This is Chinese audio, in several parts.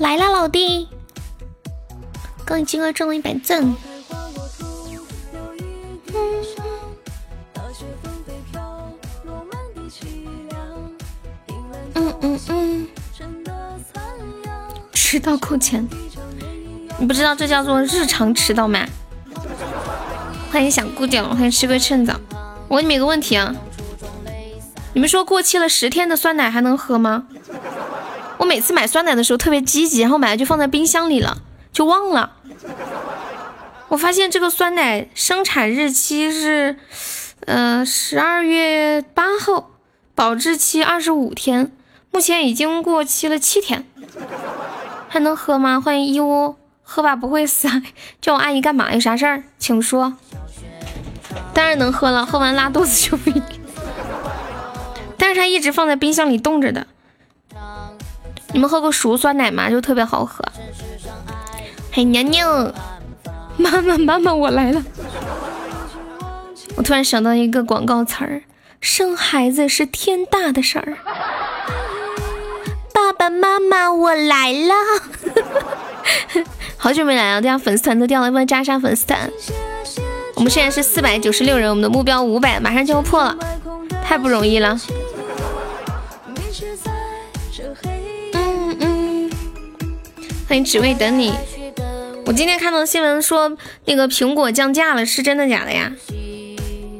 来啦，老弟！恭喜金哥中了一百赞。嗯嗯嗯。迟到扣钱，你不知道这叫做日常迟到吗？欢迎想姑掉，欢迎吃亏趁早。我问你们一个问题啊，你们说过期了十天的酸奶还能喝吗？每次买酸奶的时候特别积极，然后买了就放在冰箱里了，就忘了。我发现这个酸奶生产日期是，呃，十二月八号，保质期二十五天，目前已经过期了七天，还能喝吗？欢迎一屋，喝吧，不会死。叫我阿姨干嘛？有啥事儿？请说。当然能喝了，喝完拉肚子就不行。但是它一直放在冰箱里冻着的。你们喝过熟酸奶吗？就特别好喝。嘿，娘娘，妈妈，妈妈，我来了。我突然想到一个广告词儿：生孩子是天大的事儿。爸爸妈妈，我来了。好久没来了，大家粉丝团都掉了，要不要加一下粉丝团？我们现在是四百九十六人，我们的目标五百，马上就要破了，太不容易了。欢迎只为等你。我今天看到新闻说那个苹果降价了，是真的假的呀？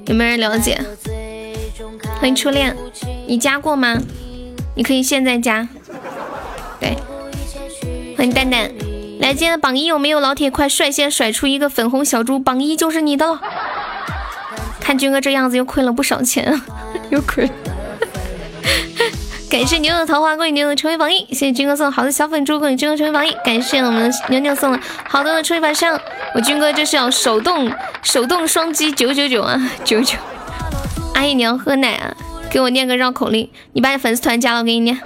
有没有人了解？欢迎初恋，你加过吗？你可以现在加。对，欢迎蛋蛋。来，今天的榜一有没有老铁？快率先甩出一个粉红小猪，榜一就是你的了。看军哥这样子，又亏了不少钱，又亏。感谢牛牛的桃花，恭喜牛牛成为榜一。谢谢军哥送好的小粉猪，恭喜军哥成为榜一。感谢我们的牛牛送了好多的抽一把上，我军哥这是要手动手动双击九九九啊九九。阿姨你要喝奶啊？给我念个绕口令，你把你粉丝团加了，我给你念。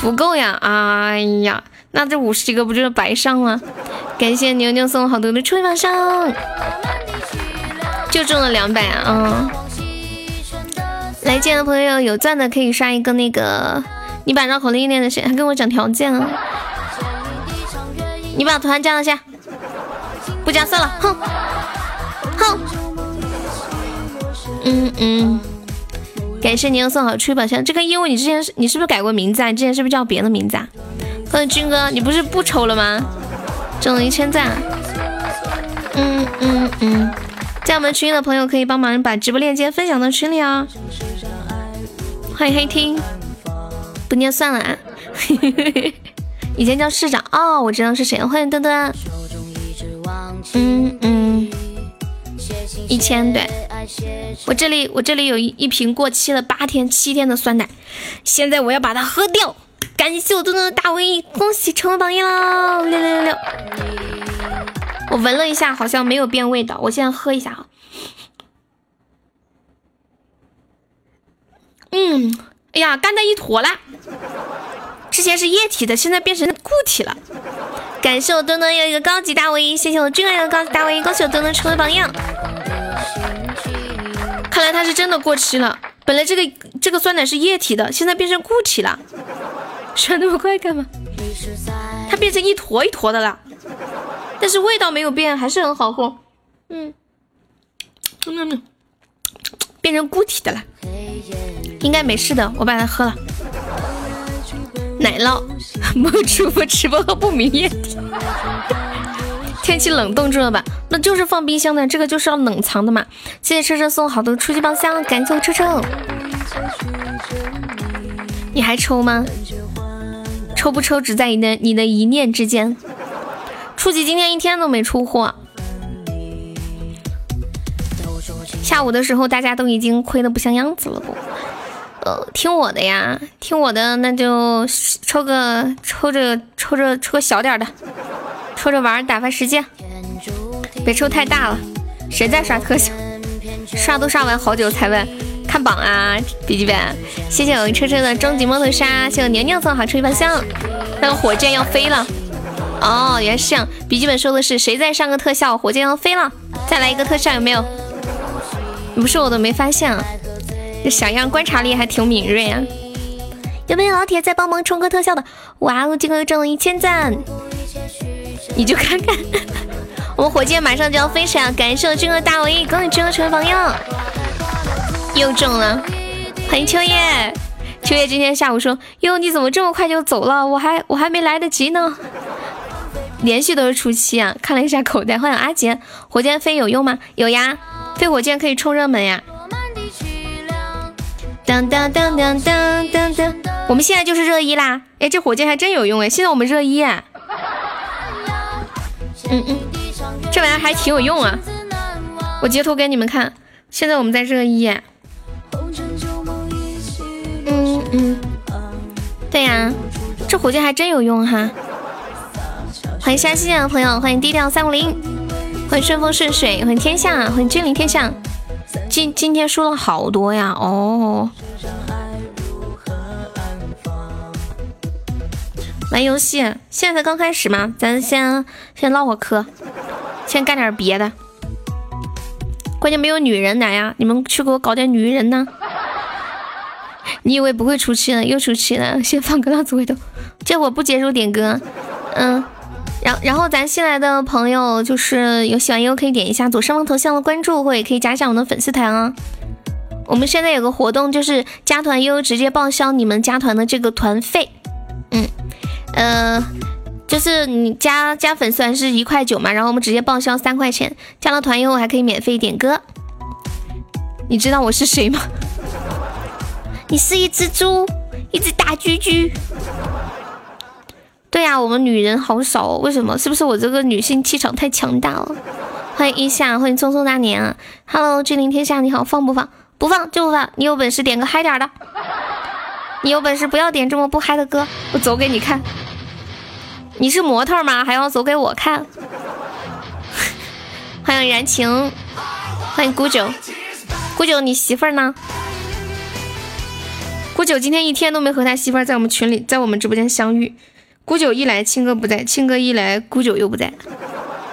不够呀！哎呀，那这五十几个不就是白上吗？感谢牛牛送好多的抽一把上，就中了两百啊！来见的朋友有钻的可以刷一个那个，你把绕口令念的谁？还跟我讲条件啊？你把团加了下，不加算了，哼哼。嗯嗯，感谢你又送好吹宝箱。这个业务你之前是你是不是改过名字啊？你之前是不是叫别的名字啊？欢迎军哥，你不是不抽了吗？中了一千赞。嗯嗯嗯，在我们群里的朋友可以帮忙把直播链接分享到群里哦。欢迎黑听，不念算了啊！以前叫市长哦，我知道是谁了。欢迎墩墩，嗯嗯，一千对，我这里我这里有一一瓶过期了八天七天的酸奶，现在我要把它喝掉。感谢我墩墩的大 V，恭喜成为榜一喽，六六六六。我闻了一下，好像没有变味道，我现在喝一下哈。嗯，哎呀，干的一坨了。之前是液体的，现在变成固体了。感谢我墩墩有一个高级大 V，谢谢我君儿有个高级大 V，恭喜我墩墩成为榜样。看来它是真的过期了。本来这个这个酸奶是液体的，现在变成固体了。甩那么快干嘛？它变成一坨一坨的了，但是味道没有变，还是很好喝。嗯，嗯嗯，变成固体的了。应该没事的，我把它喝了。奶酪，没主播吃播喝不明液体。天气冷冻住了吧？那就是放冰箱的，这个就是要冷藏的嘛。谢谢车车送好多初级宝箱，感谢我车车。你还抽吗？抽不抽只在你的你的一念之间。初级今天一天都没出货。下午的时候大家都已经亏的不像样子了不？呃，听我的呀，听我的，那就抽个抽着抽着抽个小点的，抽着玩打发时间，别抽太大了。谁在刷特效？刷都刷完好久才问看榜啊，笔记本。谢谢我车车的终极摩托沙，谢谢我娘娘送好抽一番香。那个火箭要飞了，哦，原来是这样。笔记本说的是谁在上个特效？火箭要飞了，再来一个特效有没有？不是我都没发现啊。这小样观察力还挺敏锐啊！有没有老铁在帮忙冲个特效的？哇哦，这个又中了一千赞，你就看看，我们火箭马上就要飞起来了，感谢我军哥大 V，恭喜军哥成为榜样，又中了，欢迎秋叶，秋叶今天下午说，哟你怎么这么快就走了？我还我还没来得及呢，连续都是初七啊，看了一下口袋，欢迎阿杰，火箭飞有用吗？有呀，飞火箭可以冲热门呀。当当当当当当当，我们现在就是热一啦！哎，这火箭还真有用哎！现在我们热一，嗯嗯，这玩意儿还挺有用啊！我截图给你们看，现在我们在热一。嗯嗯，对呀，这火箭还真有用哈！欢迎山西的朋友，欢迎低调三五零，欢迎顺风顺水，欢迎天下，欢迎君临天下。今今天输了好多呀，哦。玩游戏，现在才刚开始嘛，咱先先唠会嗑，先干点别的。关键没有女人来呀，你们去给我搞点女人呢。你以为不会出气呢，又出气了。先放个浪子回头，这会不接受点歌。嗯。然然后咱新来的朋友，就是有喜欢优可以点一下左上方头像的关注，或也可以加一下我们的粉丝团啊。我们现在有个活动，就是加团优直接报销你们加团的这个团费。嗯，呃，就是你加加粉丝团是一块九嘛，然后我们直接报销三块钱，加了团优还可以免费点歌。你知道我是谁吗？你是一只猪，一只大猪猪。对呀，我们女人好少哦，为什么？是不是我这个女性气场太强大了？欢迎一夏，欢迎匆匆那年啊！Hello，君临天下，你好，放不放？不放就不放。你有本事点个嗨点的，你有本事不要点这么不嗨的歌，我走给你看。你是模特吗？还要走给我看？欢迎燃情，欢迎古九，古九你媳妇儿呢？古九今天一天都没和他媳妇儿在我们群里，在我们直播间相遇。孤九一来，青哥不在；青哥一来，孤九又不在。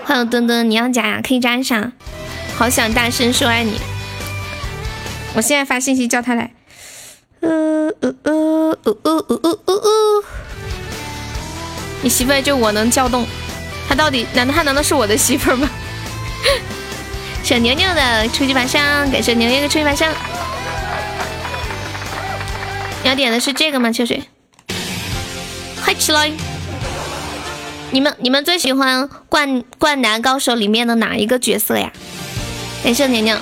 欢迎墩墩，你要加呀？可以加一下。好想大声说爱你。我现在发信息叫他来。呃呃呃呃呃呃呃呃呃。你媳妇就我能叫动，他到底？难道他难道是我的媳妇吗？谢牛牛的初级晚上，感谢牛牛的初级晚上。要点的是这个吗？秋水。嗨起来！你们你们最喜欢《灌灌篮高手》里面的哪一个角色呀？感谢娘娘。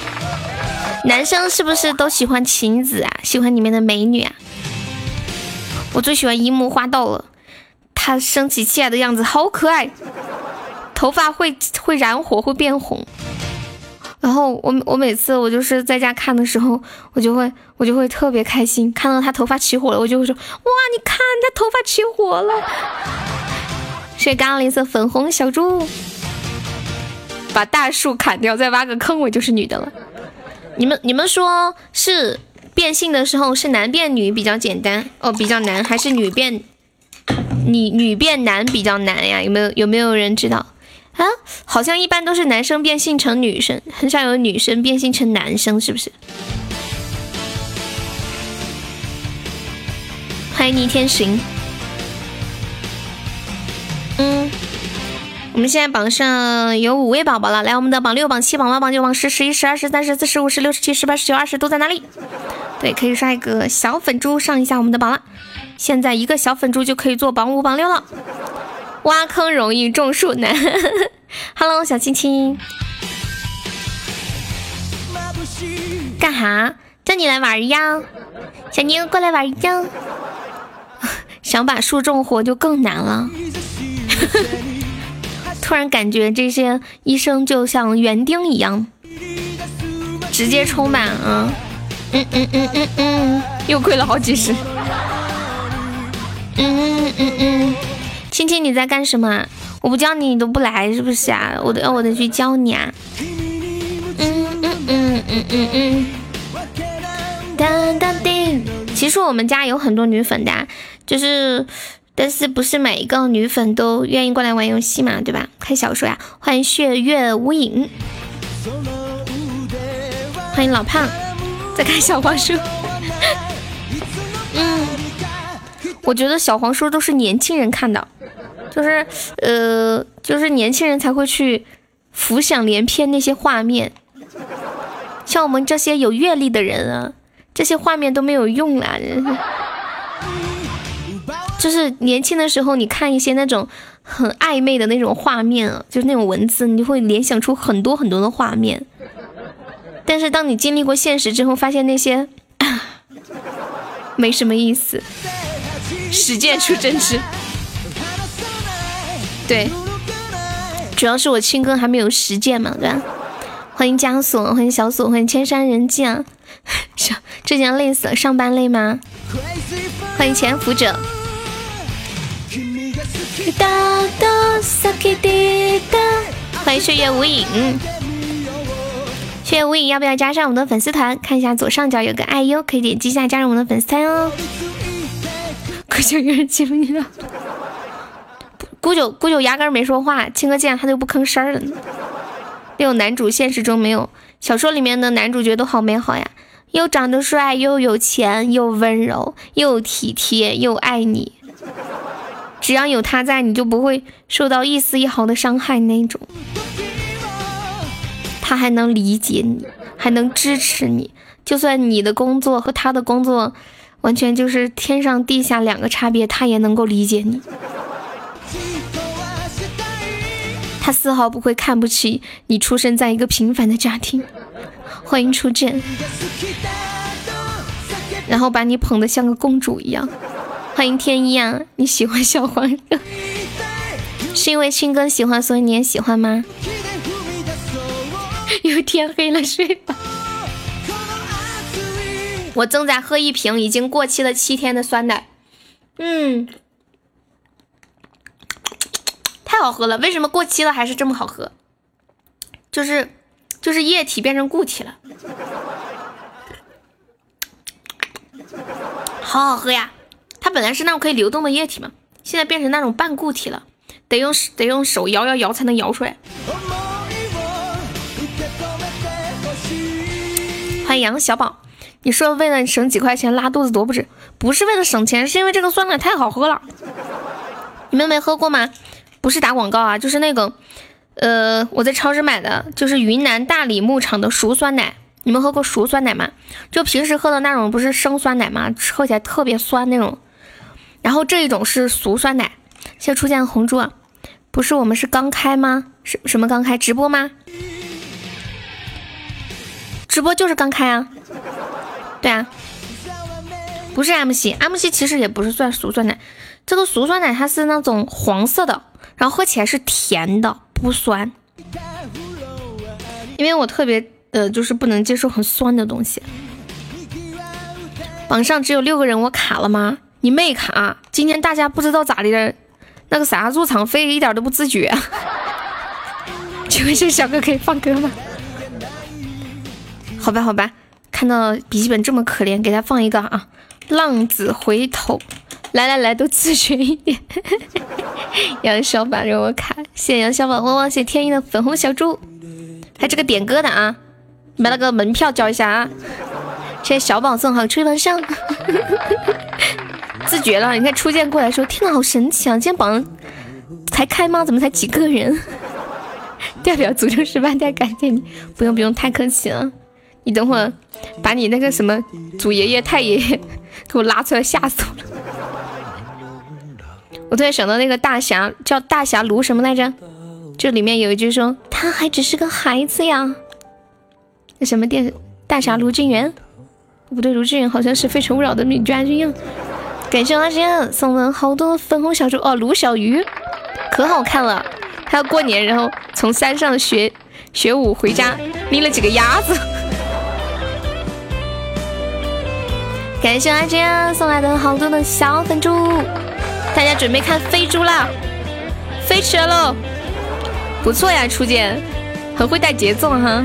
男生是不是都喜欢晴子啊？喜欢里面的美女啊？我最喜欢樱木花道了，他生起气来的样子好可爱，头发会会燃火，会变红。然后我我每次我就是在家看的时候，我就会我就会特别开心，看到他头发起火了，我就会说哇，你看他头发起火了。谢刚林色粉红小猪，把大树砍掉，再挖个坑，我就是女的了。你们你们说是变性的时候是男变女比较简单哦，比较难，还是女变女女变男比较难呀？有没有有没有人知道？啊，好像一般都是男生变性成女生，很少有女生变性成男生，是不是？欢迎逆天行。嗯，我们现在榜上有五位宝宝了，来，我们的榜六、榜七、榜八、榜九、榜十、十一、十二、十三、十四、十五、十六、十七、十八、十九、二十都在哪里？对，可以刷一个小粉猪上一下我们的榜了。现在一个小粉猪就可以做榜五、榜六了。挖坑容易种树难。Hello，小青青，干哈？叫你来玩呀，小妞过来玩呀。想把树种活就更难了。突然感觉这些医生就像园丁一样，直接充满啊！嗯嗯嗯嗯嗯，又亏了好几十。嗯嗯嗯嗯。青青，你在干什么？我不叫你，你都不来，是不是啊？我得，我得去教你啊！嗯嗯嗯嗯嗯嗯。当当叮，其实我们家有很多女粉的，就是，但是不是每一个女粉都愿意过来玩游戏嘛，对吧？看小说呀，欢迎血月无影，欢迎老胖，在看小黄书。我觉得小黄书都是年轻人看的，就是呃，就是年轻人才会去浮想联翩那些画面。像我们这些有阅历的人啊，这些画面都没有用了。就是年轻的时候，你看一些那种很暧昧的那种画面啊，就是那种文字，你会联想出很多很多的画面。但是当你经历过现实之后，发现那些 没什么意思。实践出真知。对，主要是我亲哥还没有实践嘛，对吧？欢迎枷锁，欢迎小锁，欢迎千山人迹。小，这几天累死了，上班累吗？欢迎潜伏者。欢迎岁月无影。岁月无影，要不要加上我们的粉丝团？看一下左上角有个爱优，可以点击一下加入我们的粉丝团哦。孤九有人欺负你了，姑九姑九压根没说话，青哥见他就不吭声了。那种男主现实中没有，小说里面的男主角都好美好呀，又长得帅，又有钱，又温柔，又体贴，又爱你。只要有他在，你就不会受到一丝一毫的伤害那种。他还能理解你，还能支持你，就算你的工作和他的工作。完全就是天上地下两个差别，他也能够理解你。他丝毫不会看不起你出生在一个平凡的家庭。欢迎出阵，然后把你捧得像个公主一样。欢迎天一啊，你喜欢小黄人，是因为青哥喜欢，所以你也喜欢吗？又天黑了，睡吧。我正在喝一瓶已经过期了七天的酸奶，嗯，太好喝了。为什么过期了还是这么好喝？就是就是液体变成固体了，好好喝呀！它本来是那种可以流动的液体嘛，现在变成那种半固体了，得用得用手摇摇摇才能摇出来。欢迎杨小宝。你说为了省几块钱拉肚子多不值？不是为了省钱，是因为这个酸奶太好喝了。你们没喝过吗？不是打广告啊，就是那个，呃，我在超市买的，就是云南大理牧场的熟酸奶。你们喝过熟酸奶吗？就平时喝的那种不是生酸奶吗？喝起来特别酸那种。然后这一种是熟酸奶。现在出现红猪，不是我们是刚开吗？什什么刚开直播吗？直播就是刚开啊。对啊，不是 M C，M C 其实也不是算熟酸奶，这个熟酸奶它是那种黄色的，然后喝起来是甜的，不酸。因为我特别呃，就是不能接受很酸的东西。榜上只有六个人，我卡了吗？你没卡，今天大家不知道咋的了，那个啥入场费一点都不自觉。请问这小哥可以放歌吗？好吧，好吧。看到笔记本这么可怜，给他放一个啊！浪子回头，来来来，都自学一点。杨小宝让我卡，谢谢杨小宝，旺旺谢天意的粉红小猪，还这个点歌的啊，把那个门票交一下啊！谢谢小宝送好吹风扇，自觉了。你看初见过来说，天呐，好神奇啊！今天榜才开吗？怎么才几个人？代表祖宗十八代感谢你，不用不用，太客气了。你等会儿把你那个什么祖爷爷太爷爷 给我拉出来，吓死我了！我突然想到那个大侠叫大侠卢什么来着？这里面有一句说他还只是个孩子呀。那什么电大侠卢俊元？不对，卢俊元好像是非诚勿扰的女嘉宾呀。感谢阿杰送了好多粉红小猪哦，卢小鱼可好看了。他要过年，然后从山上学学武回家，拎了几个鸭子。感谢阿坚送来的好多的小粉猪，大家准备看飞猪啦，飞起来喽，不错呀，初见，很会带节奏哈。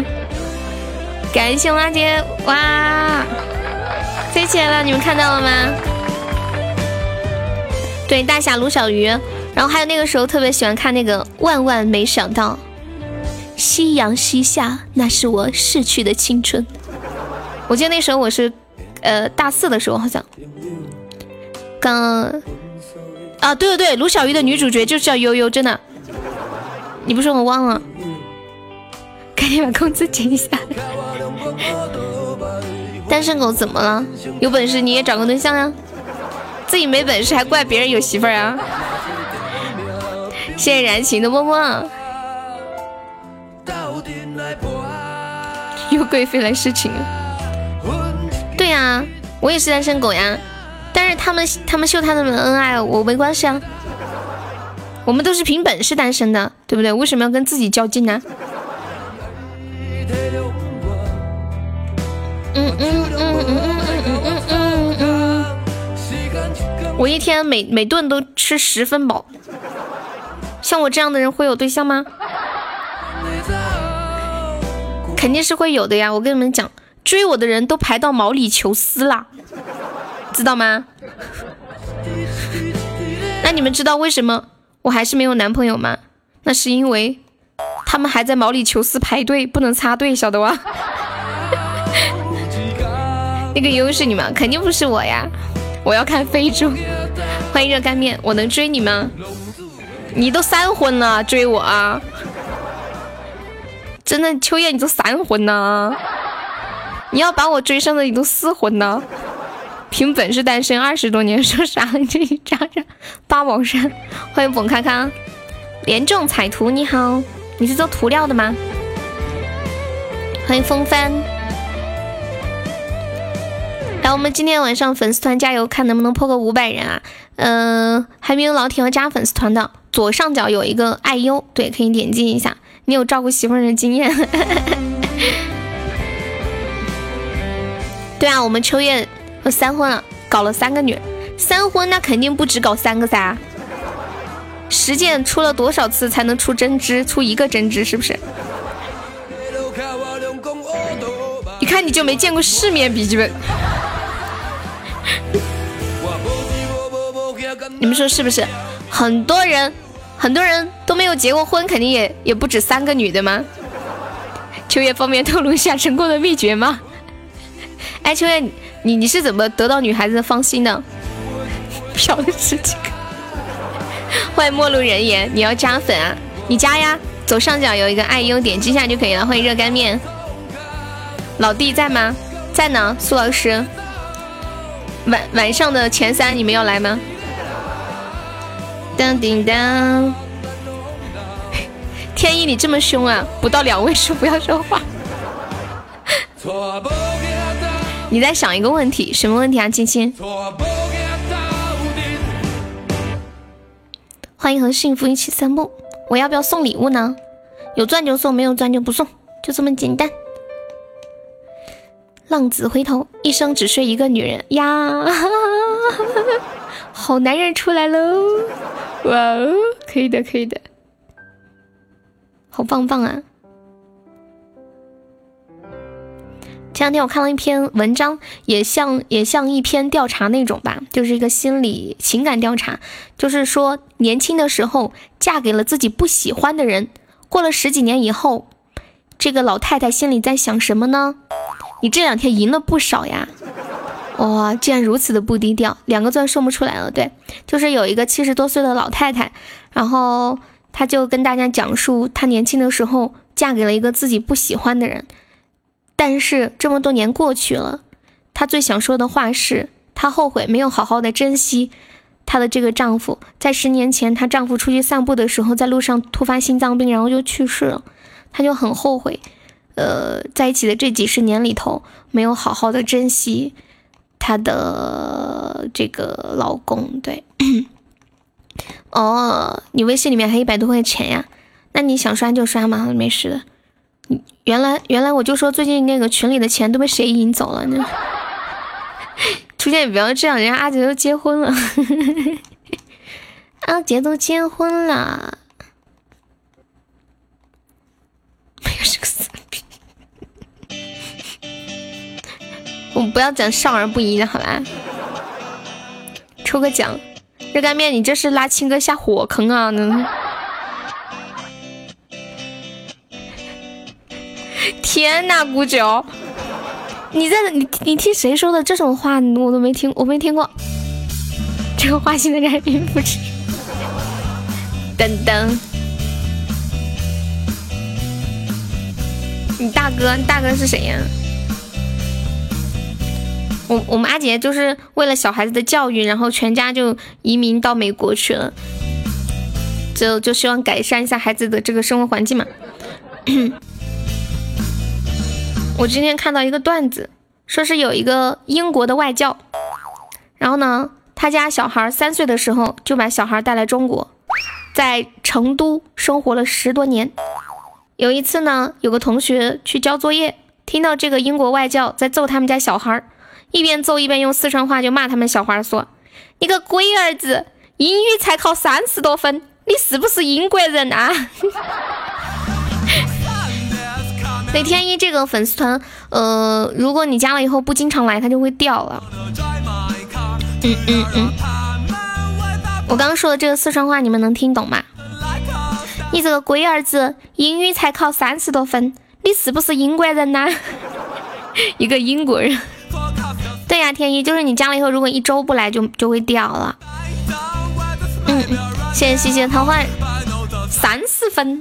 感谢阿杰，哇，飞起来了，你们看到了吗？对，大侠卢小鱼，然后还有那个时候特别喜欢看那个，万万没想到，夕阳西下，那是我逝去的青春。我记得那时候我是。呃，大四的时候好像刚啊，对对对，卢小鱼的女主角就叫悠悠，真的。你不说我忘了，赶紧把工资结一下。单身狗怎么了？有本事你也找个对象呀！自己没本事还怪别人有媳妇儿啊！谢谢燃情的么么。又贵妃来侍寝。对呀，我也是单身狗呀，但是他们他们秀他们的恩爱，我没关系啊。我们都是凭本事单身的，对不对？为什么要跟自己较劲呢？嗯嗯嗯嗯嗯嗯嗯嗯。我一天每每顿都吃十分饱，像我这样的人会有对象吗？肯定是会有的呀！我跟你们讲，追我的人都排到毛里求斯啦，知道吗？那你们知道为什么我还是没有男朋友吗？那是因为他们还在毛里求斯排队，不能插队，晓得吧？那个优是你吗？肯定不是我呀！我要看非洲。欢迎热干面，我能追你吗？你都三婚了，追我啊？真的，秋叶，你都三婚了，你要把我追上的，你都四婚了。凭本事单身二十多年，说啥？你这一渣渣八宝山，欢迎本卡卡，连中彩图，你好，你是做涂料的吗？欢迎风帆。来，我们今天晚上粉丝团加油，看能不能破个五百人啊！嗯，还没有老铁要加粉丝团的，左上角有一个爱优，对，可以点击一下。你有照顾媳妇儿的经验？对啊，我们秋叶都三婚了，搞了三个女，三婚那肯定不止搞三个噻。实践出了多少次才能出真知？出一个真知是不是？你看你就没见过世面，笔记本。你们说是不是？很多人，很多人都没有结过婚，肯定也也不止三个女的吗？秋叶方便透露一下成功的秘诀吗？哎，秋叶，你你是怎么得到女孩子的芳心的？嫖了十几个。欢迎陌路人言，你要加粉啊？你加呀，左上角有一个爱优，点击一下就可以了。欢迎热干面，老弟在吗？在呢，苏老师。晚晚上的前三，你们要来吗？当叮当，天一你这么凶啊！不到两位数不要说话。你在想一个问题，什么问题啊，亲亲？欢迎和幸福一起散步。我要不要送礼物呢？有钻就送，没有钻就不送，就这么简单。浪子回头，一生只睡一个女人呀！好男人出来喽！哇哦，可以的，可以的，好棒棒啊！前两天我看了一篇文章，也像也像一篇调查那种吧，就是一个心理情感调查，就是说年轻的时候嫁给了自己不喜欢的人，过了十几年以后，这个老太太心里在想什么呢？你这两天赢了不少呀！哇，竟然如此的不低调，两个钻送不出来了。对，就是有一个七十多岁的老太太，然后她就跟大家讲述她年轻的时候嫁给了一个自己不喜欢的人，但是这么多年过去了，她最想说的话是，她后悔没有好好的珍惜她的这个丈夫。在十年前，她丈夫出去散步的时候，在路上突发心脏病，然后就去世了，她就很后悔。呃，在一起的这几十年里头，没有好好的珍惜她的这个老公。对，哦，你微信里面还一百多块钱呀？那你想刷就刷嘛，没事的。原来原来我就说最近那个群里的钱都被谁赢走了呢？出现也不要这样，人家阿杰都结婚了，阿杰都结婚了，没有这个死逼。我们不要讲少儿不宜的好吧？抽个奖，热干面，你这是拉青哥下火坑啊！天呐，古九，你在你你听谁说的这种话？我都没听，我没听过。这个花心的人并不止。噔噔。你大哥，你大哥是谁呀？我我们阿杰就是为了小孩子的教育，然后全家就移民到美国去了，就就希望改善一下孩子的这个生活环境嘛。我今天看到一个段子，说是有一个英国的外教，然后呢，他家小孩三岁的时候就把小孩带来中国，在成都生活了十多年。有一次呢，有个同学去交作业，听到这个英国外教在揍他们家小孩，一边揍一边用四川话就骂他们小孩说：“你个龟儿子，英语才考三十多分，你是不是英国人啊？” 对天一这个粉丝团，呃，如果你加了以后不经常来，它就会掉了。嗯嗯嗯，我刚刚说的这个四川话，你们能听懂吗？你这个龟儿子，英语才考三十多分，你是不是英国人呢？一个英国人。对呀，天一就是你加了以后，如果一周不来，就就会掉了。嗯，谢谢西西的桃花，三十分。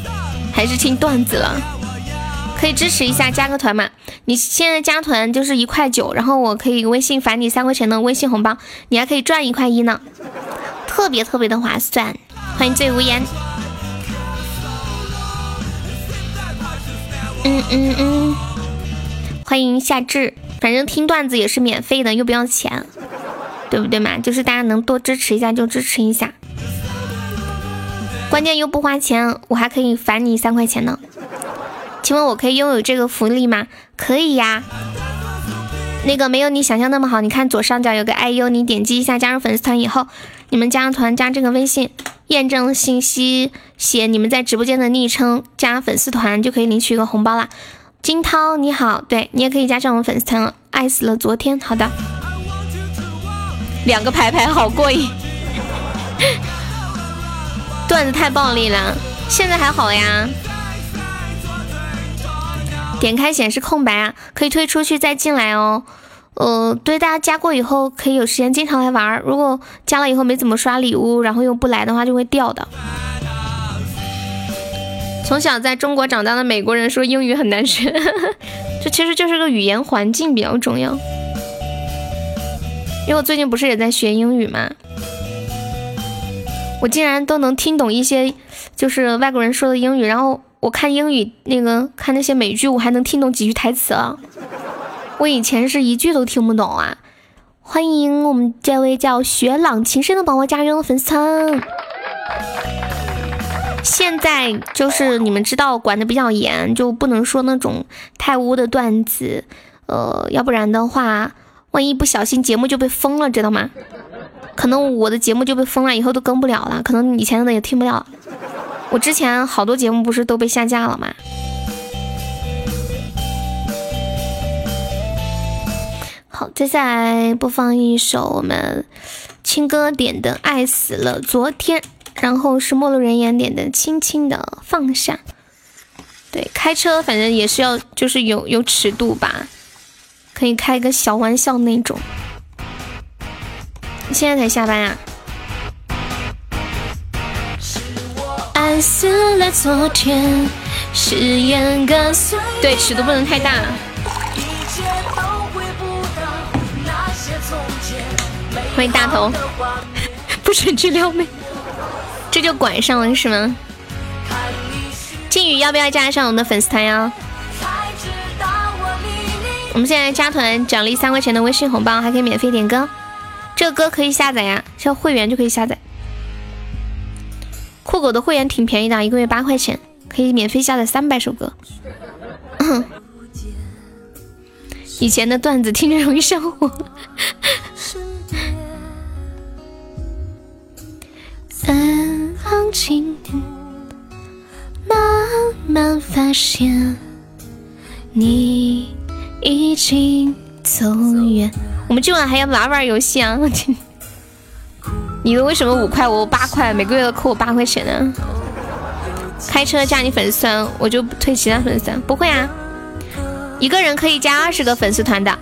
还是听段子了？可以支持一下加个团嘛？你现在加团就是一块九，然后我可以微信返你三块钱的微信红包，你还可以赚一块一呢，特别特别的划算。欢迎醉无言。嗯嗯嗯，欢迎夏至，反正听段子也是免费的，又不要钱，对不对嘛？就是大家能多支持一下就支持一下，关键又不花钱，我还可以返你三块钱呢。请问我可以拥有这个福利吗？可以呀。那个没有你想象那么好，你看左上角有个 IU，你点击一下加入粉丝团以后，你们加团加这个微信。验证信息写你们在直播间的昵称，加粉丝团就可以领取一个红包啦。金涛你好，对你也可以加上我们粉丝团，爱死了昨天。好的，两个牌牌好过瘾，段子太暴力了，现在还好呀。点开显示空白啊，可以退出去再进来哦。呃，对，大家加过以后可以有时间经常来玩儿。如果加了以后没怎么刷礼物，然后又不来的话，就会掉的。从小在中国长大的美国人说英语很难学，这其实就是个语言环境比较重要。因为我最近不是也在学英语嘛，我竟然都能听懂一些就是外国人说的英语，然后我看英语那个看那些美剧，我还能听懂几句台词啊。我以前是一句都听不懂啊！欢迎我们这位叫雪朗情深的宝宝加入粉丝团。现在就是你们知道管的比较严，就不能说那种太污的段子，呃，要不然的话，万一不小心节目就被封了，知道吗？可能我的节目就被封了，以后都更不了了，可能以前的也听不了。我之前好多节目不是都被下架了吗？好，接下来播放一首我们青哥点的《爱死了昨天》，然后是陌路人言点的《轻轻的放下》。对，开车反正也是要，就是有有尺度吧，可以开个小玩笑那种。现在才下班呀？爱死了昨天，誓言跟随。对，尺度不能太大。欢迎大头，不准去撩妹，这就管上了是吗？靖宇要不要加上我们的粉丝团呀？我们现在加团奖励三块钱的微信红包，还可以免费点歌。这个歌可以下载呀，像会员就可以下载。酷狗的会员挺便宜的，一个月八块钱，可以免费下载三百首歌。以前的段子听着容易上火。慢慢发现你已经走远。我们今晚还要玩玩游戏啊！你的为什么五块我八块？每个月都扣我八块钱呢？开车加你粉丝团，我就退其他粉丝团。不会啊，一个人可以加二十个粉丝团的。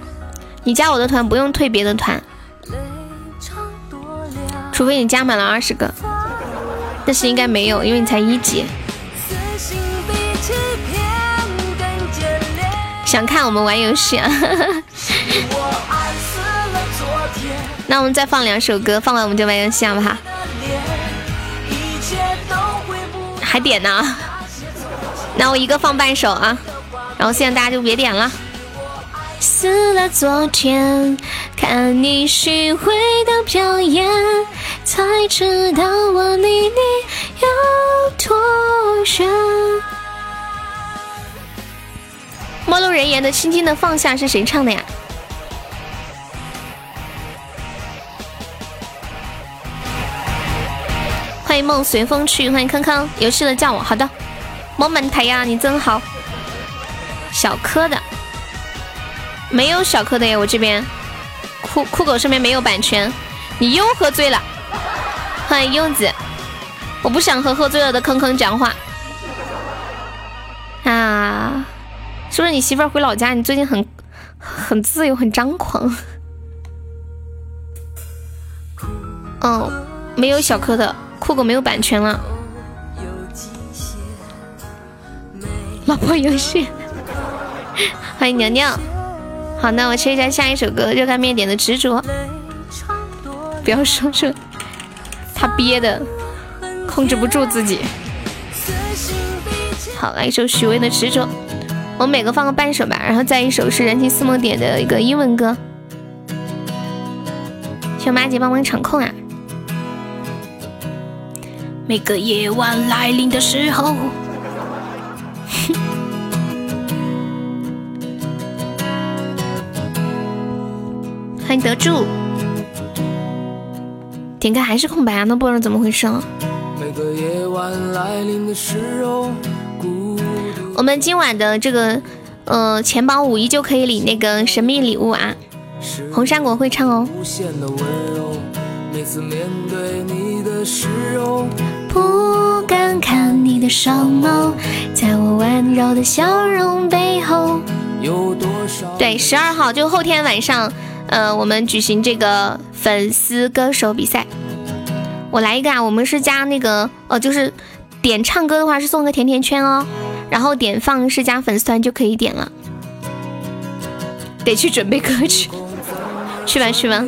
你加我的团不用退别的团，除非你加满了二十个。但是应该没有，因为你才一级。想看我们玩游戏啊？那我们再放两首歌，放完我们就玩游戏好不好？还点呢？那我一个放半首啊，然后现在大家就别点了。死了昨天，看你虚伪的表演，才知道我离你有多远。陌路人言的《轻轻的放下》是谁唱的呀？欢迎梦随风去，欢迎康康，游戏的叫我，好的，萌萌台呀，你真好。小柯的，没有小柯的呀，我这边酷酷狗上面没有版权，你又喝醉了。欢迎柚子，我不想和喝醉了的坑坑讲话。啊，是不是你媳妇儿回老家？你最近很很自由，很张狂。嗯，没有小柯的。酷狗没有版权了，老婆游戏，欢迎娘娘。好，那我切一下下一首歌，热干面点的执着。不要说这，他憋的控制不住自己。好，来一首许巍的执着，我们每个放个半首吧，然后再一首是人情似梦点的一个英文歌。求马姐帮忙场控啊！每个夜晚来临的时候，欢迎得住。点开还是空白啊？那不知道怎么回事。我们今晚的这个呃钱包五一就可以领那个神秘礼物啊！红山果会唱哦。不敢看你的双眸，在我温柔的笑容背后有多少？对，十二号就后天晚上，呃，我们举行这个粉丝歌手比赛。我来一个啊，我们是加那个，呃，就是点唱歌的话是送个甜甜圈哦，然后点放是加粉丝团就可以点了。得去准备歌曲，去吧去吧。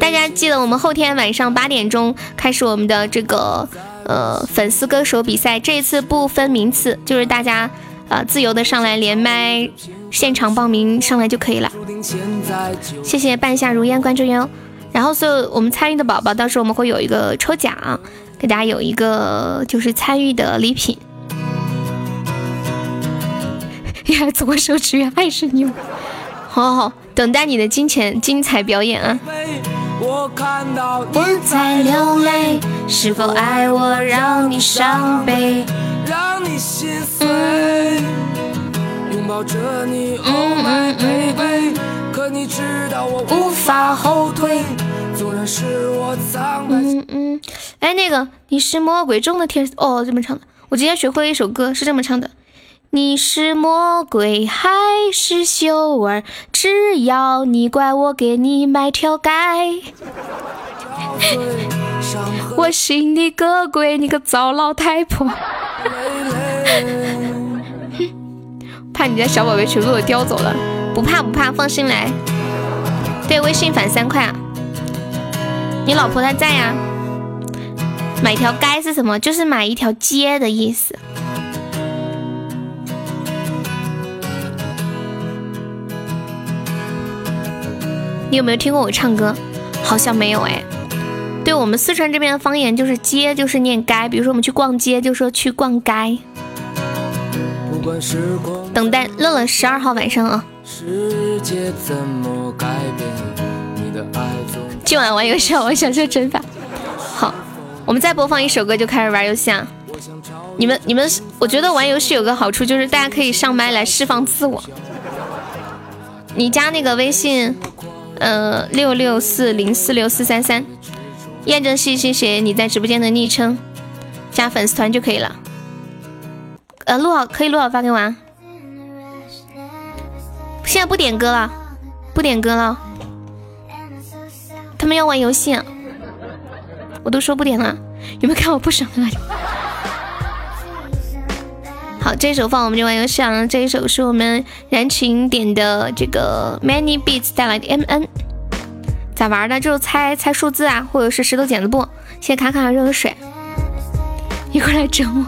大家记得，我们后天晚上八点钟开始我们的这个呃粉丝歌手比赛。这一次不分名次，就是大家呃自由的上来连麦，现场报名上来就可以了。谢谢半夏如烟关注哟。然后所有我们参与的宝宝，到时候我们会有一个抽奖，给大家有一个就是参与的礼品。呀，左手指月爱是你，好好好，等待你的金钱精彩表演啊！我看到你在流泪，是否爱我让你伤悲，让你心碎？拥抱着你，Oh my baby，可你知道我无法后退，纵然是我苍白。嗯嗯，哎，那个你是魔鬼中的天使哦，这么唱的。我今天学会了一首歌，是这么唱的。你是魔鬼还是秀儿？只要你乖，我给你买条街。我信你个鬼，你个糟老太婆！怕你家小宝贝全部都叼走了，不怕不怕，放心来。对，微信返三块啊。你老婆她在呀？买条街是什么？就是买一条街的意思。你有没有听过我唱歌？好像没有哎。对我们四川这边的方言就是街就是念街，比如说我们去逛街就说去逛街。等待乐乐十二号晚上啊。今晚玩游戏，我想说真法。好，我们再播放一首歌就开始玩游戏啊！你们你们，我觉得玩游戏有个好处就是大家可以上麦来释放自我。你加那个微信，呃，六六四零四六四三三，验证信息写你在直播间的昵称，加粉丝团就可以了。呃，录好可以录好发给我啊。现在不点歌了，不点歌了。他们要玩游戏。我都说不点了，有没有看我不爽的？好，这一首放我们就玩游戏啊。这一首是我们燃情点的这个 Many Beats 带来的 M N，咋玩的？就是猜猜数字啊，或者是石头剪子布。谢谢卡卡热水，一会来整我。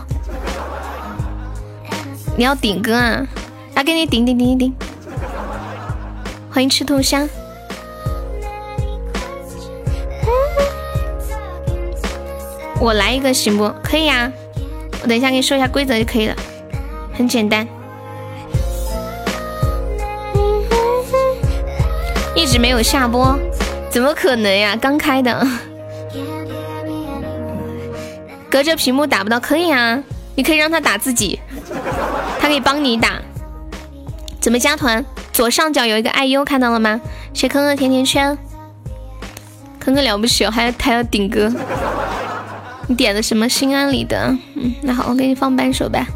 你要顶歌啊？来给你顶顶顶顶顶。欢迎吃兔香。我来一个行不？可以呀，我等一下给你说一下规则就可以了，很简单。一直没有下播，怎么可能呀？刚开的，隔着屏幕打不到，可以啊，你可以让他打自己，他可以帮你打。怎么加团？左上角有一个爱优，看到了吗？谢坑哥甜甜圈，坑哥了不起哦，还还要顶歌。你点的什么心安理得？嗯，那好，我给你放半首呗。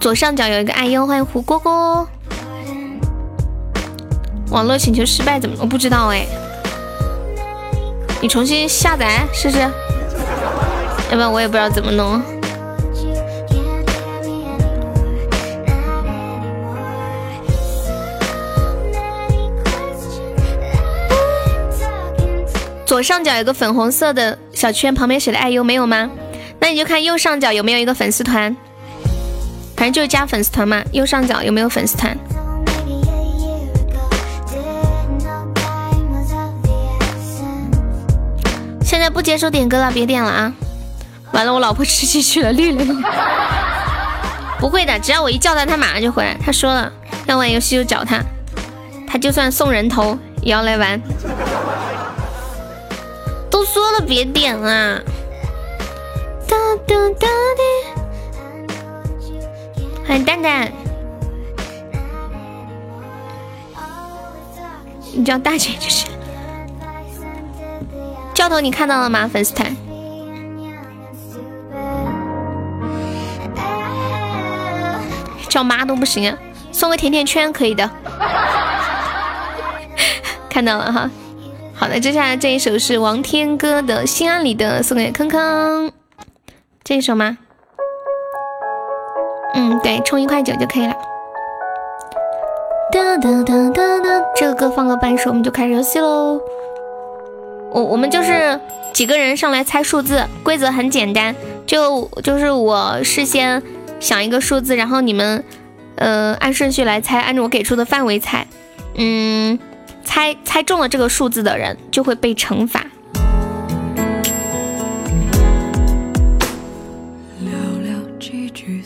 左上角有一个爱优，欢迎胡蝈蝈。网络请求失败怎么？我不知道哎。你重新下载试试。要不然我也不知道怎么弄。左上角有个粉红色的小圈，旁边写的爱优没有吗？那你就看右上角有没有一个粉丝团，反正就是加粉丝团嘛。右上角有没有粉丝团？现在不接受点歌了，别点了啊！完了，我老婆吃鸡去了，绿了你。不会的，只要我一叫他，他马上就回来。他说了，要玩游戏就找他，他就算送人头也要来玩。都说了别点了！哒哒哒的，欢迎蛋蛋，你叫大姐就是。教头你看到了吗？粉丝团。叫妈都不行啊，送个甜甜圈可以的。看到了哈。好的，接下来这一首是王天歌的《心安理得》，送给坑坑。这一首吗？嗯，对，充一块九就可以了。这个歌放个半首，我们就开始游戏喽。我我们就是几个人上来猜数字，规则很简单，就就是我事先想一个数字，然后你们呃按顺序来猜，按照我给出的范围猜，嗯。猜猜中了这个数字的人就会被惩罚。寥寥几句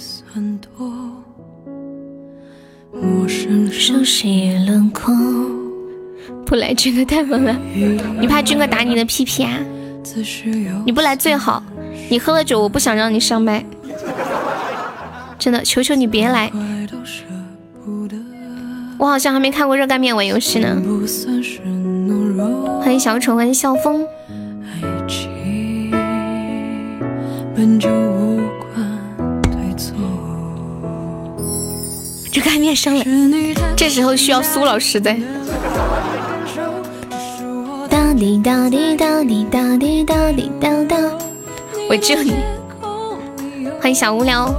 熟悉轮廓。不来，军哥太猛了，你怕军哥打你的屁屁啊？你不来最好。你喝了酒，我不想让你上麦。真的，求求你别来。我好像还没看过热干面玩游戏呢。欢迎小丑，欢迎笑风。热干面上来，这时候需要苏老师在。哒滴哒滴哒滴哒滴哒滴哒哒，我救你。欢迎小无聊，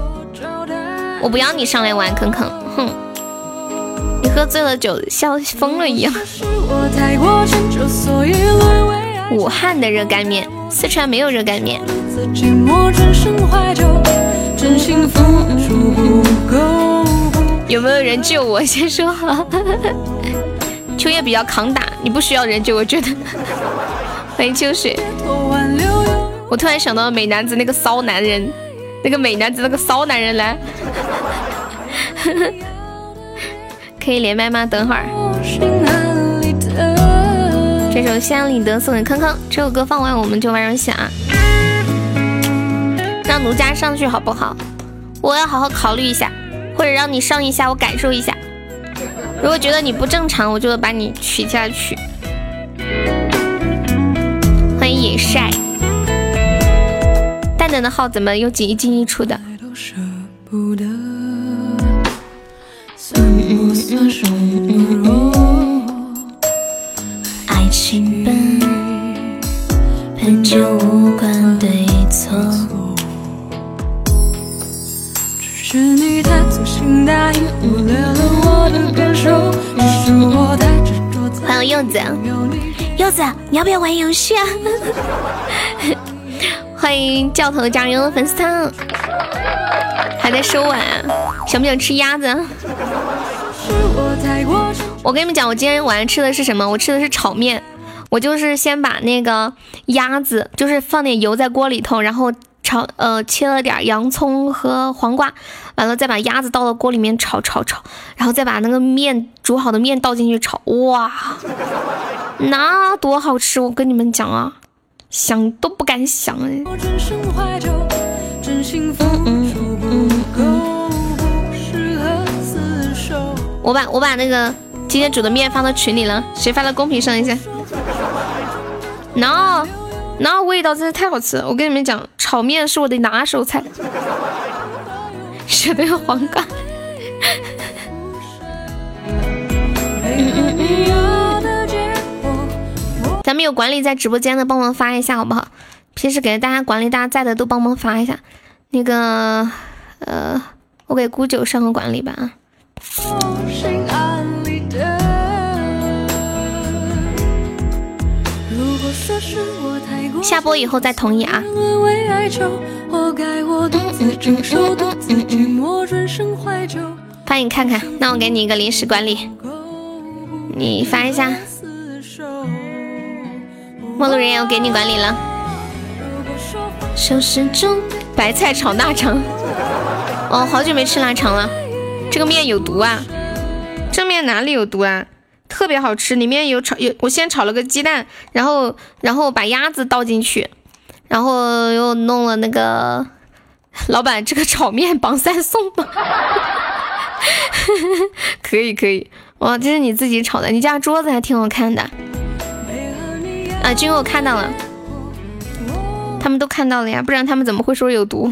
我不要你上来玩，坑坑，哼。你喝醉了酒，像疯了一样。武汉的热干面，四川没有热干面。有没有人救我？先说好。秋叶比较抗打，你不需要人救，我觉得。欢迎秋水。我突然想到美男子那个骚男人，那个美男子那个骚男人来。可以连麦吗？等会儿。这首《心安理得》送给康康。这首歌放完，我们就玩游戏啊。让奴家上去好不好？我要好好考虑一下，或者让你上一下，我感受一下。如果觉得你不正常，我就把你取下去。欢迎野晒。蛋蛋的号怎么又进一进一出的？爱情本本就无忽略了我的感受。只是我太执着。欢迎柚子，柚子，你要不要玩游戏啊？欢迎教头加入粉丝团，还在收碗，想不想吃鸭子？我跟你们讲，我今天晚上吃的是什么？我吃的是炒面。我就是先把那个鸭子，就是放点油在锅里头，然后炒，呃，切了点洋葱和黄瓜，完了再把鸭子倒到锅里面炒炒炒，然后再把那个面煮好的面倒进去炒，哇，那多好吃！我跟你们讲啊。想都不敢想哎！我把我把那个今天煮的面发到群里了，谁发到公屏上一下？那那味道真是太好吃了！我跟你们讲，炒面是我的拿手菜，舍得有黄瓜。咱们有管理在直播间的，帮忙发一下好不好？平时给大家管理，大家在的都帮忙发一下。那个，呃，我给姑九上个管理吧啊。下播以后再同意啊。发你看看，那我给你一个临时管理，你发一下。陌路人也要给你管理了。收拾中，白菜炒腊肠。哦，好久没吃腊肠了。这个面有毒啊？这面哪里有毒啊？特别好吃，里面有炒有。我先炒了个鸡蛋，然后然后把鸭子倒进去，然后又弄了那个。老板，这个炒面绑三送吧？可以可以。哇，这是你自己炒的，你家桌子还挺好看的。啊，君我看到了，他们都看到了呀，不然他们怎么会说有毒？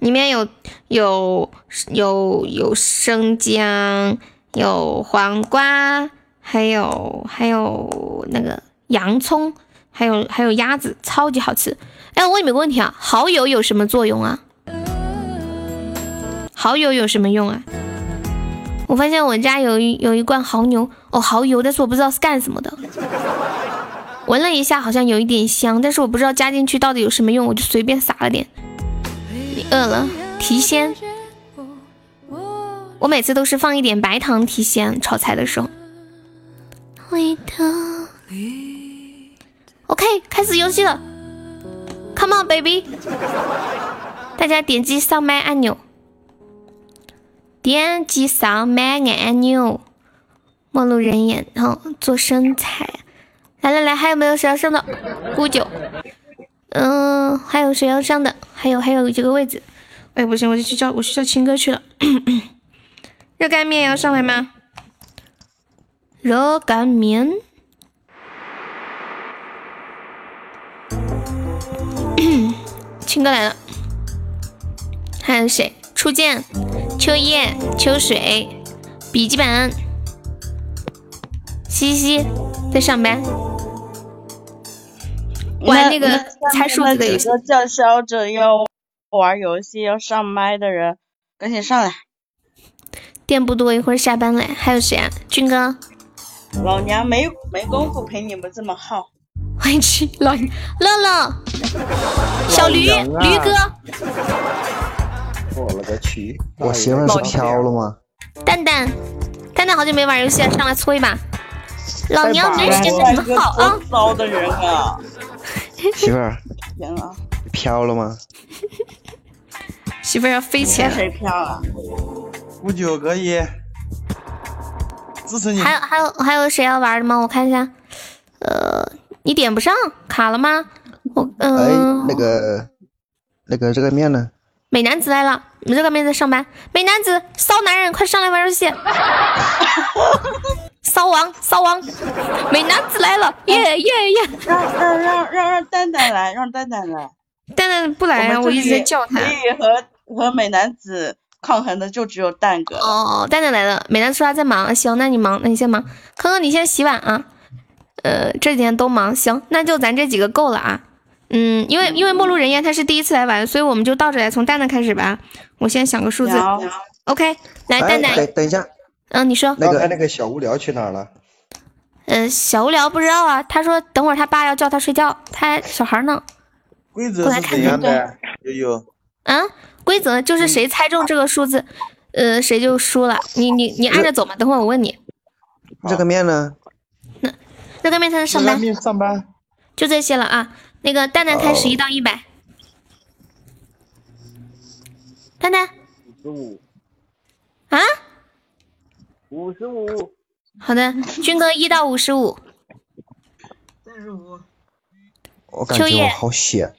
里面有有有有生姜，有黄瓜，还有还有那个洋葱，还有还有鸭子，超级好吃。哎，我问你们个问题啊，蚝油有什么作用啊？蚝油有什么用啊？我发现我家有一有一罐蚝油哦，蚝油，但是我不知道是干什么的。闻了一下，好像有一点香，但是我不知道加进去到底有什么用，我就随便撒了点。你饿了？提鲜。我每次都是放一点白糖提鲜，炒菜的时候。OK，开始游戏了。Come on, baby！大家点击上麦按钮。点击上麦按钮，陌路人眼，然后做身材。来来来，还有没有谁要上的？姑九，嗯，还有谁要上的？还有还有几个位置。哎，不行，我就去叫我去叫青哥去了。热干面要上来吗？热干面。青哥来了。还有谁？初见。秋叶、秋水、笔记本、西西在上班，玩那个猜数字的游戏。叫嚣着要玩游戏要上麦的人，赶紧上来。店不多，一会儿下班了。还有谁啊？军哥。老娘没没工夫陪你们这么耗。欢迎去老乐乐，小驴驴哥。我了个去！我媳妇是飘了吗？蛋蛋，蛋蛋好久没玩游戏了，上来搓一把。老娘人现在很好啊！骚的人啊！媳妇儿，飘了吗？媳妇儿要飞起来。谁飘了？五九可以。支持你。还有还有还有谁要玩的吗？我看一下，呃，你点不上，卡了吗？我嗯、哎，那个那个这个面呢？美男子来了，你这个面在上班。美男子，骚男人，快上来玩游戏！骚王，骚王，美男子来了，耶耶耶！让让让让让蛋蛋来，让蛋蛋来。蛋蛋不来啊，我一直在叫他可。以和和美男子抗衡的就只有蛋哥。哦，蛋蛋来了，美男说他在忙，行，那你忙，那你先忙。康康，你先洗碗啊。呃，这几天都忙，行，那就咱这几个够了啊。嗯，因为因为陌路人烟他是第一次来玩，所以我们就倒着来，从蛋蛋开始吧。我先想个数字好，OK，来哎蛋蛋，等等一下，嗯，你说，那个那个小无聊去哪儿了？呃，小无聊不知道啊，他说等会儿他爸要叫他睡觉，他小孩呢。规则是怎样的？悠悠，啊，规则就是谁猜中这个数字，呃，谁就输了。你你你按着走嘛，等会儿我问你。热干面呢？那热干面才能上班，面上班。就这些了啊。那个蛋蛋开始一到一百，蛋蛋十五，啊，五十五，好的，军哥一到五十五，三十五，我感觉我秋叶好险。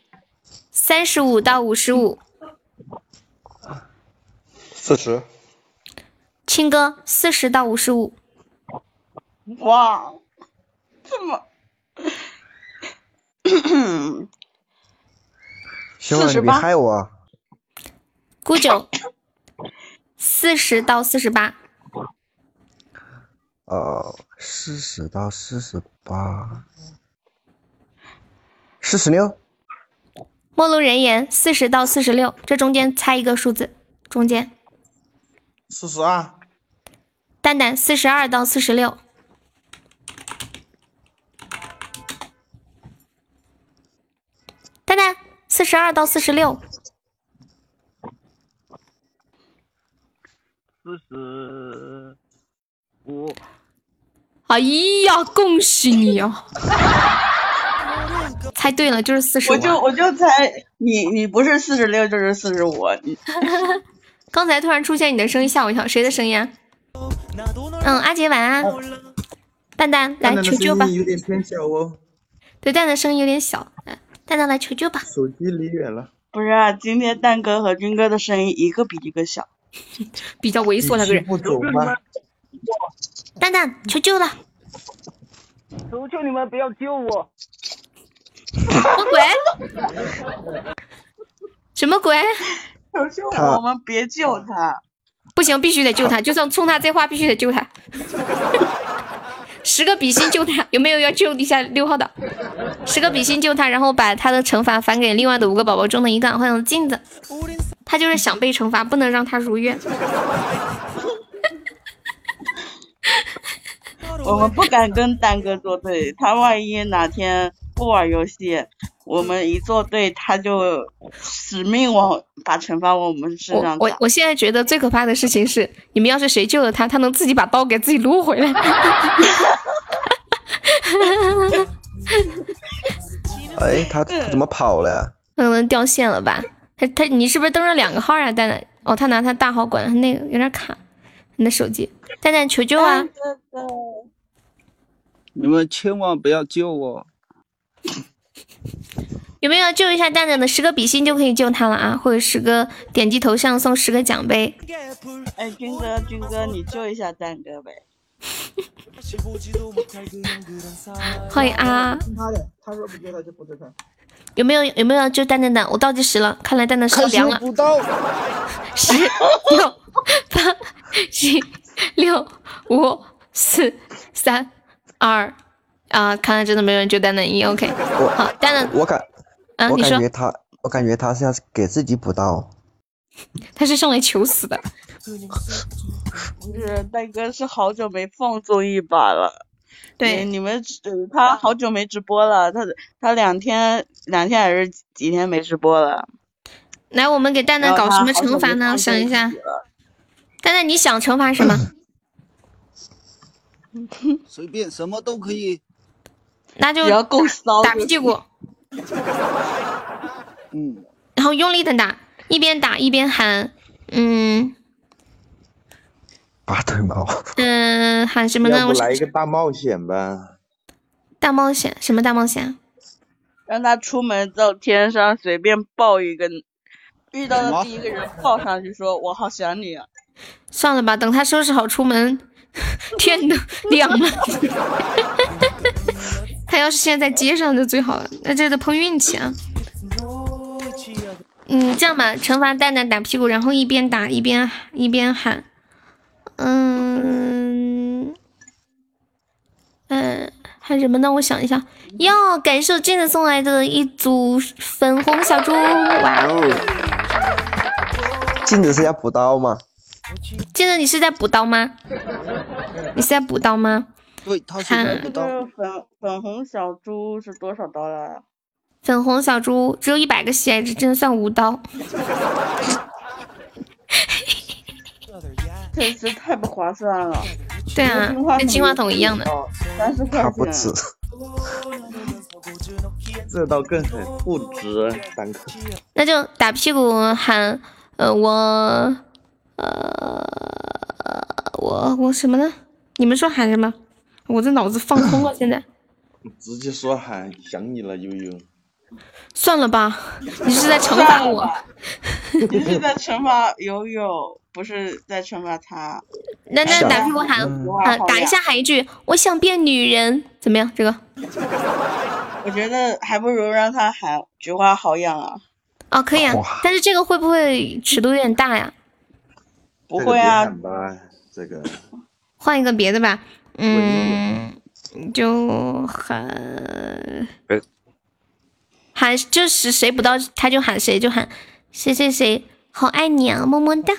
三十五到五十五，四十。青哥四十到五十五，哇，这么，希望你别48害我。啊孤九四十到四十八，呃，四十到四十八，四十六。陌路人言四十到四十六，这中间猜一个数字，中间四十二，蛋蛋四十二到四十六，蛋蛋四十二到四十六，四十五，哎呀，恭喜你啊！猜对了，就是四十五。我就我就猜你你不是四十六就是四十五，你 刚才突然出现你的声音，吓我一跳，谁的声音啊？嗯，阿杰晚安。蛋蛋来蛋蛋的求救吧声。音有点偏小哦，对，蛋蛋声音有点小，嗯，蛋蛋来求救吧。手机离远了。不是啊？今天蛋哥和军哥的声音一个比一个小。比较猥琐那个人。不走吗？蛋蛋求救了，求求你们不要救我！什么鬼？什么鬼？求求他我们别救他。不行，必须得救他，就算冲他这话，必须得救他。十个比心救他，有没有要救一下六号的？十个比心救他，然后把他的惩罚返给另外的五个宝宝中的一个。欢迎镜子，他就是想被惩罚，不能让他如愿。我们不敢跟丹哥作对，他万一哪天不玩游戏，我们一作对，他就使命往把惩罚往我们身上打。我我现在觉得最可怕的事情是，你们要是谁救了他，他能自己把刀给自己撸回来。哎，他他怎么跑了？可能掉线了吧？他他你是不是登了两个号啊？蛋蛋哦，他拿他大号管，他那个有点卡，你的手机。蛋蛋求救啊！你们千万不要救我！有没有救一下蛋蛋的十个比心就可以救他了啊？或者十个点击头像送十个奖杯。哎，军哥，军哥，你救一下蛋哥呗。欢迎啊！他的，他说不救他就不救他。有没有有没有救蛋蛋的？我倒计时了，看来蛋蛋是凉了。不到。十六八七六五四三二啊！看来真的没有人救蛋蛋一 OK。好，蛋蛋我感啊，我你说感觉他，我感觉他是要给自己补刀。他是上来求死的。不是，蛋哥是好久没放纵一把了。对你你们呃他好久没直播了，他他两天两天还是几天没直播了？来，我们给蛋蛋搞什么惩罚呢？想一下，蛋蛋你想惩罚什么？随便什么都可以。那就要够骚打屁股，嗯，然后用力的打，一边打一边喊，嗯，拔腿毛，嗯，喊什么呢？我来一个大冒险吧？大冒险，什么大冒险？让他出门到天上随便抱一个，遇到的第一个人抱上去说：“我好想你啊算了吧，等他收拾好出门，天都亮了。他要是现在在街上就最好了，那这得碰运气啊。嗯，这样吧，惩罚蛋蛋打屁股，然后一边打一边一边喊，嗯，嗯，喊什么呢？我想一下，哟，感谢镜子送来的一组粉红小猪，哇哦！镜子是要补刀吗？镜子，你是在补刀吗？你是在补刀吗？对，他是啊在补刀。这个粉粉红小猪是多少刀了？粉红小猪只有一百个喜爱值，真的算无刀。真是太不划算了。对啊，跟金话筒一样的。三十块他不钱。止。这倒更狠不值，单克。那就打屁股喊，呃，我，呃，我我什么呢？你们说喊什么？我这脑子放空了，现在。直接说喊想你了，悠悠。算了吧，你是在惩罚我。你是在惩罚悠悠，不是在惩罚他。那那打屁股喊喊打一下喊一句，我想变女人，怎么样？这个我觉得还不如让他喊菊花好痒啊。哦，可以啊，但是这个会不会尺度有点大呀？不会啊，这个换一个别的吧，嗯，就喊喊就是谁不到他就喊谁，就喊谁谁谁好爱你啊，么么哒。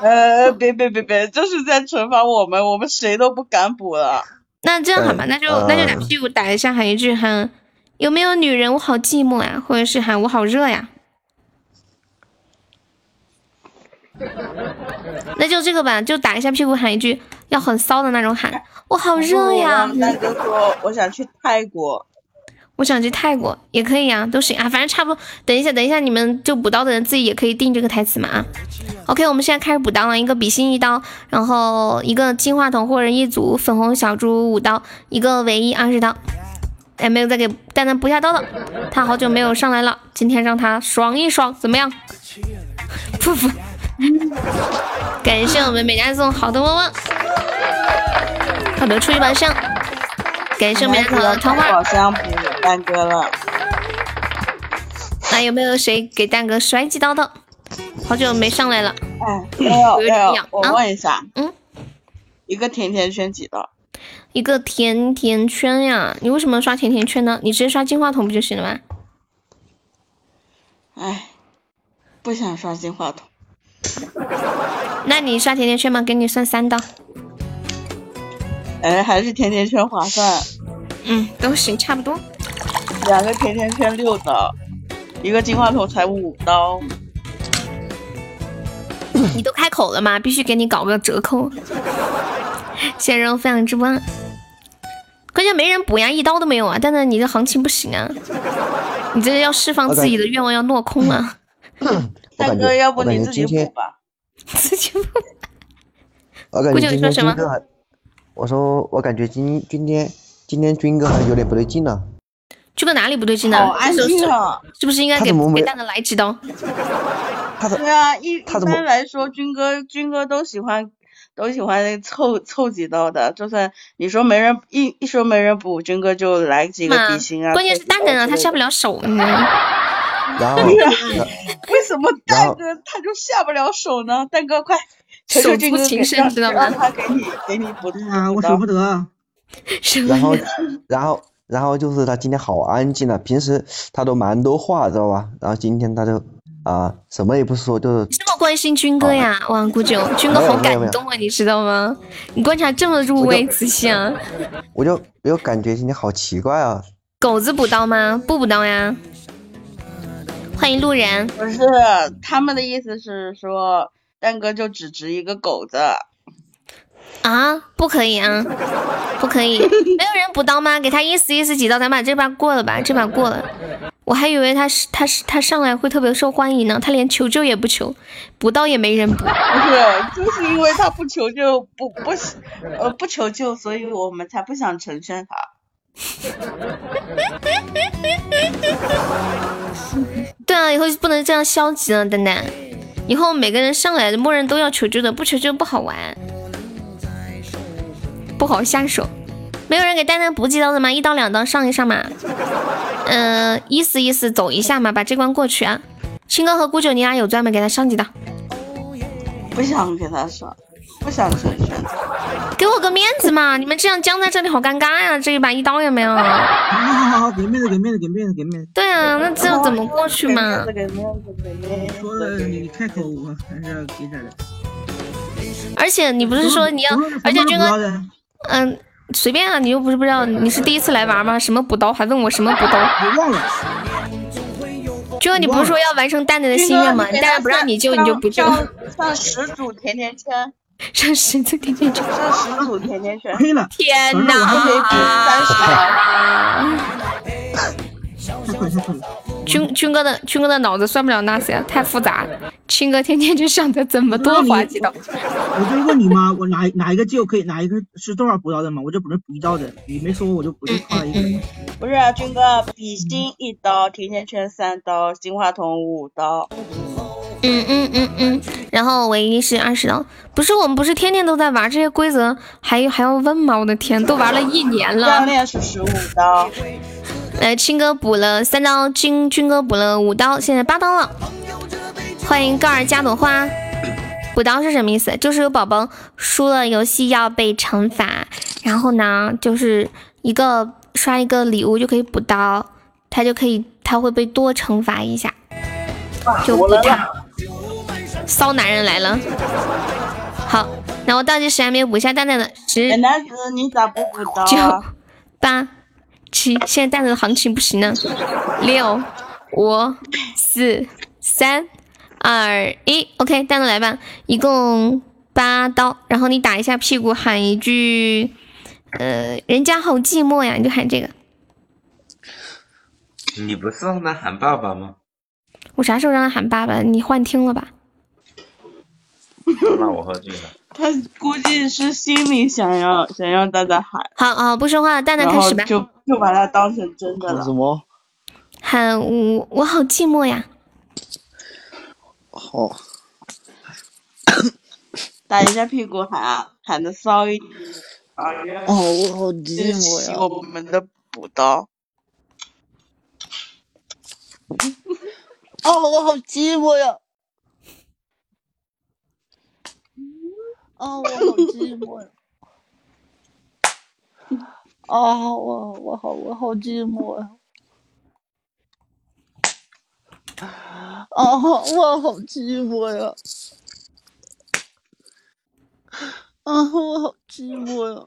呃，别别别别，这是在惩罚我们，我们谁都不敢补了。那这样好吧，那就那就打屁股打一下，喊一句喊有没有女人我好寂寞呀，或者是喊我好热呀。那就这个吧，就打一下屁股喊一句，要很骚的那种喊，我好热呀。大哥说我想去泰国，我想去泰国也可以啊，都行啊，反正差不多。等一下，等一下，你们就补刀的人自己也可以定这个台词嘛啊。OK，我们现在开始补刀了，一个比心一刀，然后一个金话筒或者一组粉红小猪五刀，一个唯一二十刀。哎，没有再给蛋蛋补下刀了，他好久没有上来了，今天让他爽一爽，怎么样？不不，感谢我们美家送好的窝窝，好的出一把上，感谢我们家的桃花。宝箱补蛋哥了。那有没有谁给蛋哥甩几刀的？好久没上来了。哎，没有没有，我啊问一下，嗯，一个甜甜圈几刀？一个甜甜圈呀，你为什么刷甜甜圈呢？你直接刷金话筒不就行了吗？哎，不想刷金话筒。那你刷甜甜圈吗，给你算三刀。哎，还是甜甜圈划算。嗯，都行，差不多。两个甜甜圈六刀，一个金话筒才五刀。你都开口了吗，必须给你搞个折扣。谢谢人分享直播。关键没人补呀，一刀都没有啊！蛋蛋，你这行情不行啊！你这要释放自己的愿望要落空啊！蛋哥，要不你自己补吧？自己补。我感觉今天九你说什么军哥还，我说我感觉今今天今天军哥还有点不对劲了。这个哪里不对劲呢？好安！是不是应该给给蛋蛋来几刀？对啊，一一般来说，军哥军哥都喜欢都喜欢凑凑几刀的，就算你说没人一一说没人补，军哥就来几个比心啊。关键是蛋蛋啊，他下不了手？然后 为什么蛋哥他就下不了手呢？蛋哥快手足情深让知道吗让他给你给你补啊，我舍不得啊。然后然后然后就是他今天好安静啊，平时他都蛮多话，知道吧？然后今天他就啊什么也不说，就是这么关心军哥呀？哇，顾九，军哥好感动啊，你知道吗？你观察这么入微仔细啊。我就我就感觉今天好奇怪啊。狗子补刀吗？不补刀呀。欢迎路人。不是，他们的意思是说蛋哥就只值一个狗子。啊，不可以啊，不可以！没有人补刀吗？给他意思意思几刀，咱把这把过了吧，这把过了。我还以为他是他是他上来会特别受欢迎呢，他连求救也不求，补刀也没人补。不是，就是因为他不求救，不不呃不求救，所以我们才不想成全他。对啊，以后就不能这样消极了，蛋蛋。以后每个人上来，默认都要求救的，不求救不好玩，不好下手。没有人给蛋蛋补几刀的吗？一刀两刀上一上嘛。嗯、意思意思走一下嘛，把这关过去啊。青哥和姑九，你俩有钻没？给他上几刀，不想给他上，不想成全他。给我个面子嘛！你们这样僵在这里好尴尬呀，这一把一刀也没有。好好好，给面子，给面子，给面子，给面子。对啊，那这样怎么过去嘛？给面子，给面子，说了你开口，我还是要给点的。而且你不是说你要，而且军哥，嗯，随便啊，你又不是不知道，你是第一次来玩吗？什么补刀，还问我什么补刀？我忘了。军哥，你不是说要完成蛋蛋的心愿吗？蛋蛋不让你救，你就不救。上上十组甜甜圈，上十组甜甜圈，上十组甜甜圈。天可以补三十。军军哥的军哥的脑子算不了那些，太复杂。青哥天天就想着怎么多划几刀。我就问你嘛，我哪哪一个救可以，哪一个是多少补刀的嘛？我就补了补一刀的，你没说我就补就差了一个。不是啊，军哥，比心一刀，甜甜圈三刀，金话筒五刀。嗯嗯嗯嗯，然后唯一是二十刀，不是我们不是天天都在玩这些规则，还还要问吗？我的天，都玩了一年了。教练是十五刀。来，青哥补了三刀，军军哥补了五刀，现在八刀了。欢迎盖尔加朵花。补刀是什么意思？就是有宝宝输了游戏要被惩罚，然后呢，就是一个刷一个礼物就可以补刀，他就可以他会被多惩罚一下，就补他。骚男人来了。好，那我倒计时还没有补一下蛋蛋的十男子你咋不补刀？九八七，现在蛋蛋的行情不行呢。六五四三二一，OK，蛋蛋来吧，一共八刀，然后你打一下屁股，喊一句，呃，人家好寂寞呀，你就喊这个。你不是让他喊爸爸吗？我啥时候让他喊爸爸？你幻听了吧？那我喝醉了。他估计是心里想要想要蛋蛋喊，好好，不说话了，蛋蛋开始吧。就就把它当成真的了。什么？喊我我好寂寞呀。好，打一下屁股喊啊，喊的骚一点。啊，哦，我好寂寞呀。我们的补刀。哦，我好寂寞呀。哦，我好寂寞呀。啊，我我好我好寂寞呀。啊，我好寂寞呀。啊，我好寂寞呀。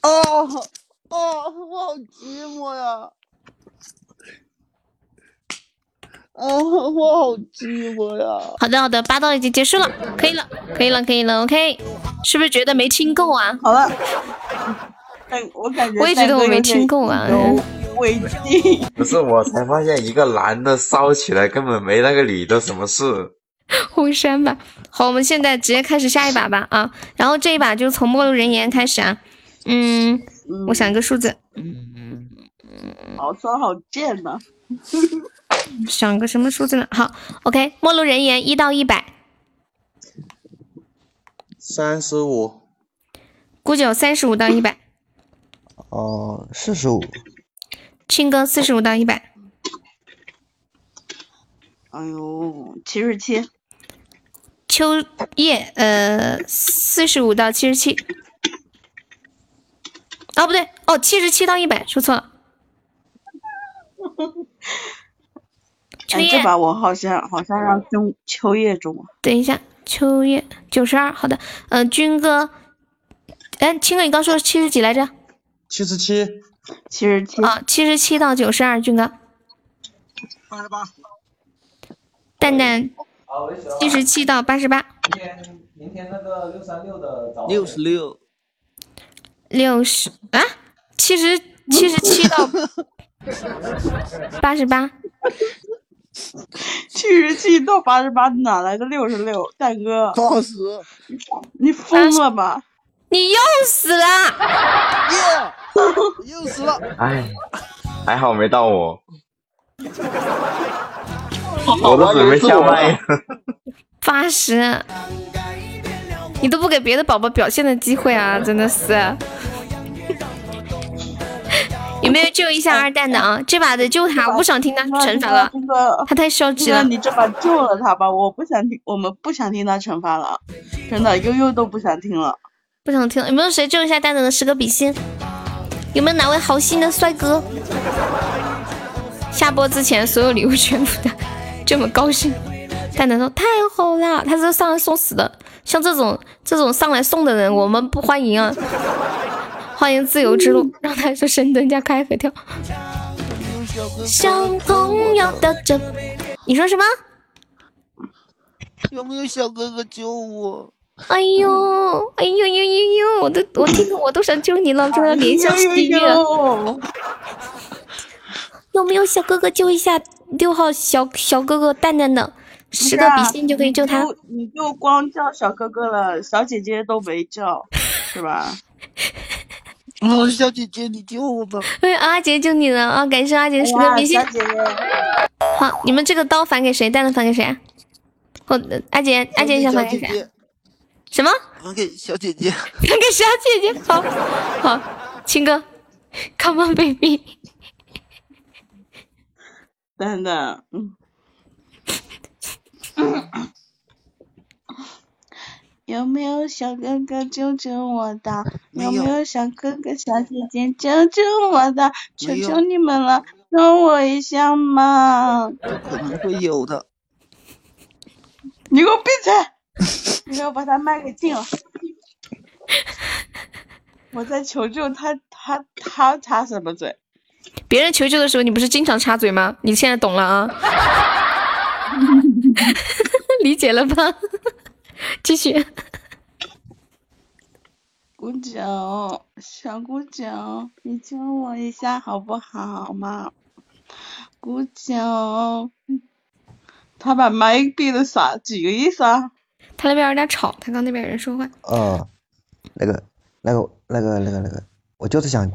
啊，啊，我好寂寞呀。啊，我好寂寞呀。好的好的，八道已经结束了，可以了，可以了，可以了，OK。是不是觉得没听够啊？好了，但我感觉我也觉得我没听够啊。危机。不是，我才发现一个男的骚起来根本没那个女的什么事。红山吧。好，我们现在直接开始下一把吧啊！然后这一把就从陌路人言开始啊。嗯，我想一个数字，嗯好骚好贱呐！想个什么数字呢？好，OK，陌路人言一到一百，三十五，孤九三十五到一百，哦，四十五，青哥四十五到一百，哎呦，七十七，秋叶呃四十五到七十七，哦不对，哦七十七到一百，说错了。秋哎，这把我好像好像让中秋叶中啊。等一下，秋叶九十二，好的，嗯、军哥，哎，青哥，你刚说七十几来着？七十七，七十七。啊，七十七到九十二，军哥，八十八，蛋蛋七十七到八十八，明天那个六三六的早六十六，六十啊，七十七十七到 八十八，七十七到八十八哪来的六十六？大哥，八十，你疯了吧？你又死了！耶，又死了。哎，还好没到我，我都准备下麦了。八十，你都不给别的宝宝表现的机会啊！真的是。有没有救一下二蛋的啊？这把得救他，我不想听他惩罚了，他太消极了。那你这把救了他吧，我不想听，我们不想听他惩罚了，真的，悠悠都不想听了。不想听了，有没有谁救一下蛋蛋的十个比心？有没有哪位好心的帅哥？下播之前所有礼物全部的，这么高兴。蛋蛋说太好了，他是上来送死的，像这种这种上来送的人，我们不欢迎啊！欢迎自由之路，让他说深蹲加开合跳。小朋友的这，你说什么？有没有小哥哥救我？哎呦，哎呦呦呦呦！我都我听着我都想救你了，就要怜香惜玉了。有没有小哥哥救一下六号小小哥哥蛋蛋的？十个比心就可以救他。你就光叫小哥哥了，小姐姐都没叫，是吧？哦，小姐姐，你救我吧！哎，阿杰救你了啊！感谢阿杰十个比心。好，你们这个刀返给谁？蛋蛋返给谁啊？我阿杰，阿杰想返给谁？什么？还给小姐姐。返给小姐姐。好，好，亲哥，Come on baby。蛋蛋，嗯。有没有小哥哥救救我的？有没有小哥哥小姐姐救救我的？求求你们了，帮我一下嘛！可能会有的。你给我闭嘴！你给我把他麦给禁了。我在求救他，他他插什么嘴？别人求救的时候，你不是经常插嘴吗？你现在懂了啊？理解了吧？继续。姑九，小姑九，你救我一下好不好嘛？姑九，他把麦闭了啥？几个意思啊？他那边有点吵，他刚那边有人说话。哦，那个，那个，那个，那个，那个，我就是想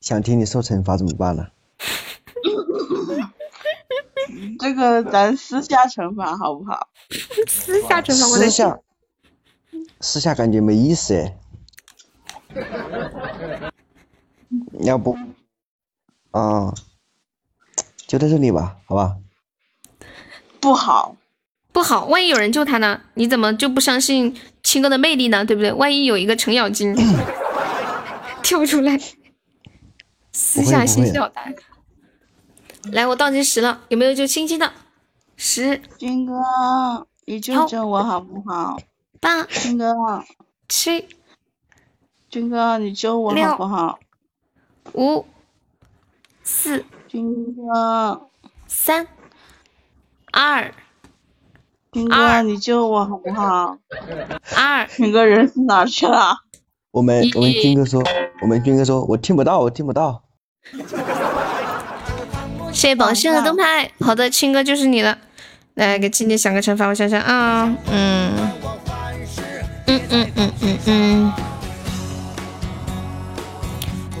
想听你受惩罚怎么办呢？这个咱私下惩罚好不好？私下惩罚，我私下，私下感觉没意思哎。要不，啊，就在这里吧，好吧？不好，不好，万一有人救他呢？你怎么就不相信青哥的魅力呢？对不对？万一有一个程咬金跳出来，私下信息表达。来，我倒计时了，有没有救青青的？十，军哥，你救救我好不好？八，军哥，七，军哥，你救我好不好？五，四，军哥，三，二，军哥，你救我好不好？二，军哥人是哪去了？我们我们军哥说，我们军哥说，我听不到，我听不到。谢谢宝信的灯牌，好的，青哥就是你了，来给青姐想个惩罚，我想想啊，嗯，嗯嗯嗯嗯嗯，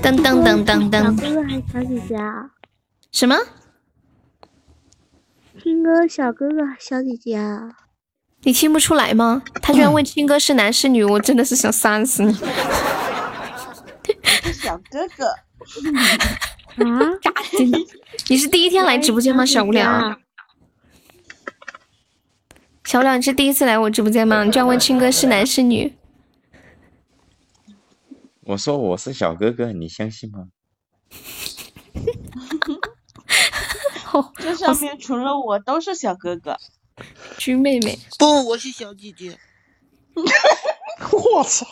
噔噔噔噔噔，小哥哥还是小姐姐啊？什么？青哥，小哥哥，小姐姐啊？你听不出来吗？他居然问青哥是男是女，我真的是想扇死你！小哥哥。啊！你是第一天来直播间吗？小无聊。小无聊，你是第一次来我直播间吗？你居然问青哥是男是女？我说我是小哥哥，你相信吗？这上面除了我都是小哥哥。君妹妹。不，我是小姐姐。我操！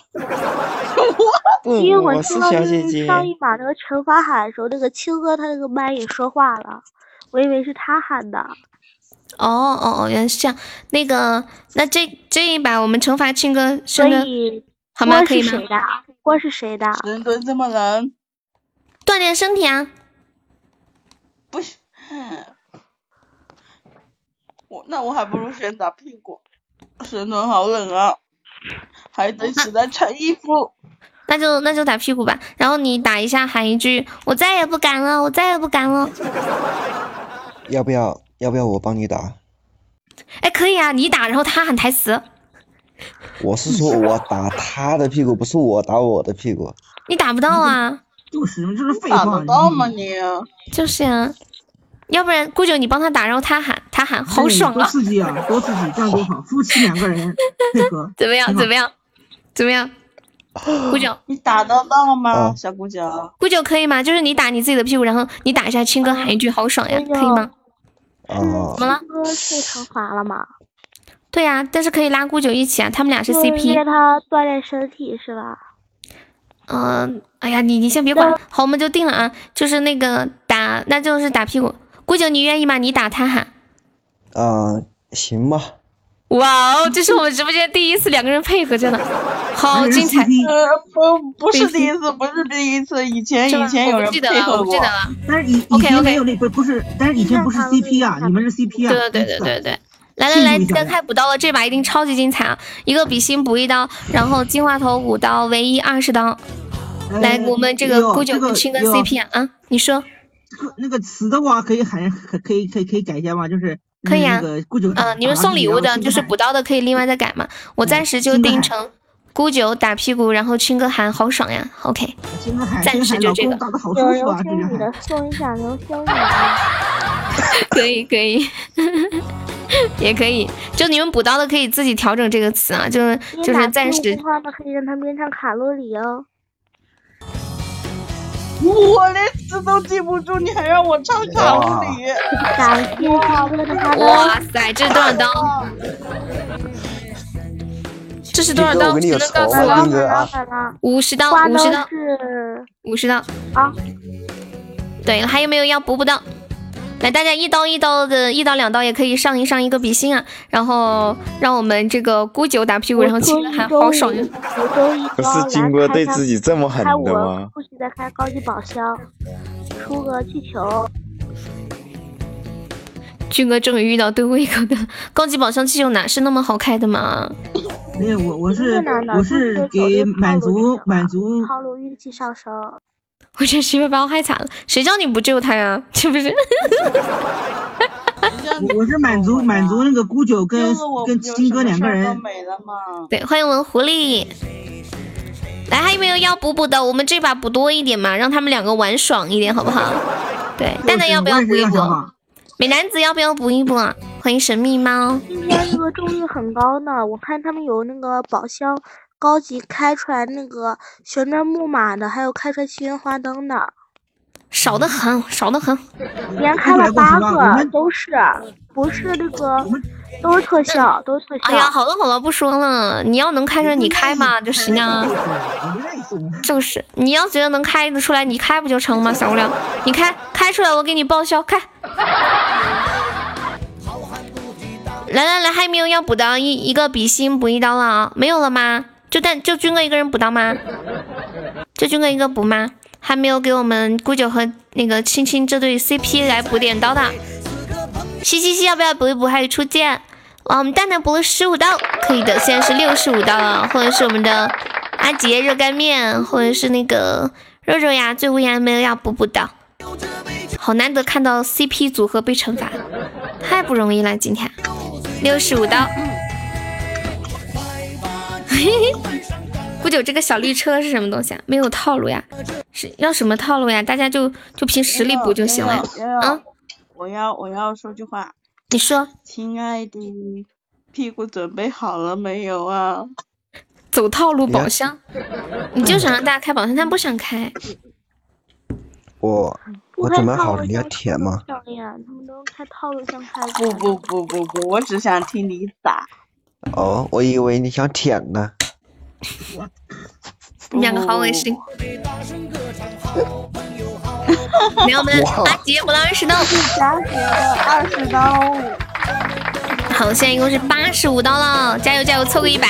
因为我听到就是上一把那个惩罚喊的时候，那个青哥他那个麦也说话了，我以为是他喊的。哦哦哦，原来是这样。那个，那这这一把我们惩罚青哥，所以好吗？可以吗？谁的？锅是谁的？人蹲这么冷。锻炼身体啊。不是，我那我还不如选打屁股，深蹲好冷啊，还得起来穿衣服。那就那就打屁股吧，然后你打一下，喊一句“我再也不敢了，我再也不敢了”。要不要？要不要我帮你打？哎，可以啊，你打，然后他喊台词。我是说 我打他的屁股，不是我打我的屁股。你打不到啊！就是就是废话。打得到吗你？就是呀，要不然顾九你帮他打，然后他喊他喊，好爽啊！多刺激啊！多刺激，这样多好，夫妻两个人 配合。怎么样？怎么样？怎么样？顾九，你打得到吗？小顾九，顾九可以吗？就是你打你自己的屁股，然后你打一下青哥，喊一句好爽呀，可以吗？哦。怎么了？哥是惩罚了吗？对呀，但是可以拉顾九一起啊，他们俩是 CP。约他锻炼身体是吧？嗯，哎呀，你你先别管，好，我们就定了啊，就是那个打，那就是打屁股。顾九，你愿意吗？你打他哈。嗯，行吧。哇哦，这是我们直播间第一次两个人配合，真的好精彩。呃，不，不是第一次，不是第一次，以前以前有人配合过。但是以以前没有那不不是，但是以前不是 CP 啊，你们是 CP 啊。对对对对对。来来来，再开补刀了，这把一定超级精彩啊！一个比心补一刀，然后金话头五刀，唯一二十刀。来，我们这个孤九跟青哥 CP 啊啊！你说，那个词的话可以喊，可可以可以可以改一下吗？就是可以啊。孤九啊，你们送礼物的，就是补刀的，可以另外再改嘛。我暂时就定成孤九打屁股，然后青哥喊好爽呀。OK，暂时就这个。有流星雨的送一下流星雨。可以可以。也可以，就你们补刀的可以自己调整这个词啊，就是就是暂时。的话，可以让他变成卡路里哦。我连词都记不住，你还让我唱卡路里？感谢哇塞，这是多少刀？这是多少刀？谁能告诉我？五十刀，五十刀，五十刀。啊。对了，还有没有要补补刀？来，大家一刀一刀的，一刀两刀也可以上一上一个比心啊，然后让我们这个孤九打屁股，然后亲还好爽呀！不是金哥对自己这么狠的吗？不许再开高级宝箱，出个气球。军哥终于遇到对胃口的高级宝箱气球，哪是那么好开的嘛？没有，我我是我是给满足满足套路运气上升。我这媳妇把我害惨了，谁叫你不救他呀？是不是？我是满足满足那个孤九跟跟金哥两个人。对，欢迎我们狐狸。来，还有没有要补补的？我们这把补多一点嘛，让他们两个玩爽一点，好不好？对，蛋蛋要不要补一补？美男子要不要补一补啊？欢迎神秘猫。今天这个中率很高呢，我看他们有那个宝箱。高级开出来那个旋转木马的，还有开出来七元花灯的，少的很，少的很。连开了八个，都是不是那个，都是特效，都是特效。哎呀，好了好了，不说了。你要能开出来，你开嘛就行了。就是，你要觉得能开得出来，你开不就成吗？小姑娘，你开开出来，我给你报销。开。来来来，还有没有要补的？一一个比心补一刀了啊？没有了吗？就但就军哥一个人补刀吗？就军哥一个补吗？还没有给我们姑九和那个青青这对 CP 来补点刀的。西西西要不要补一补？还有初见。哇，我们蛋蛋补了十五刀，可以的，现在是六十五刀了。或者是我们的阿杰热干面，或者是那个肉肉呀，最无言没有要补补刀。好难得看到 CP 组合被惩罚，太不容易了，今天六十五刀。不久，这个小绿车是什么东西啊？没有套路呀，是要什么套路呀？大家就就凭实力补就行了。啊！我要我要说句话，你说，亲爱的，屁股准备好了没有啊？走套路宝箱，你就想让大家开宝箱，但不想开。我我准备好了，你要舔吗？他们都开套路箱开。不不不不不，我只想听你打。哦，我以为你想舔呢。你两个好恶心。没有没有，阿杰补了二十刀。加血的二十刀。好，现在一共是八十五刀了，加油加油，凑个一百。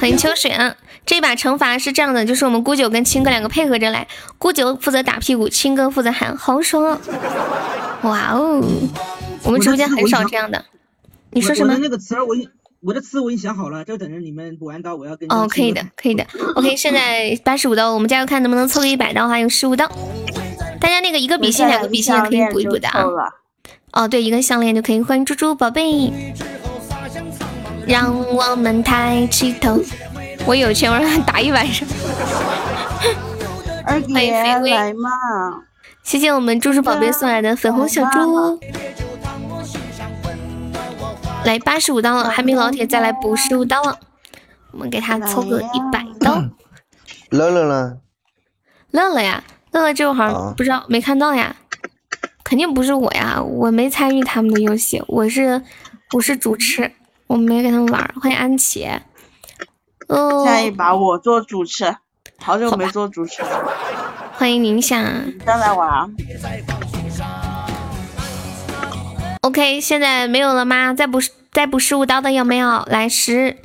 欢迎秋水啊！这把惩罚是这样的，就是我们姑九跟青哥两个配合着来，姑九负责打屁股，青哥负责喊好爽。哇哦，我们直播间很少这样的。你说什么？我的那个词儿我已我的词我已经想好了，就等着你们补完刀，我要跟。哦，可以的，可以的。OK，现在八十五刀，我们加油看能不能凑个一百刀，还有十五刀。大家那个一个比心，两个比心也可以补一补的啊。哦，对，一个项链就可以。欢迎猪猪宝贝。让我们抬起头。我有钱，我让他打一晚上。二姐来嘛！谢谢我们猪猪宝贝送来的粉红小猪。来八十五刀了，还没老铁再来补十五刀了。我们给他凑个一百刀。乐乐呢？乐乐呀，乐乐这会儿不知道没看到呀。肯定不是我呀，我没参与他们的游戏，我是我是主持，我没跟他们玩。欢迎安琪。哦，下一把我做主持，好久没做主持了。欢迎宁夏，再来玩。OK，现在没有了吗？再补再补十五刀的有没有？来，十、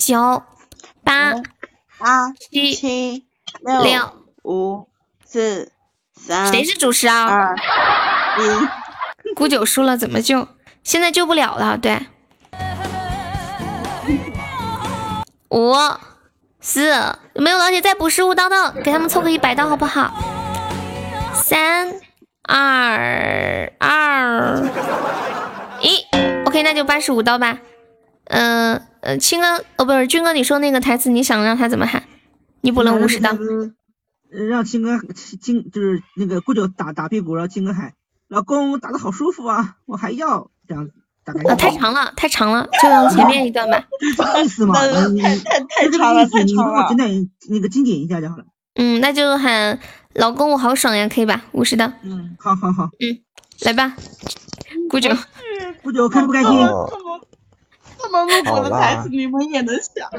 九、八、八、七、七、六、六、五、四、三。谁是主持啊？二、一。姑九输了怎么救？现在救不了了，对。五、四，有没有老铁再补十五刀的？给他们凑个一百刀好不好？三、二、二、一，OK，那就八十五刀吧。嗯呃，青哥，哦，不是军哥，你说那个台词，你想让他怎么喊？你补了五十刀。让青哥青就是那个顾九打打屁股，然后青哥喊：“老公打的好舒服啊，我还要这样子。”啊，太长了，太长了，就用前面一段吧。这个意思嘛，太太太长了，太长了。简短那个精简一下就好了。嗯，那就喊老公我好爽呀，可以吧？五十的。嗯，好好好。嗯，来吧，姑九，姑九开不开心？这么露骨的台词你们也能想？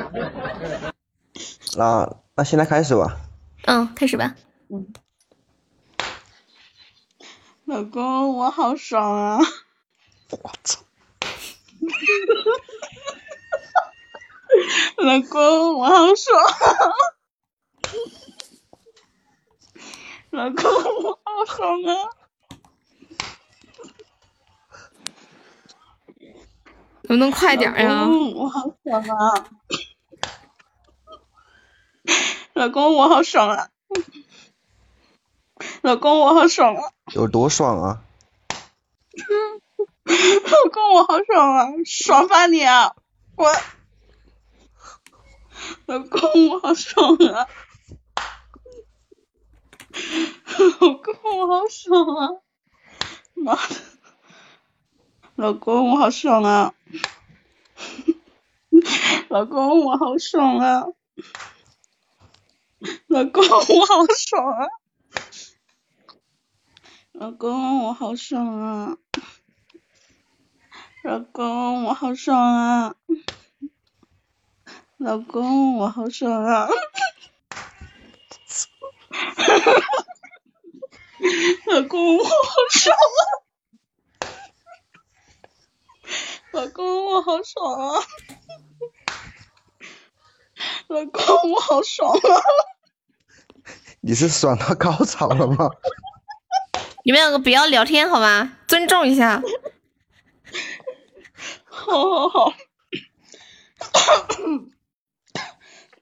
那那现在开始吧。嗯，开始吧。嗯。老公，我好爽啊！我操！老公，我好爽！老公，我好爽啊！能不能快点呀？我好爽啊！老公，我好爽啊！老公，我好爽啊！有多爽啊？老公，我好爽啊！爽翻你啊！我，老公，我好爽啊！老公，我好爽啊！妈的，老公，我好爽啊！老公，我好爽啊！老公，我好爽啊！老公，我好爽啊！老公，我好爽啊！老公，我好爽啊！老公，我好爽啊！老公，我好爽啊！老公，我好爽啊！你是爽到高潮了吗？你们两个不要聊天好吗？尊重一下。好好好，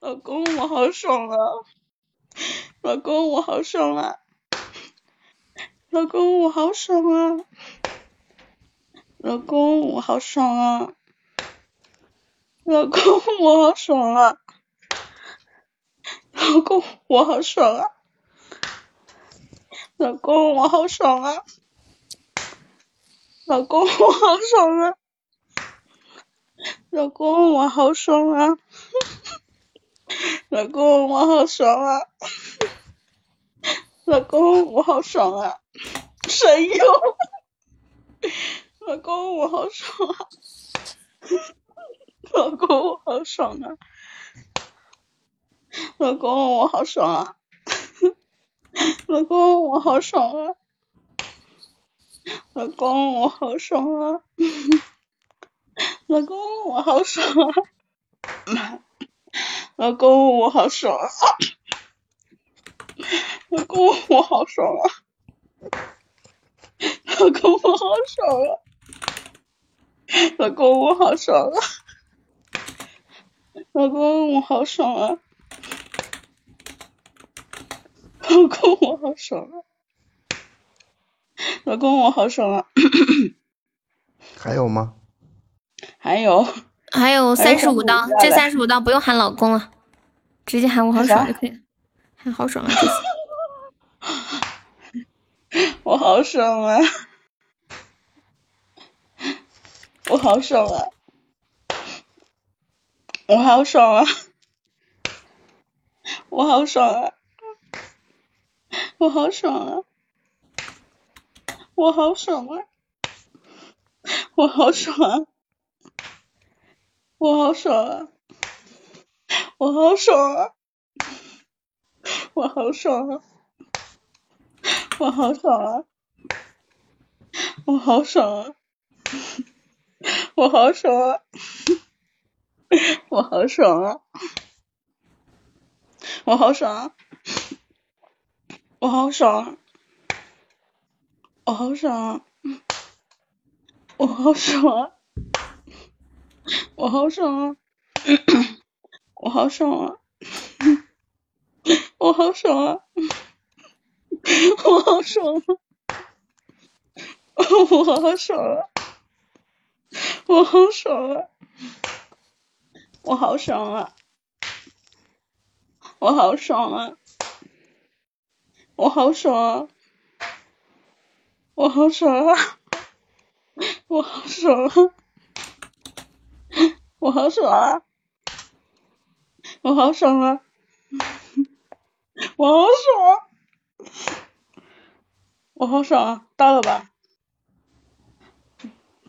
老公我好爽啊！老公我好爽啊！老公我好爽啊！老公我好爽啊！老公我好爽啊！老公我好爽啊！老公我好爽啊！老公我好爽啊！老公，我好爽啊！老公，我好爽啊！老公，我好爽啊！声优，老公，我好爽啊！老公，我好爽啊！老公，我好爽啊！老公，我好爽啊！老公，我好爽啊！老公，我好爽啊！老公我好爽啊！老公我好爽啊！老公我好爽啊！老公我好爽啊！老公我好爽啊！老公我好爽啊！老公我好爽啊！还有吗？还有还有三十五刀，这三十五刀不用喊老公了，直接喊我好爽就可以了，喊好爽啊！这次我好爽啊！我好爽啊！我好爽啊！我好爽啊！我好爽啊！我好爽啊！我好爽啊！我好爽啊！我好爽啊！我好爽啊！我好爽啊我好爽啊我好爽啊我好爽啊我好爽啊我好爽啊我好爽啊我好爽啊我好爽啊我好爽啊我好爽啊。我好爽啊！我好爽啊！我好爽啊！我好爽啊！我好爽啊！我好爽啊！我好爽啊！我好爽啊！我好爽啊！我好爽啊！我好爽啊！我好爽啊！到了吧？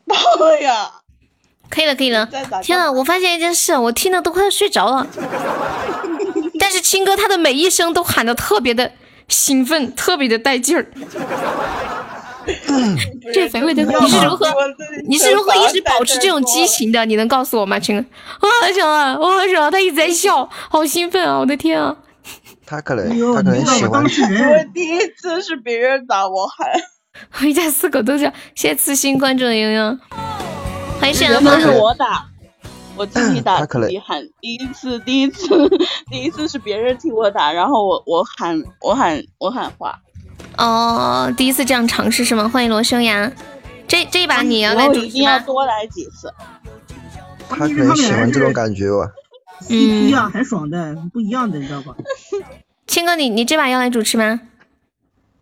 到了呀！可以了，可以了。天呐，我发现一件事，我听的都快要睡着了。但是青哥他的每一声都喊的特别的兴奋，特别的带劲儿。这肥味的，你是如何，你是如何一直保持这种激情的？你能告诉我吗，青哥？我好爽啊，我好爽啊！他一直在笑，好兴奋啊！我的天啊！他可能哎，他可能喜欢你知道我当事我人，第一次是别人打我喊，我一家四口都这样。谢谢慈心关注的悠悠，欢迎沈阳朋原本是友。我打，我自己打他可能自己喊。第一次，第一次，第一次是别人替我打，然后我我喊我喊我喊话，哦，第一次这样尝试是吗？欢迎罗生涯。这这一把你要以后来主持一定要？多来几次。他可能喜欢这种感觉吧。一样很爽的，不一样的，你知道吧？青哥，你你这把要来主持吗？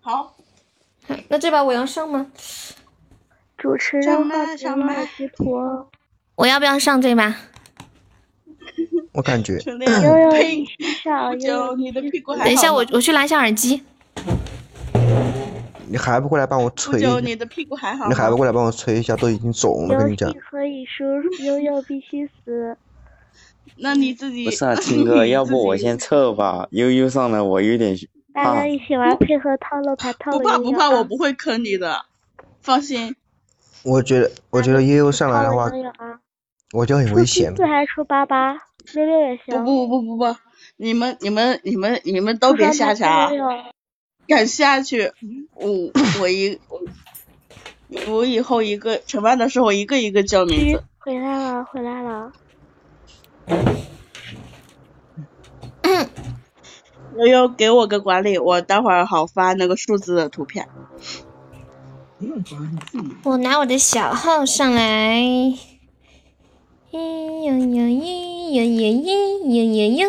好，那这把我要上吗？主持上人麦上麦好直播，我要不要上这把？我感觉悠悠呸你！去上，悠悠你的屁股还好等一下，我我去拿一下耳机。你还不过来帮我不吹一下，你的屁股还好你还？不过来帮我吹一下，都已经肿了，跟你讲戏。可以输，悠悠必须死。那你自己不是啊，青哥，要不我先撤吧。悠悠上来，我有点怕 大家。一起玩配合套路牌，套不路悠悠怕不怕，我啊不会坑你的，放心。我觉得，我觉得悠悠上来的话！我就很危险七。四还是出八八？六六也不行。不不不不，你们你们你们你们都别下去啊！敢下去，我 我一我我以后一个吃饭的时候一个一个叫名字。回来了，回来了。悠悠给我个管理，我待会儿好发那个数字的图片。不用管你自己。我拿我的小号上来。咿呀呀咿呀呀咿呀呀呀！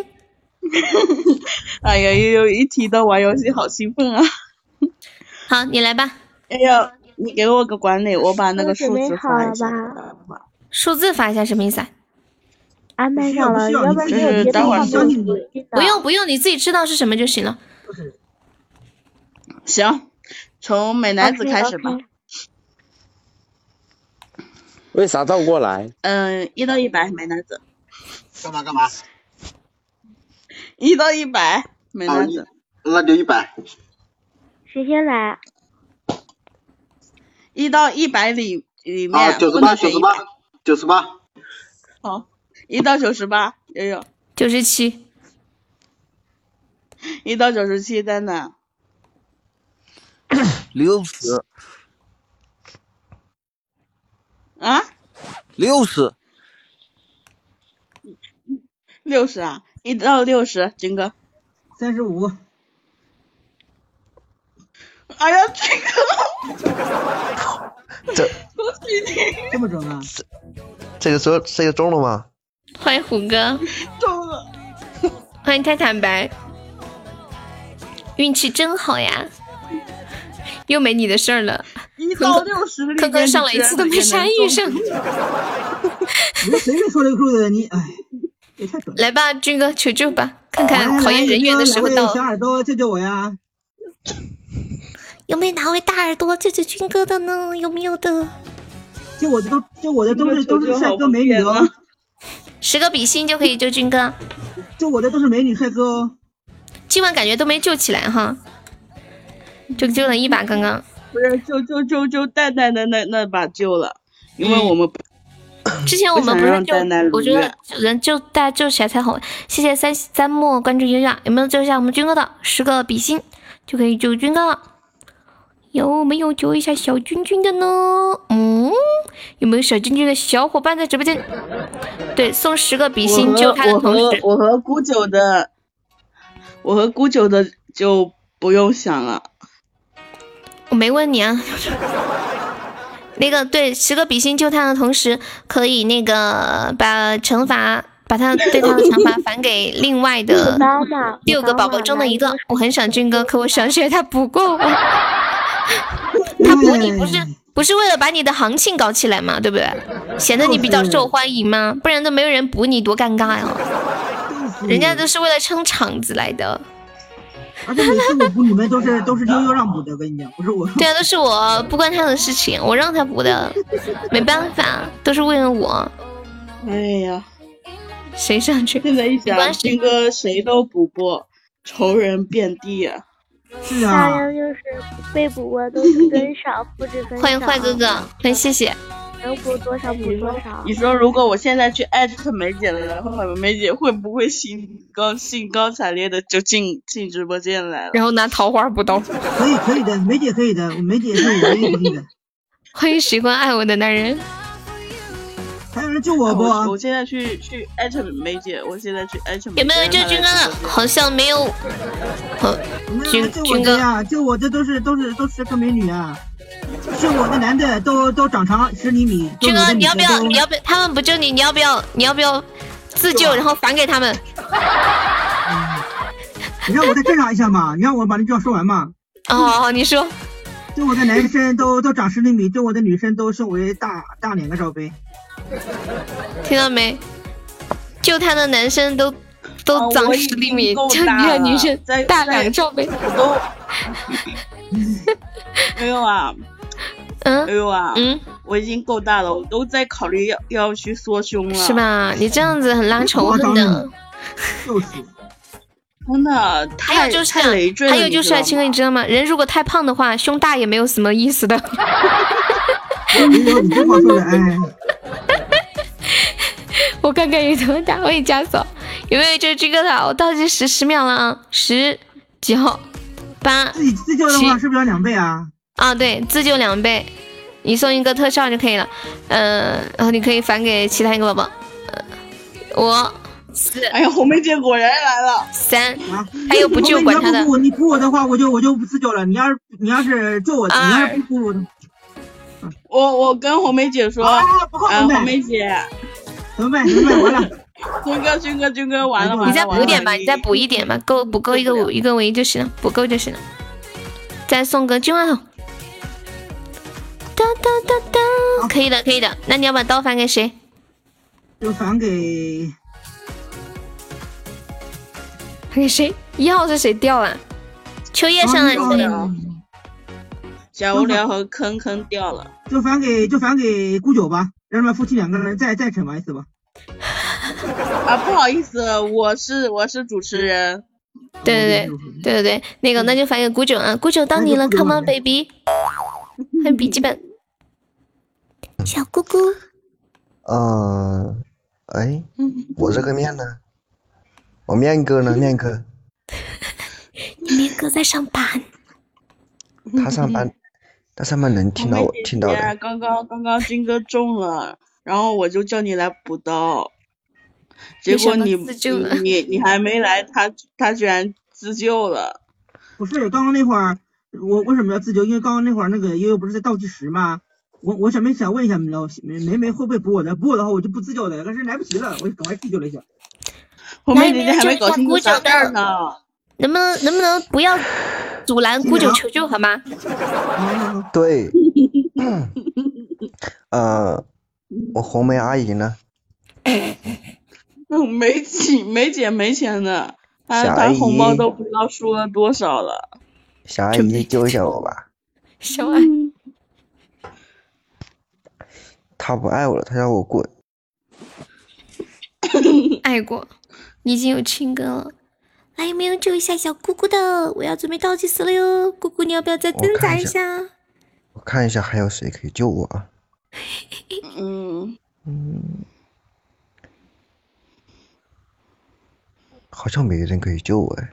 哎呀，悠悠一提到玩游戏好兴奋啊！好，你来吧。悠悠，你给我个管理，我把那个数字发一下。数字发一下什么意思啊？安排上了，要要不然就是你有别的待会儿话就不用不用，你自己知道是什么就行了。行，从美男子开始吧。为啥倒过来？嗯，一到一百，美男子。干嘛干嘛？一到一百，美男子。那就一百。谁先来？一到一百里里面啊，九十不八，能选一百。九十八，九十八。好，一到九十八，悠悠。九十七。一到九十七，蛋蛋。六十啊？六十六十啊？一到六十，军哥。三十五。哎呀，军哥！这这么准啊？这个说这个中了吗？欢迎虎哥，中了。欢迎太坦白，运气真好呀！又没你的事儿了。一到六十，刚刚上来一次都没啥遇上。我随便说了个数的，你哎。来吧，军哥求救吧，看看考验人缘的时候到小耳朵救救我呀！有没有哪位大耳朵救救军哥的呢？有没有的？救我的都救我的都是都是帅哥美女哦。十个比心就可以救军哥。救我的都是美女帅哥哦。今晚感觉都没救起来哈，就救了一把刚刚。不是救救救救蛋蛋的那那把救了，因为我们之前我们不是救，我觉得人救大家救起来才好。谢谢三三木关注悠悠，有没有救一下我们军哥的十个比心就可以救军哥了？有没有救一下小君君的呢？嗯，有没有小君君的小伙伴在直播间？对，送十个比心救他的同时，我和孤九的，我和孤九的就不用想了。我没问你啊。那个对，十个比心救他的同时，可以那个把惩罚，把他对他的惩罚返给另外的六个宝宝中的一个。我很想军哥，可我想血他不过我。他补你不是不是为了把你的行情搞起来嘛，对不对？显得你比较受欢迎吗？不然都没有人补你，多尴尬呀！人家都是为了撑场子来的。而且每次我补你们都是都是悠悠让补的，我跟你讲，不是我。对啊，都是我，不关他的事情，我让他补的，没办法，都是为了我。哎呀，谁上去？现在一想，军哥谁都补过，仇人遍地啊。是啊。大量就是被捕过都是跟上，复制跟上。欢迎坏哥哥，欢迎谢谢。能补多少补多少。你说如果我现在去艾特梅姐了，然后梅姐会不会兴高兴高采烈的就进进直播间来了？然后拿桃花补刀。可以可以的，梅姐可以的，梅姐是我可以的。欢迎喜欢爱我的男人。还有人救我不？我现在去去艾特梅姐，我现在去艾特。有没有人救军哥的？好像没有。军军哥呀，救我的都是都是都是个美女啊！救我的男的都都长长十厘米。军哥，你要不要？你要不要？他们不救你，你要不要？你要不要自救，然后返给他们？你让我再挣扎一下嘛！你让我把这句话说完嘛！哦，好你说。救我的男生都都长十厘米，救我的女生都身为大大两个罩杯。听到没？救他的男生都都长十厘米，就你的女生大两个罩杯。都。没有啊，嗯，没有啊，嗯，我已经够大了，我都在考虑要要去缩胸了。是吧？你这样子很拉仇恨的。就是。真的太太累赘了。还有就是啊，青哥，你知道吗？人如果太胖的话，胸大也没有什么意思的。你这话说的，哎。我看看有多大，我也加扫。有没有就是这个的？我倒计时十秒了啊，十九八自己自救的话是不是要两倍啊？啊，对，自救两倍，你送一个特效就可以了。嗯，然后你可以返给其他一个宝宝。五四，哎呀，红梅姐果然来了。三，还有不救管他的。你补我的话，我就我就不自救了。你要是你要是救我，你要是不补我的。我我跟红梅姐说，啊，红梅姐，怎么办？怎么办？完了，军哥，军哥，军哥，完了，完了，你再补点吧，你再补一点吧，够补够一个五一个唯一就行了，补够就行了。再送个金话筒，哒哒哒哒，可以的，可以的。那你要把刀返给谁？就返给还给谁？一号是谁掉了？秋叶上来了。小无聊和坑坑掉了，就返给就返给顾九吧，让他们夫妻两个人再再惩罚一次吧。啊，不好意思，我是我是主持人。对对对对对对，那个那就发给古九啊，古九到你了，Come on baby，还有笔记本，小姑姑。嗯，哎，我这个面呢？我面哥呢？面哥。你面哥在上班。他上班，他上班能听到我听到刚刚刚刚军哥中了，然后我就叫你来补刀，结果你你你你还没来，他他居然自救了。不是，刚刚那会儿我为什么要自救？因为刚刚那会儿那个悠悠不是在倒计时吗？我我想没想问一下梅梅梅会不会补我的？补我的话我就不自救了，但是来不及了，我就赶快自救了一下。红梅姐姐还没搞清楚啥事儿呢。能不能能不能不要阻拦姑九求救好吗？对，呃，我红梅阿姨呢？嗯，没钱，没姐没钱的，她她红包都不知道输了多少了。小阿姨救一下我吧。小阿姨，他不爱我了，他要我滚。爱过，你已经有亲哥了。来有没有救一下小姑姑的？我要准备倒计时了哟，姑姑你要不要再挣扎一下？我看一下还有谁可以救我啊？嗯嗯，好像没人可以救我哎。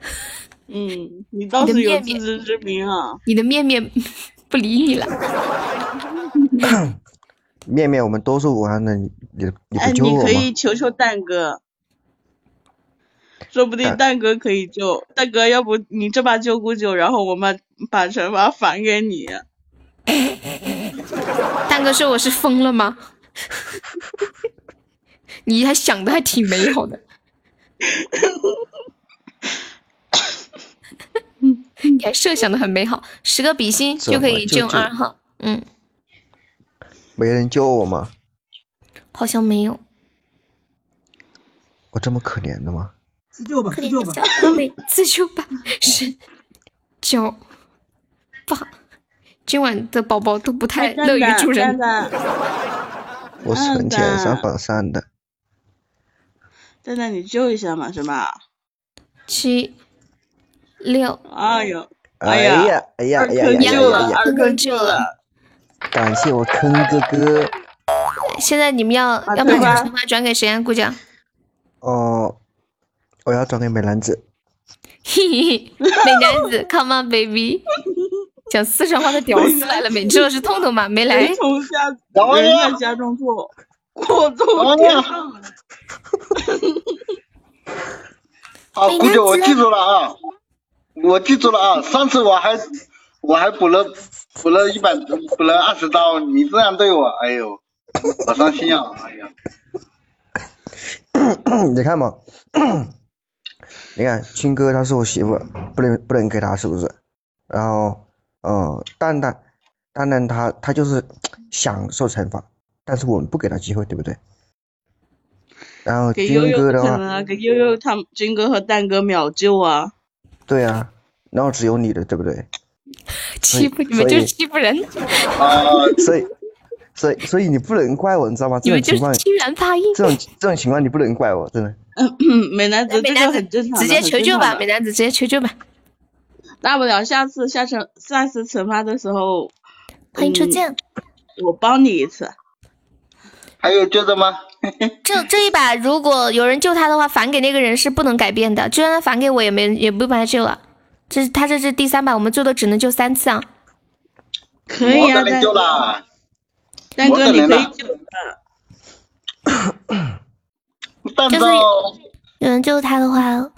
嗯，你倒是有自知之明啊！你的面面 不理你了。面面，我们都是武汉的，你你你哎，不救我吗？你可以求求蛋哥。说不定蛋哥可以救，蛋哥要不你这把救不救，然后我们把惩罚返给你。蛋哥说我是疯了吗？你还想的还挺美好的，你 还设想的很美好，十个比心就可以救二号。嗯，没人救我吗？好像没有。我这么可怜的吗？自救吧，自救吧，自救吧，十九八，今晚的宝宝都不太乐于助人。我存钱上榜三的。蛋蛋，你救一下嘛，是吧？七六。哎呦，哎呀，呀，哎呀，哎呀，二哥救了，二哥救了。感谢我坑哥哥。现在你们要要把惩罚转给谁啊？姑姐。哦。我要转给美男子，嘿嘿，美男子，Come on baby，讲四川话的屌丝来了没？知道是痛痛吗？没来。从下家中坐，我坐天上。好，姑姐，我记住了啊，我记住了啊。上次我还我还补了补了一百补了二十刀，你这样对我，哎呦，好伤心啊！哎呀，你看嘛。你看，青哥他是我媳妇，不能不能给他是不是？然后，嗯，蛋蛋，蛋蛋他他就是享受惩罚，但是我们不给他机会，对不对？然后军哥的话，给悠悠他们军哥和蛋哥秒救啊！对啊，然后只有你的，对不对？欺负你们就是欺负人啊！所以，所以，所以你不能怪我，你知道吗？这种情况，欺人发音，这种这种情况你不能怪我，真的。美男子，美男子直接求救吧，美男子直接求救吧。大不了下次下惩下次惩罚的时候，欢迎初见，我帮你一次。还有救的吗？这这一把如果有人救他的话，返给那个人是不能改变的，就算他返给我也没也不把他救了。这是他这是第三把，我们最多只能救三次啊。可以啊，蛋哥，蛋哥你可以救的。就是有人救他的话，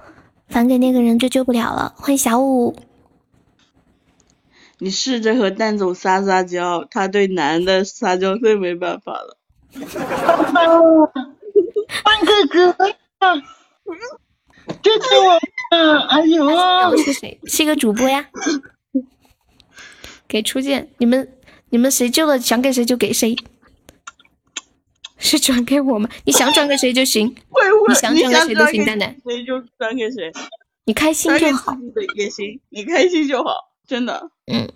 返给那个人就救不了了。欢迎小五，你试着和蛋总撒撒娇，他对男的撒娇最没办法了。蛋哥哥，救救我！哎呦，是谁？是一个主播呀。给初见，你们你们谁救了，想给谁就给谁。是转给我吗？你想转给谁就行，你想转给谁都行，蛋蛋。谁就转给谁，你开心就好。也行，你开心就好，真的。嗯。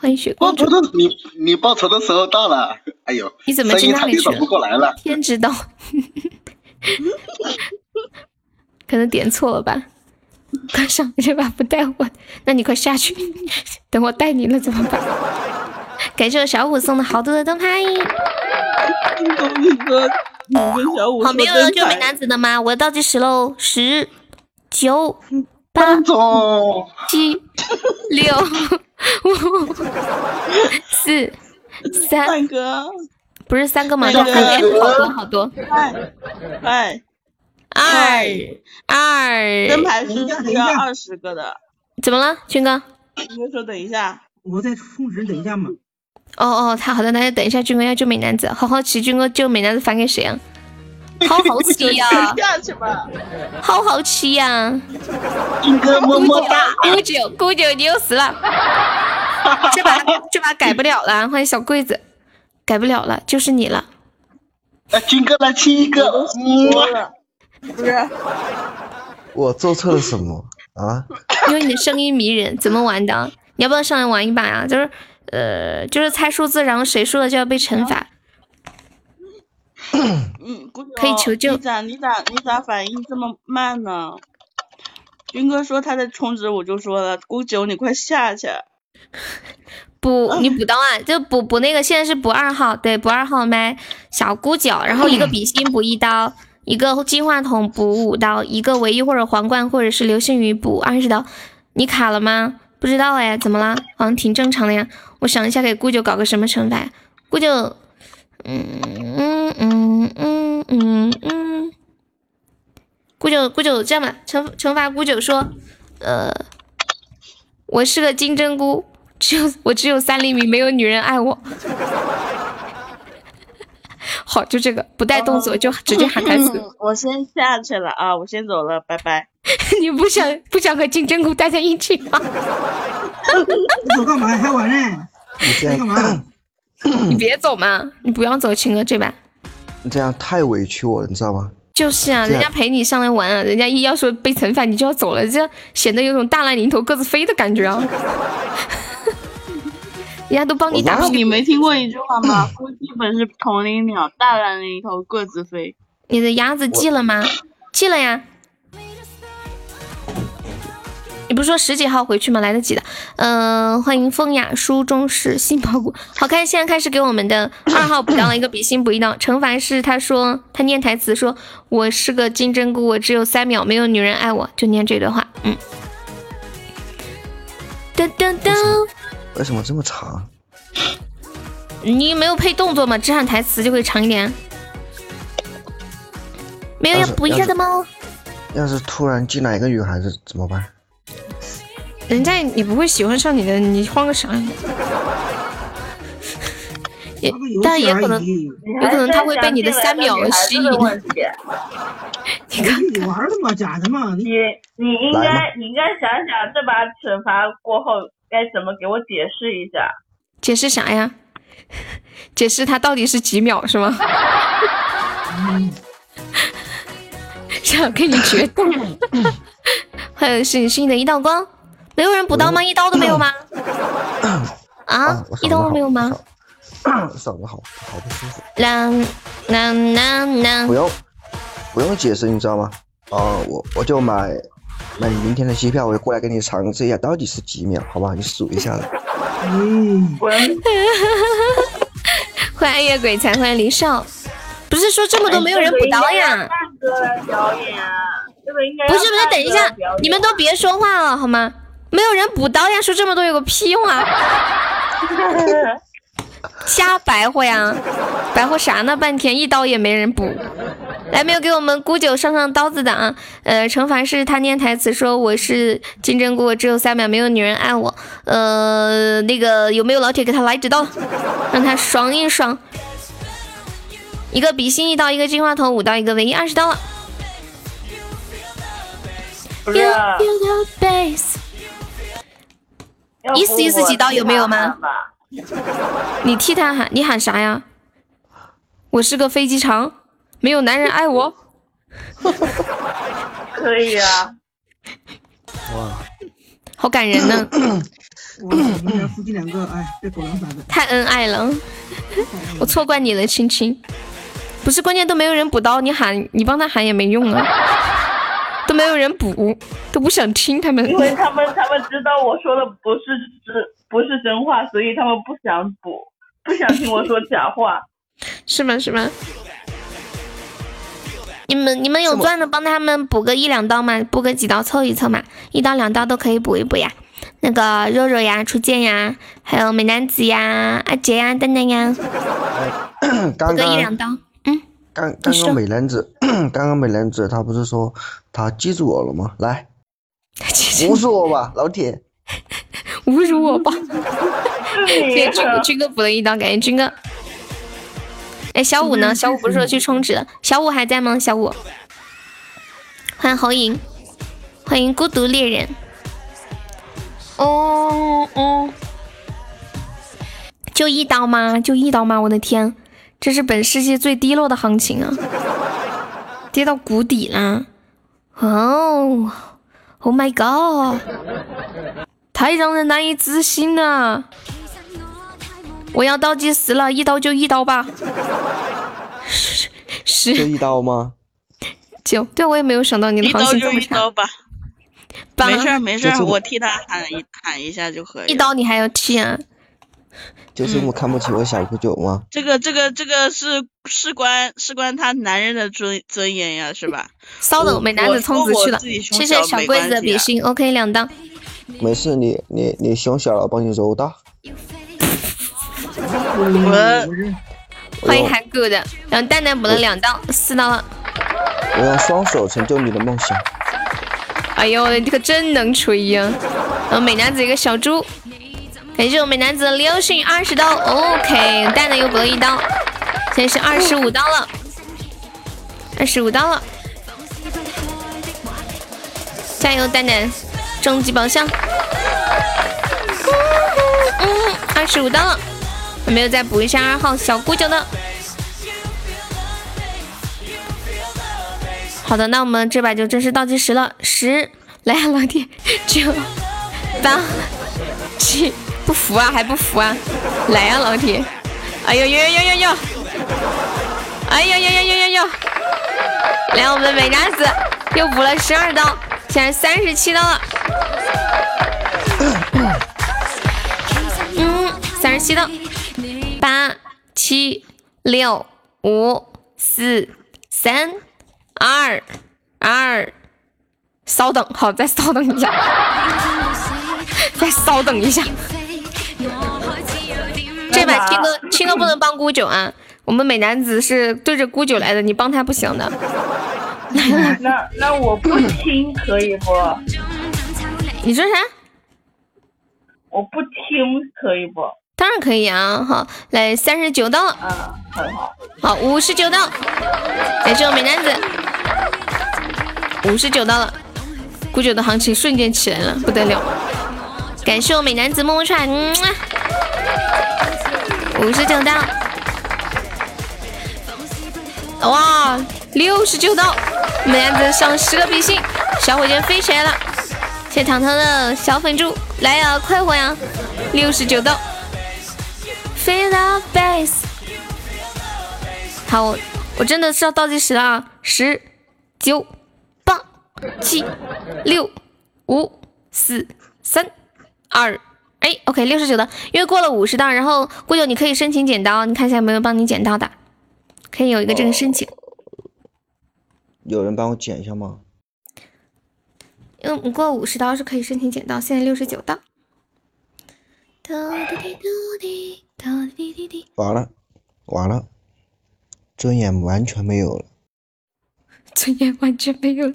欢迎雪公主。报仇的你你报仇的时候到了，哎呦，你怎么去那里去了？不过来了，天知道。可能点错了吧？快上这把不带我，那你快下去，等我带你了怎么办？感谢我小五送的好多的灯牌。好，没有要救美男子的吗？我要倒计时喽，十、九、八总七六五四三不是三个吗？那三个个好多好多。哎哎，二二灯牌是需要二十个的。怎么了，军哥？你就说等一下，我在充值，等一下嘛。哦哦，他好的，那就等一下，军哥要救美男子，好好奇，军哥救美男子返给谁啊？好好吃呀、下去吧。好好吃呀、么么哒。姑九，姑九，你又死了，这把这把改不了了，欢迎小柜子，改不了了，就是你了。哎，军哥来亲一个，不是，我做错了什么啊？因为你的声音迷人，怎么玩的？你要不要上来玩一把呀？就是呃，就是猜数字，然后谁输了就要被惩罚。嗯，姑可以求救你咋你咋你咋反应这么慢呢？军哥说他在充值，我就说了，姑九你快下去。补你补刀啊，就补补那个，现在是补二号，对，补二号麦小姑九，然后一个比心补一刀，一个金话筒补五刀，一个唯一或者皇冠或者是流星雨补二十刀。你卡了吗？不知道哎，怎么了？好像挺正常的呀。我想一下，给姑九搞个什么惩罚？姑九，嗯嗯嗯嗯嗯嗯，姑九姑九这样吧，惩惩罚姑九说，呃，我是个金针菇，只有我只有三厘米，没有女人爱我。好，就这个不带动作，就直接喊台词。嗯 我先下去了啊，我先走了，拜拜。你不想不想和金针菇待在一起吗？你走干嘛？还玩呢？你干嘛？你别走嘛，你不要走，青哥这把你这样太委屈我了，你知道吗？就是啊，人家陪你上来玩啊，人家一要说被惩罚，你就要走了，这样显得有种大难临头各自飞的感觉啊。人家都帮你打屁股，你没听过一句话吗？夫妻本是同林鸟，大难临头各自飞。你的鸭子寄了吗？寄了呀。你不是说十几号回去吗？来得及的。嗯、欢迎风雅书中式杏鲍菇。好看，现在开始给我们的二号补刀了一个比心补一刀。惩罚是他说他念台词说：“我是个金针菇，我只有三秒，没有女人爱我。”就念这段话。嗯。噔噔噔，为什么这么长？你没有配动作吗？只喊台词就会长一点。没有要补一下的吗？要是突然进来一个女孩子怎么办？人家也不会喜欢上你的，你慌个啥呀？也，但也可能，有可能他会被你的三秒吸引。你看，你玩的嘛，假的嘛？你你应该你应该想想这把惩罚过后该怎么给我解释一下。解释啥呀？解释他到底是几秒是吗？想跟你决斗。欢迎是是你的一道光，没有人补刀吗？一刀都没有吗？啊，一刀都没有吗？嗓子好好不舒服。啦啦啦啦不！用不用解释，你知道吗？啊、我我就买买明天的机票，我就过来给你尝试一下到底是几秒，好吧？你数一下来。嗯，欢迎暗夜鬼才，欢迎林少。不是说这么多没有人补刀呀？大哥来表演啊，这个应该不是不是，等一下，你们都别说话了好吗？没有人补刀呀，说这么多有个屁用啊！瞎白活呀，白活啥呢？半天一刀也没人补。来，没有给我们姑九上上刀子的啊！呃，惩罚是他念台词说我是金针菇，只有三秒，没有女人爱我。呃，那个有没有老铁给他来几刀，让他爽一爽？一个比心一刀，一个金话筒五刀，一个唯一二十刀了。不是 You feel the bass 意思意思几刀有没有吗？你替他喊，你喊啥呀？我是个飞机场，没有男人爱我。可以啊，哇，好感人呢，我两个，哎，这狗粮咋的？太恩爱了，我错怪你了，亲亲。不是，关键都没有人补刀，你喊你帮他喊也没用啊，都没有人补，都不想听他们。因为他们他们知道我说的不是真不是真话，所以他们不想补，不想听我说假话。是吗？是吗？你们你们有钻的，帮他们补个一两刀嘛，补个几刀凑一凑嘛，一刀两刀都可以补一补呀。那个肉肉呀，初见呀，还有美男子呀，阿杰呀，等等呀，补个一两刀。嗯，刚刚刚美男子，刚刚美男子 他不是说他记住我了吗？来，侮辱我吧，老铁，侮辱我吧。谢谢军哥，军哥补了一刀，感谢军哥。哎，小五呢？小五不是说去充值？小五还在吗？小五，欢迎侯莹，欢迎孤独猎人。哦哦，就一刀吗？就一刀吗？我的天，这是本世纪最低落的行情啊，跌到谷底了。哦，Oh my god，太让人难以置信了。我要倒计时了，一刀就一刀吧。十，就一刀吗？九，对我也没有想到你的行情这么差。吧。没事没事，我替他喊一喊一下就可以。一刀你还要替啊？就这么看不起我小姑九吗？这个这个这个是事关事关他男人的尊尊严呀，是吧？稍等，美男子充值去了，谢谢小桂子的比心，OK 两刀。没事，你你你胸小了，帮你揉大。我欢迎韩狗的，然后蛋蛋补了两刀，四刀了。我用双手成就你的梦想。哎呦，你可真能吹呀！然后美男子一个小猪，感谢我美男子的流星二十刀，OK，蛋蛋又补了一刀，现在是二十五刀了，二十五刀了，加油蛋蛋，终极宝箱，二十五刀了。有没有再补一下二号小姑九的？好的，那我们这把就正式倒计时了，十，来呀，老铁，九，八，七，不服啊，还不服啊？来呀，老铁，哎呦呦呦呦呦呦，哎呦呦呦呦呦呦，来，我们的美男子又补了十二刀，现在三十七刀了，嗯，三十七刀。八七六五四三二二，稍等，好，再稍等一下，再稍等一下。这把青哥，青哥不能帮姑九啊，我们美男子是对着姑九来的，你帮他不行的。那那我不听可以不？你说啥？我不听可以不？当然可以啊，好，来三十九刀，好，五十九刀，感谢我美男子，五十九刀了，古九的行情瞬间起来了，不得了，感谢我美男子么么踹，嗯。五十九刀，哇，六十九刀，美男子上十个比心，小火箭飞起来了，谢糖糖的小粉猪，来呀，快活呀，六十九刀。飞到 base，好，我我真的是要倒计时了啊！十、九、八、七、六、五、四、三、二，哎，OK，六十九的，因为过了五十档，然后顾九你可以申请剪刀，你看一下有没有帮你剪刀的，可以有一个这个申请。有人帮我剪一下吗？因为过五十刀是可以申请剪刀，现在六十九刀。完了，完了，尊严完全没有了，尊严完全没有了。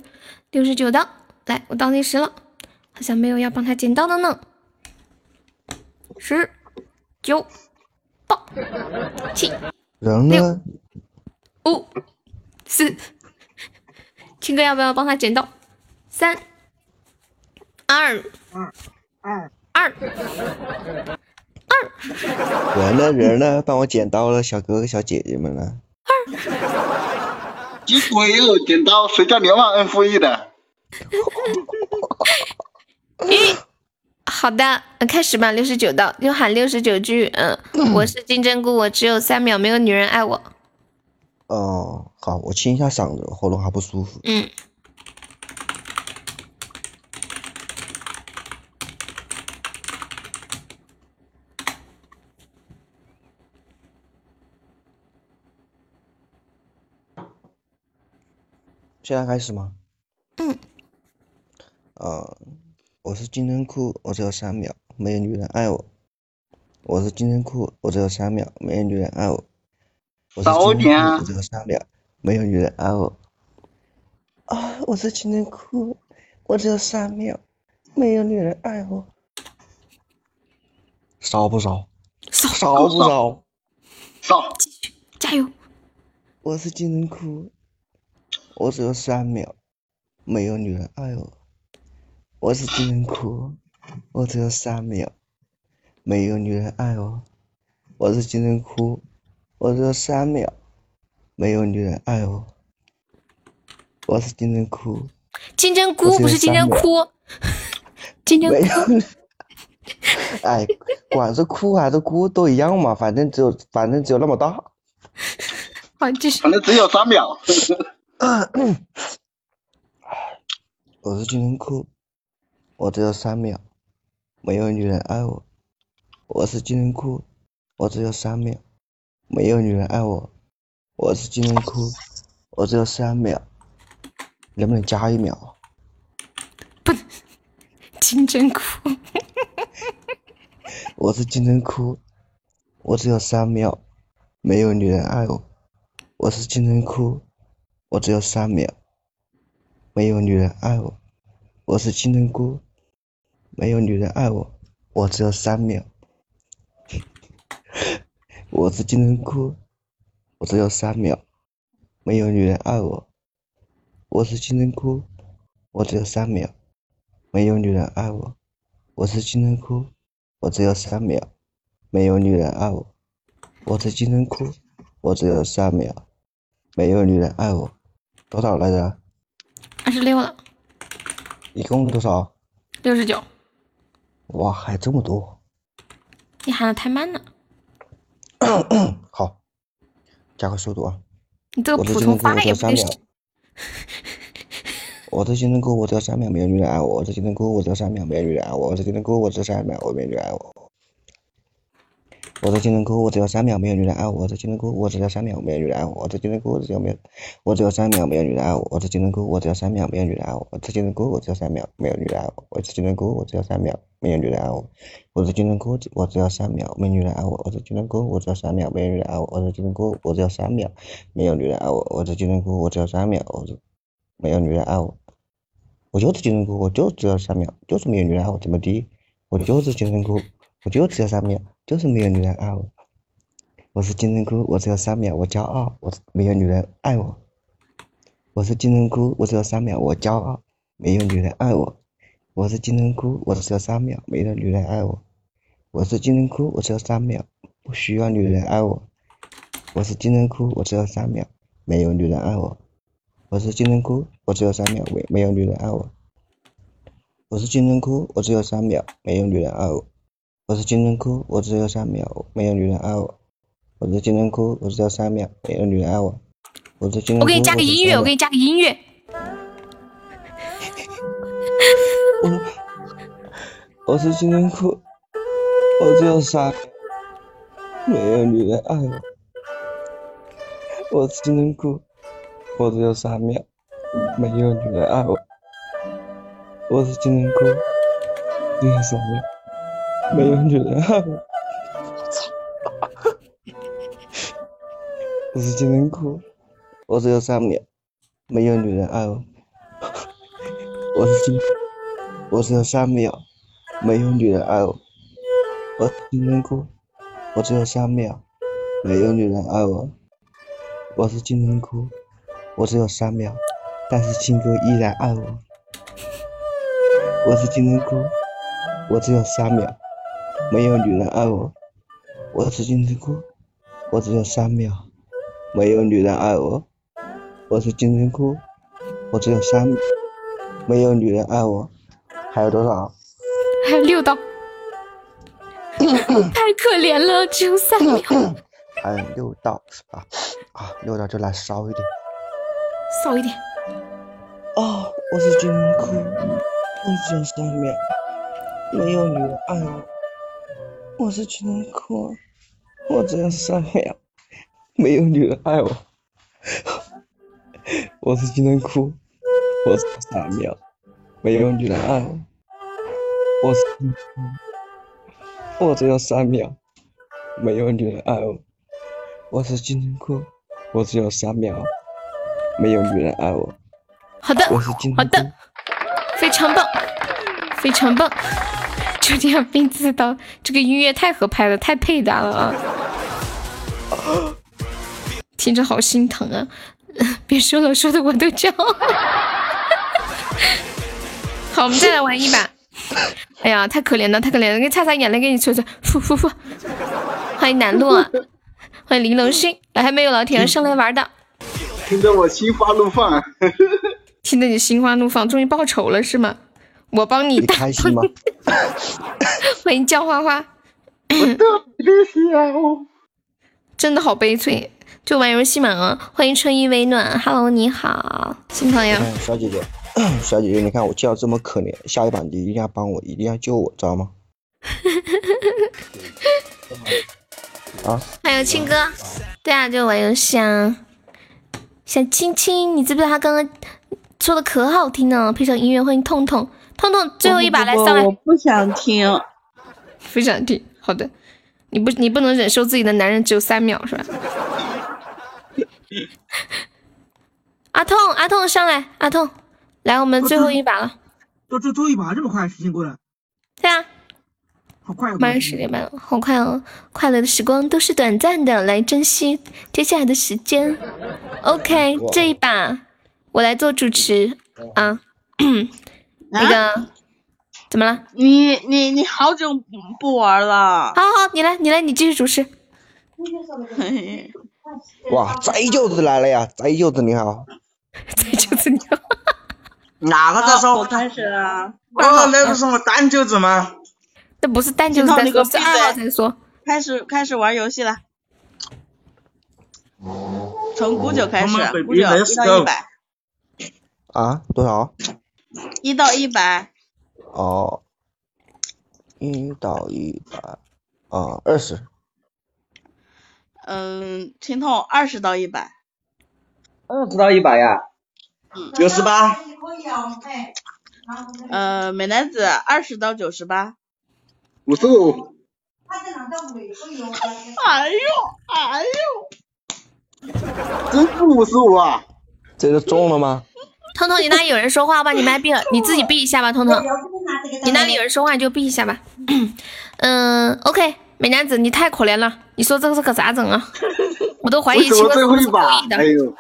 六十九刀，来，我倒计时了，好像没有要帮他剪刀的呢。十、九、八、七、六、五、四，青哥要不要帮他捡到？三、二、二、二。二人呢？人呢？帮我剪刀了，小哥哥、小姐姐们呢？你鬼哦！剪刀，谁叫你忘恩负义的？咦，好的，开始吧。六十九道，就喊六十九句。嗯，我是金针菇，我只有三秒，没有女人爱我。哦，好，我清一下嗓子，喉咙还不舒服。嗯。现在开始吗？嗯。呃，我是金针菇，我只有三秒，没有女人爱我。我是金针菇，我只有三秒，没有女人爱我。我是金针菇，我只有三秒，没有女人爱我。啊，我是金针菇，我只有三秒，没有女人爱我。烧不烧？烧烧不烧？烧！继续，加油！我是金针菇，我只有三秒，没有女人爱我。我是金针菇，我只有三秒，没有女人爱我。我是金针菇，我只有三秒，没有女人爱我。我是金针菇，金针菇不是金针菇，金针菇。哎，管是哭还是菇都一样嘛，反正只有反正只有那么大。好，继续。反正只有三秒。我是金针菇，我只有三秒，没有女人爱我。我是金针菇，我只有三秒，没有女人爱我。我是金针菇，我只有三秒，能不能加一秒？不，金针菇。我是金针菇，我只有三秒，没有女人爱我。我是金针菇，我只有三秒，没有女人爱我。我是金针菇，没有女人爱我。我只有三秒。我是金针菇，我只有三秒，没有女人爱我。我是金针菇，我只有三秒，没有女人爱我。我是金针菇。我只有三秒，没有女人爱我。我是金针菇，我只有三秒，没有女人爱我。多少来着？二十六了。一共多少？六十九。哇，还这么多！你喊的太慢了。好，加快速度啊！你这个普通话也不行。我是金针菇，我只要三秒，没有女人爱我。我是金针菇，我只要三秒，没有女人爱我。我是金针菇，我只要三秒，没有女人爱我。我是金针菇，我只有三秒，没有女人爱我。我是金针菇，我只有三秒，没有女人爱我。我是金针菇，我只有没有，我只有三秒，没有女人爱我。我是金针菇，我只有三秒，没有女人爱我。我是金针菇，我只有三秒，没有女人爱我。我是金针菇，我只有三秒，没有女人爱我。我是金针菇，我只有三秒，没女人爱我。我是金针菇，我只有三秒，没有女人爱我。我是金针菇，我只有三秒，没有女人爱我。我是金针菇，我只有三秒，我没有女人爱我。我就是金针菇，我就只有三秒，就是没有女人爱我，怎么地？我就是金针菇，我就只有三秒，就是没有女人爱我。我是金针菇，我只有三秒，我骄傲，我没有女人爱我。我是金针菇，我只有三秒，我骄傲，没有女人爱我。我是金针菇，我只有三秒，没有女人爱我。我是金针菇，我只有三秒，不需要女人爱我。我是金针菇，我只有三秒，没有女人爱我。我是金针菇，我只有三秒，没没有女人爱我。我是金针菇，我只有三秒，没有女人爱我。我是金针菇，我只有三秒，没有女人爱我。我是金针菇，我只有三秒，没有女人爱我。我是金针菇，我给你加个音乐，我给你加个音乐。我我是金针菇，我只有三秒，没有女人爱我。我是金针菇。我只有三秒，没有女人爱我。我是金针菇，只有三秒，没有女人爱我。我是金针菇，我只有三秒，没有女人爱我。我是金，我只有三秒，没有女人爱我。我是金针菇，我只有三秒，没有女人爱我。我是金针菇。我只有三秒，但是亲哥依然爱我。我是金针菇，我只有三秒，没有女人爱我。我是金针菇，我只有三秒，没有女人爱我。我是金针菇，我只有三秒，没有女人爱我。还有多少？还有六道。太可怜了，只有三秒。还有六道是吧？啊，六道就来烧一点。少一点。啊，我是金针菇，我只有三秒，没有女人爱我。我是金针菇，我只有三秒，没有女人爱我。我是金针菇，我只有三秒，没有女人爱我。我是金针菇，我只有三秒，没有女人爱我。我是金针菇，我只有三秒，没有女人爱我。好的，我是金好的，非常棒，非常棒。就这样被刺刀，这个音乐太合拍了，太配搭了啊！听着好心疼啊！别说了，说的我都叫。好，我们再来玩一把。哎呀，太可怜了，太可怜了！给擦擦眼泪，给你搓搓，呼呼呼。欢迎南洛，欢迎玲珑心，来还没有老铁上来玩的，听得我心花怒放。听得你心花怒放，终于报仇了是吗？我帮你开心吗？欢迎叫花花，真的好悲催，就玩游戏嘛啊！欢迎春意微暖，Hello，你好，新朋友。小姐姐，小姐姐，你看我叫这么可怜，下一把你一定要帮我，一定要救我，知道吗？啊！还有青哥，对啊，就玩游戏啊。小青青，你知不知道他刚刚说的可好听了？配上音乐，欢迎痛痛。痛痛，最后一把来上来！我不想听，不想听。好的，你不你不能忍受自己的男人只有三秒是吧？阿痛阿痛上来，阿痛来，我们最后一把了。都最最后一把这么快，时间过了。对啊，好快，马上十点半了，好快哦！快乐的时光都是短暂的，来珍惜接下来的时间。OK，这一把我来做主持啊。那个怎么了？你你你好久不不玩了。好好，你来你来，你继续主持。哇，宅舅子来了呀！宅舅子你好。宅舅子你好。哪个在说？我开始啊。哦，那不是我单舅子吗？这不是单舅子在说，是二号在说。开始开始玩游戏了。从古九开始，古九一到一百。啊？多少？一到一百。哦，一到一百，啊，二十。嗯，青痛二十到一百。二十到一百呀？九十八。呃，美男子二十到九十八。五十五。哎呦哎呦！真是五十五啊！这个中了吗？彤彤，你那里有人说话，我把你麦闭了，你自己闭一下吧。彤彤，你那里有人说话你就闭一下吧。嗯，OK，美男子你太可怜了，你说这个是可咋整啊？我都怀疑青哥是故意的。哎呦，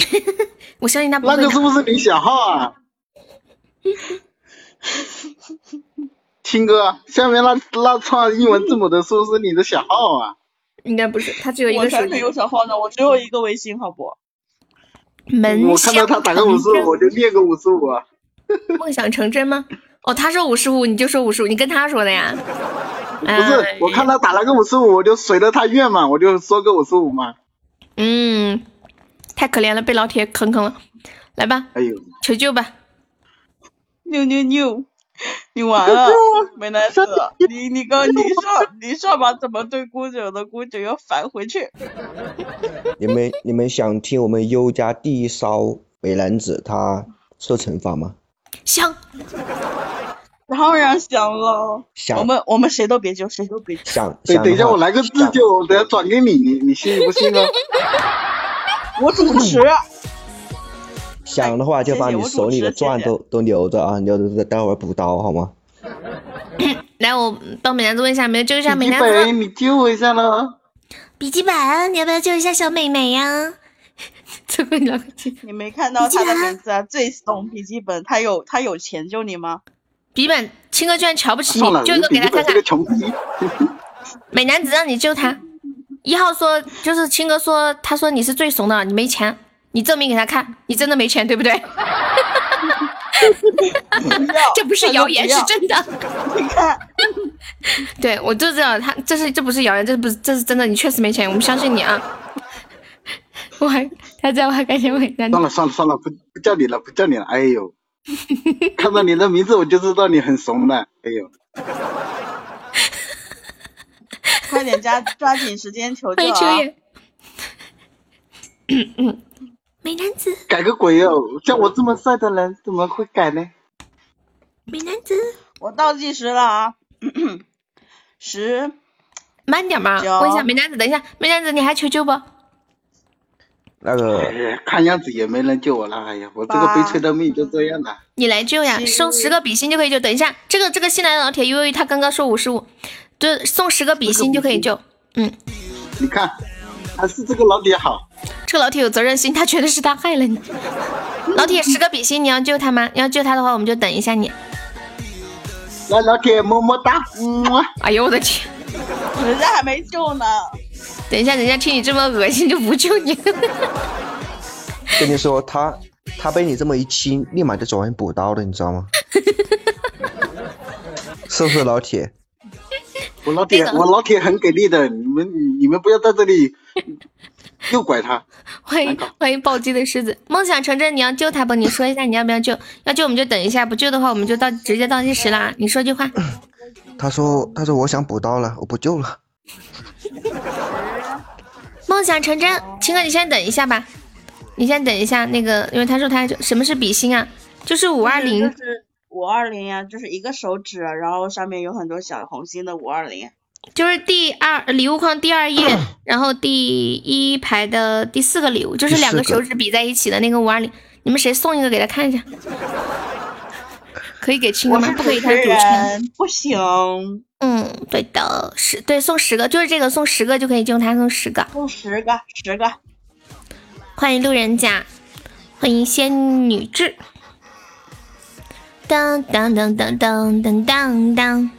我相信他不会。那个是不是你小号啊？青哥，下面那那串英文字母的是不是你的小号啊？应该不是，他只有一个手机。我才没有小号呢，我只有一个微信，好不？我看到他打个五十五，我就念个五十五啊。梦想成真吗？哦，他说五十五，你就说五十五，你跟他说的呀？不是，我看他打了个五十五，我就随了他愿嘛，我就说个五十五嘛。嗯，太可怜了，被老铁坑坑了。来吧，哎呦，求救吧。六六六，你完了，美男子，你你 跟你说你说把，怎么对姑九的姑九要返回去？你们你们想听我们优家第一骚美男子他受惩罚吗？想，当然想了。想，我们我们谁都别救，谁都别救。想，对，等一下我来个自救，等下转给你，你你信不信啊？我主持。想的话就把你手里的钻都都留着啊，留着待会儿补刀好吗？来，我帮美男子问一下，没有救一下美男子？你救我一下了。笔记本，你要不要救一下小美眉呀？这个两个你没看到他的名字啊？最怂笔记本，他有他有钱救你吗？笔记本，青哥居然瞧不起你，救一个给他看看。美男子让你救他，一号说就是青哥说，他说你是最怂的，你没钱。你证明给他看，你真的没钱，对不对？这不是谣言，是真的。你看，对我就知道他这是这不是谣言，这不是这是真的，你确实没钱，我们相信你啊。我还他在我还感觉我算了算了算了，不不叫你了，不叫你了。哎呦，看到你的名字我就知道你很怂的。哎呦，快点加抓紧时间求救啊！嗯嗯。美男子，改个鬼哦！像我这么帅的人怎么会改呢？美男子，我倒计时了啊，十，慢点嘛。问一下美男子，等一下，美男子你还求救不？那个哎看样子也没人救我了。哎呀，我这个悲催的命就这样了。你来救呀，送十个比心就可以救。等一下，这个这个新来的老铁，由于他刚刚说五十五，就，送十个比心就可以救。嗯，你看，还是这个老铁好。这个老铁有责任心，他觉得是他害了你。老铁，十个比心，你要救他吗？要救他的话，我们就等一下你。来，老铁，么么哒。嗯。哎呦我的天，人家还没救呢。等一下，人家听你这么恶心就不救你。跟你说，他他被你这么一亲，立马就找人补刀了，你知道吗？是不是老铁？我老铁，我老铁很给力的，你们你们不要在这里诱拐他。欢迎欢迎暴击的狮子，梦想成真，你要救他不？你说一下你要不要救？要救我们就等一下，不救的话我们就倒直接倒计时啦。你说句话。他说他说我想补刀了，我不救了。梦想成真，青哥你先等一下吧，你先等一下那个，因为他说他什么是比心啊？就是五二零。就是五二零呀，就是一个手指，然后上面有很多小红心的五二零。就是第二礼物框第二页，然后第一排的第四个礼物，就是两个手指比在一起的那个五二零。你们谁送一个给他看一下？可以给亲哥吗？不可以，他主持人不行。嗯，对的，十对送十个，就是这个送十个就可以用他，送十个，送十个，十个。欢迎路人甲，欢迎仙女志。当当当当当当当当，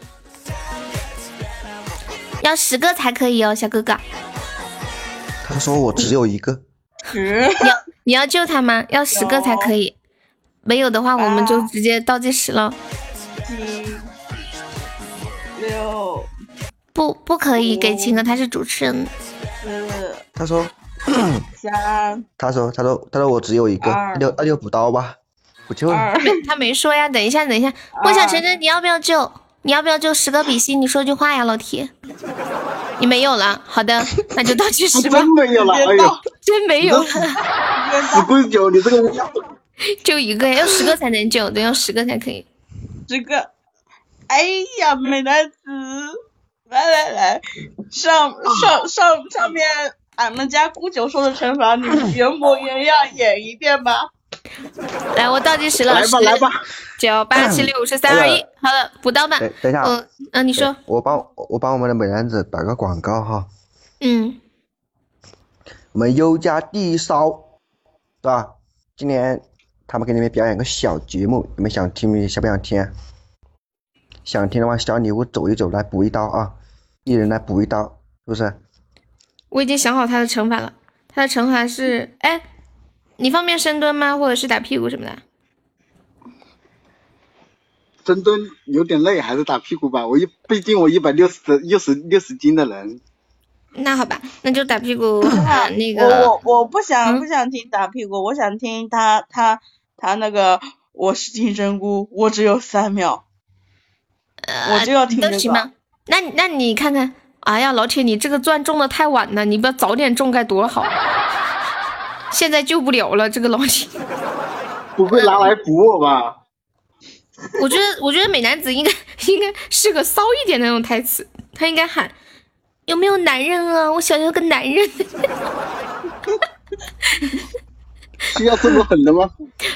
要十个才可以哦，小哥哥。他说我只有一个。十。你要你要救他吗？要十个才可以，没有的话我们就直接倒计时了。七。六。不不可以给秦哥，他是主持人。四。他说。三。他说他说他说我只有一个，那就那就补刀吧。不救了，他没说呀。等一下，等一下，梦想成真，你要不要救？你要不要救十个比心？你说句话呀，老铁。你没有了，好的，那就倒计时吧。真没有了，哎呦，真没有了。死鬼九，你这个就一个呀，要十个才能救，得要十个才可以。十个。哎呀，美男子，来来来，上上上上面俺们家姑九说的惩罚，你原模原样演一遍吧。来，我倒计时了，来吧，来吧，九八七六五四三二一，好了，补刀吧。等一下，嗯嗯，你说，我帮我帮我们的美男子打个广告哈。嗯，我们优家第一烧，是吧？今年他们给你们表演个小节目，你们想听想不想听？想听的话，小礼物走一走，来补一刀啊！一人来补一刀，是不是？我已经想好他的惩罚了，他的惩罚是，哎。你方便深蹲吗？或者是打屁股什么的？深蹲有点累，还是打屁股吧。我一毕竟我一百六十六十六十斤的人。那好吧，那就打屁股。那个我我我不想不想听打屁股，我想听他他他那个我是金针菇，我只有三秒，我就要听这个。吗？那那你看看，哎呀，老铁，你这个钻中的太晚了，你不要早点中该多好。现在救不了了，这个老铁 不会拿来补我吧？我觉得，我觉得美男子应该 应该是个骚一点的那种台词，他应该喊有没有男人啊？我想要个男人。需要这么狠的吗？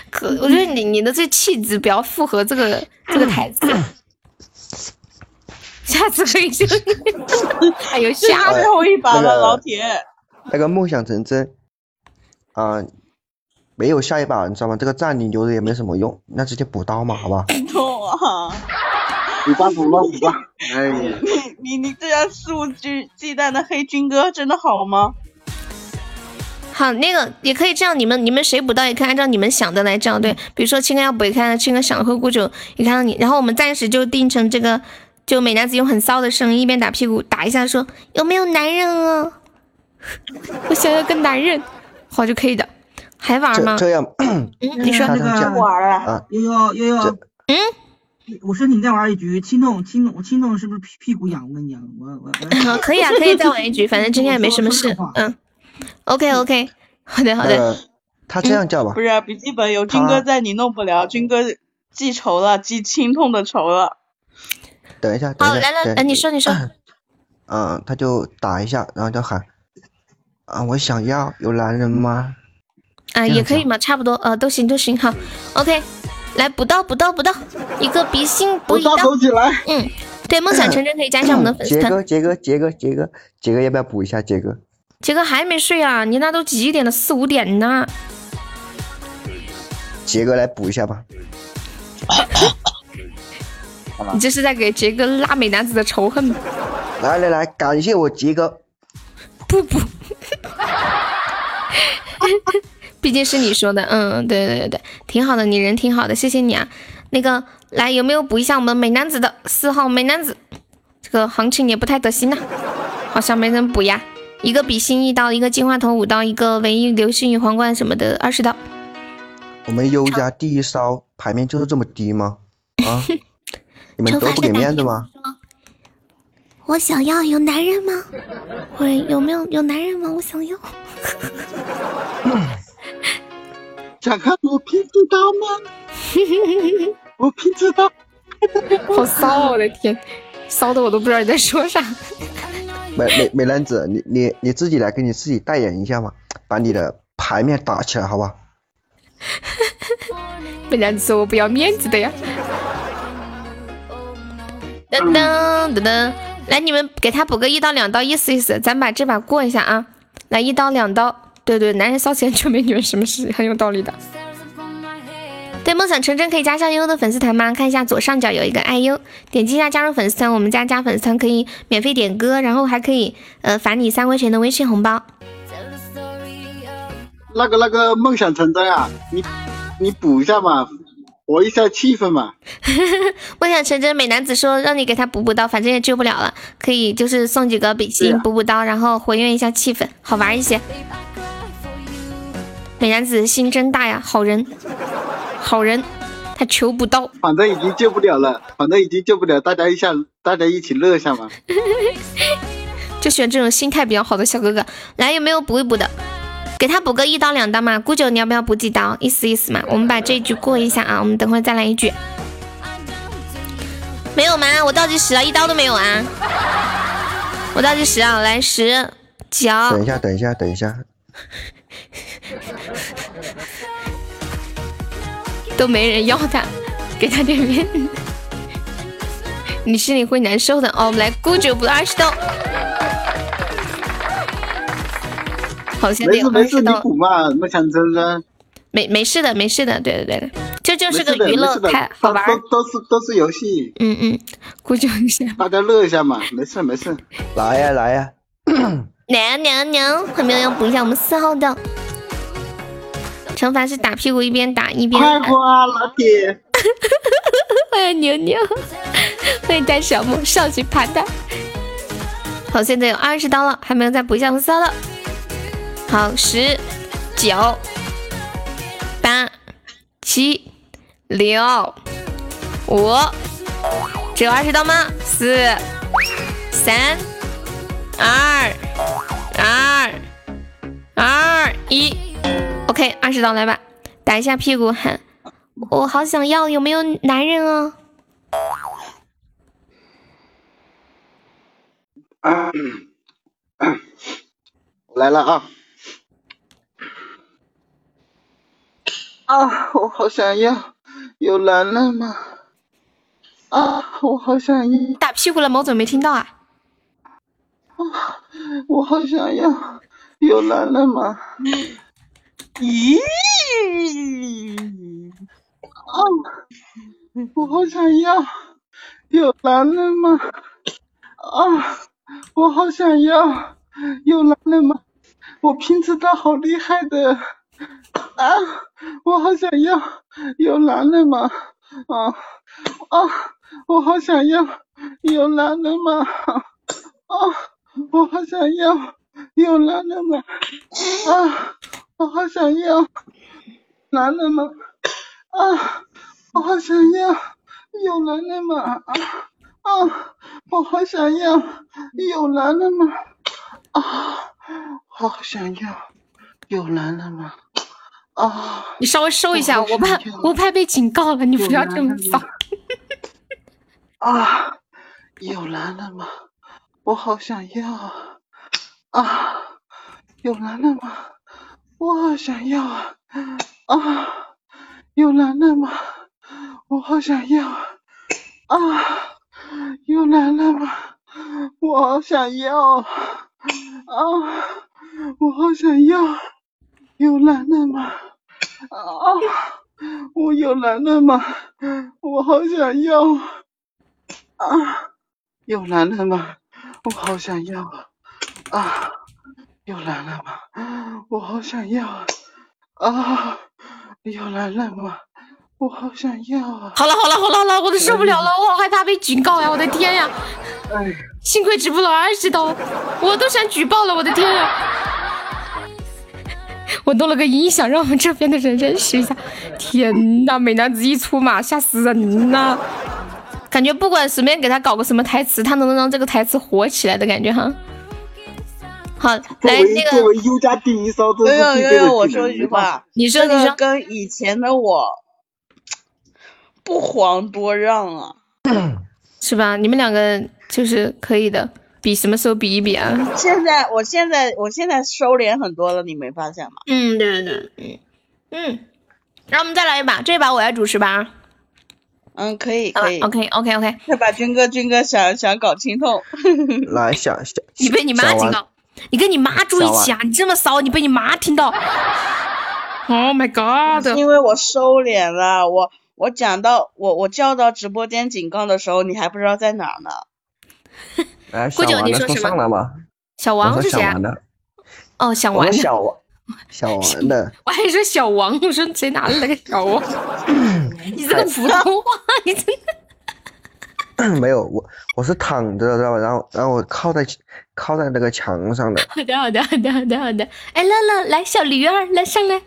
可我觉得你你的这气质比较符合这个这个台词。下次可以救你。哎呦，下最后一把了，老铁。那个梦想成真。啊，没有下一把，你知道吗？这个战你留着也没什么用，那直接补刀嘛，好吧？痛啊！补吧补吧补吧！哎呀，你你你这样肆无忌忌惮的黑军哥真的好吗？好，那个也可以这样，你们你们谁补刀也可以按照你们想的来这样对。比如说青哥要补一看，青哥想喝孤酒，你看到你，然后我们暂时就定成这个，就美男子用很骚的声音一边打屁股打一下说有没有男人啊？我想要个男人。好就可以的，还玩吗？这样，嗯，你说。那个玩啊？悠悠悠悠，嗯，我申请再玩一局，亲痛亲痛亲痛，是不是屁屁股痒？我跟你讲，我我我。可以啊，可以再玩一局，反正今天也没什么事。嗯，OK OK，好的好的。他这样叫吧。不，是笔记本有军哥在，你弄不了，军哥记仇了，记心痛的仇了。等一下，等好，来来，等来，你说你说，嗯，他就打一下，然后就喊，啊，我想要有男人吗？啊，也可以嘛，差不多，呃，都行都行，好，OK，来补刀补刀补刀，一个比心补一刀，起来，嗯，对，梦想成真可以加上我们的 粉丝团。杰哥，杰哥，杰哥，杰哥，杰哥要不要补一下？杰哥，杰哥还没睡啊？你那都几点了？四五点呢？杰哥来补一下吧。你这是在给杰哥拉美男子的仇恨吗？来来来，感谢我杰哥。不补，毕竟是你说的，嗯，对对对对，挺好的，你人挺好的，谢谢你啊。那个，来有没有补一下我们美男子的四号美男子？这个行情也不太得心呐，好像没人补呀。一个比心一刀，一个金话筒五刀，一个唯一流星雨皇冠什么的二十刀。我们优家第一烧牌面就是这么低吗？啊，你们都不给面子吗？我想要有男人吗？喂，有没有有男人吗？我想要。想看我拼刺刀吗？我拼刺刀。好骚啊！我的天，骚的我都不知道你在说啥。美美美男子，你你你自己来给你自己代言一下嘛，把你的牌面打起来，好吧？美男子我不要面子的呀。噔噔噔噔，来你们给他补个一刀两刀，意思意思，咱把这把过一下啊！来一刀两刀，对对，男人骚钱就没女人什么事，很有道理的。对，梦想成真可以加上悠悠的粉丝团吗？看一下左上角有一个爱优，点击一下加入粉丝团，我们家加粉丝团可以免费点歌，然后还可以呃返你三块钱的微信红包。那个那个梦想成真啊，你你补一下嘛，活一下气氛嘛。梦想成真，美男子说让你给他补补刀，反正也救不了了，可以就是送几个比心补补刀，然后活跃一下气氛，好玩一些。美男子心真大呀，好人，好人，他求补刀。反正已经救不了了，反正已经救不了，大家一下，大家一起乐一下嘛。就喜欢这种心态比较好的小哥哥，来有没有补一补的？给他补个一刀两刀嘛。姑九你要不要补几刀？意思意思嘛。我们把这一局过一下啊，我们等会再来一局。没有吗？我倒计时了，一刀都没有啊！我倒计时啊，来十九。等一下，等一下，等一下。都没人要他，给他点面子，你心里会难受的哦。我们来孤九补二十刀，好像没事没事，你补嘛，梦想成真。没没事的，没事的，对对对的，这就是个娱乐，的太好玩。都都是都是游戏。嗯嗯，鼓掌一下，大家乐一下嘛，没事没事。来呀来呀，娘 娘娘，有没有要补一下我们四号的？惩罚是打屁股一边打一边快活啊，老铁！欢迎牛牛，欢迎带小木上去爬蛋。好，现在有二十刀了，还没有再补一下我们四号的。好，十、九、八、七、六、五，只有二十刀吗？四、三、二、二、二、一。OK，二十刀来吧，打一下屁股喊，我好想要，有没有男人啊？啊，我来了啊！啊，我好想要，有男人吗？啊，我好想要，打屁股了，毛总没听到啊？啊，我好想要，有男人吗？咦？啊，我好想要，有男人吗？啊，我好想要，有男人吗？我拼刺刀好厉害的，啊，我好想要，有男人吗？啊啊，我好想要，有男人吗？啊，我好想要，有男人吗？啊，我好想要，男人吗？啊，我好想要，有男人吗？啊啊，我好想要，有男人吗？啊，好想要，有男人吗？啊！你稍微收一下，我怕我怕被警告了，你不要这么放。啊！有男人吗？我好想要啊！啊！有男人吗？我好想要啊！啊！有男人吗？我好想要啊！啊！有男人吗？我好想要啊！我好想要，有男人吗？啊！我有男人吗？我好想要啊！有男人吗？我好想要啊！啊！有男人吗？我好想要啊！啊！有男人吗？我好想要啊！好了好了好了好了，我都受不了了，我好害怕被警告呀！我的天呀！哎，幸亏直播了二十刀，我都想举报了！我的天呀！我弄了个音响，让我们这边的人认识一下。天呐，美男子一出马，吓死人呐！感觉不管随便给他搞个什么台词，他都能让这个台词火起来的感觉哈。好，来那个作为优家第一骚，这是悠悠悠悠，必备的技能我说一句话，你说你说跟以前的我不遑多让啊。是吧？你们两个就是可以的，比什么时候比一比啊？现在，我现在，我现在收敛很多了，你没发现吗？嗯，对对对，嗯嗯，让我们再来一把，这把我来主持吧。嗯，可以可以。OK OK OK，这把军哥军哥想想搞清痛，来想想，你被你妈想完听到，你跟你妈住一起啊！你这么骚，你被你妈听到。Oh my god！因为我收敛了，我我讲到我我叫到直播间警告的时候，你还不知道在哪儿呢。来顾九你说什么上。小王是谁啊哦，想我玩 的。说想完，想完的。我还说小王，我说谁哪来个小王？你这个普通话，你真的。没有，我我是躺着，知道吧？然后然后我靠在靠在那个墙上的。好的，好的，好的，好的，好的。哎，乐乐，来，小驴儿，来上来，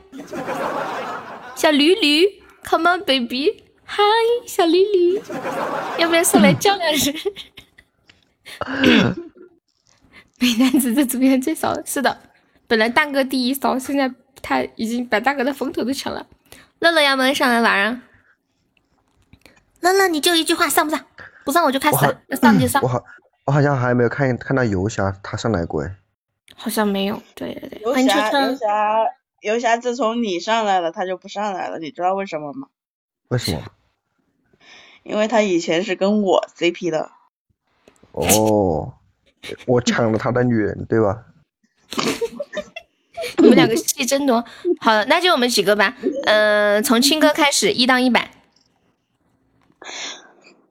小驴驴，Come on baby，嗨，小驴驴，要不要上来叫两声？美男子这组员最骚，是的，本来蛋哥第一骚，现在他已经把大哥的风头都抢了。乐乐要不要上来玩啊？乐乐，你就一句话，上不上？不上我就开始了，要上就上我。好，我好像还没有看看到游侠他上来过哎。好像没有，对对对，游欢迎秋侠游。侠游侠，自从你上来了，他就不上来了，你知道为什么吗？为什么？因为他以前是跟我 CP 的。哦，我抢了他的女人，对吧？你们两个戏真多。好了，那就我们几个吧。呃，从青哥开始，一到一百。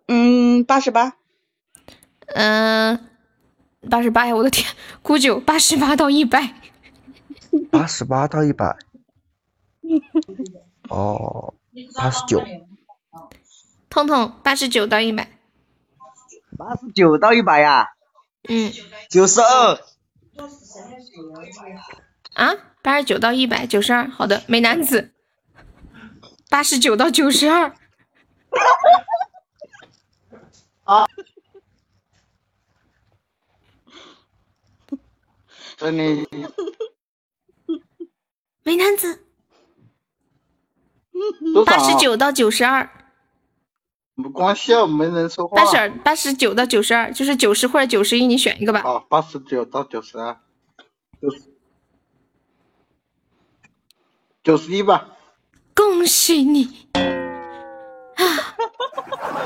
嗯，八十八。嗯，八十八呀！我的天，姑九八十八到一百。八十八到一百。哦，八十九。痛痛八十九到一百。八十九到一百呀，嗯，九十二。啊，八十九到一百九十二。好的，美男子。八十九到九十二。啊！这里美男子。八十九到九十二。不光笑，没人说话。八十二，八十九到九十二，就是九十或者九十一，你选一个吧。啊，八十九到九十二，九十九十一吧，恭喜你啊，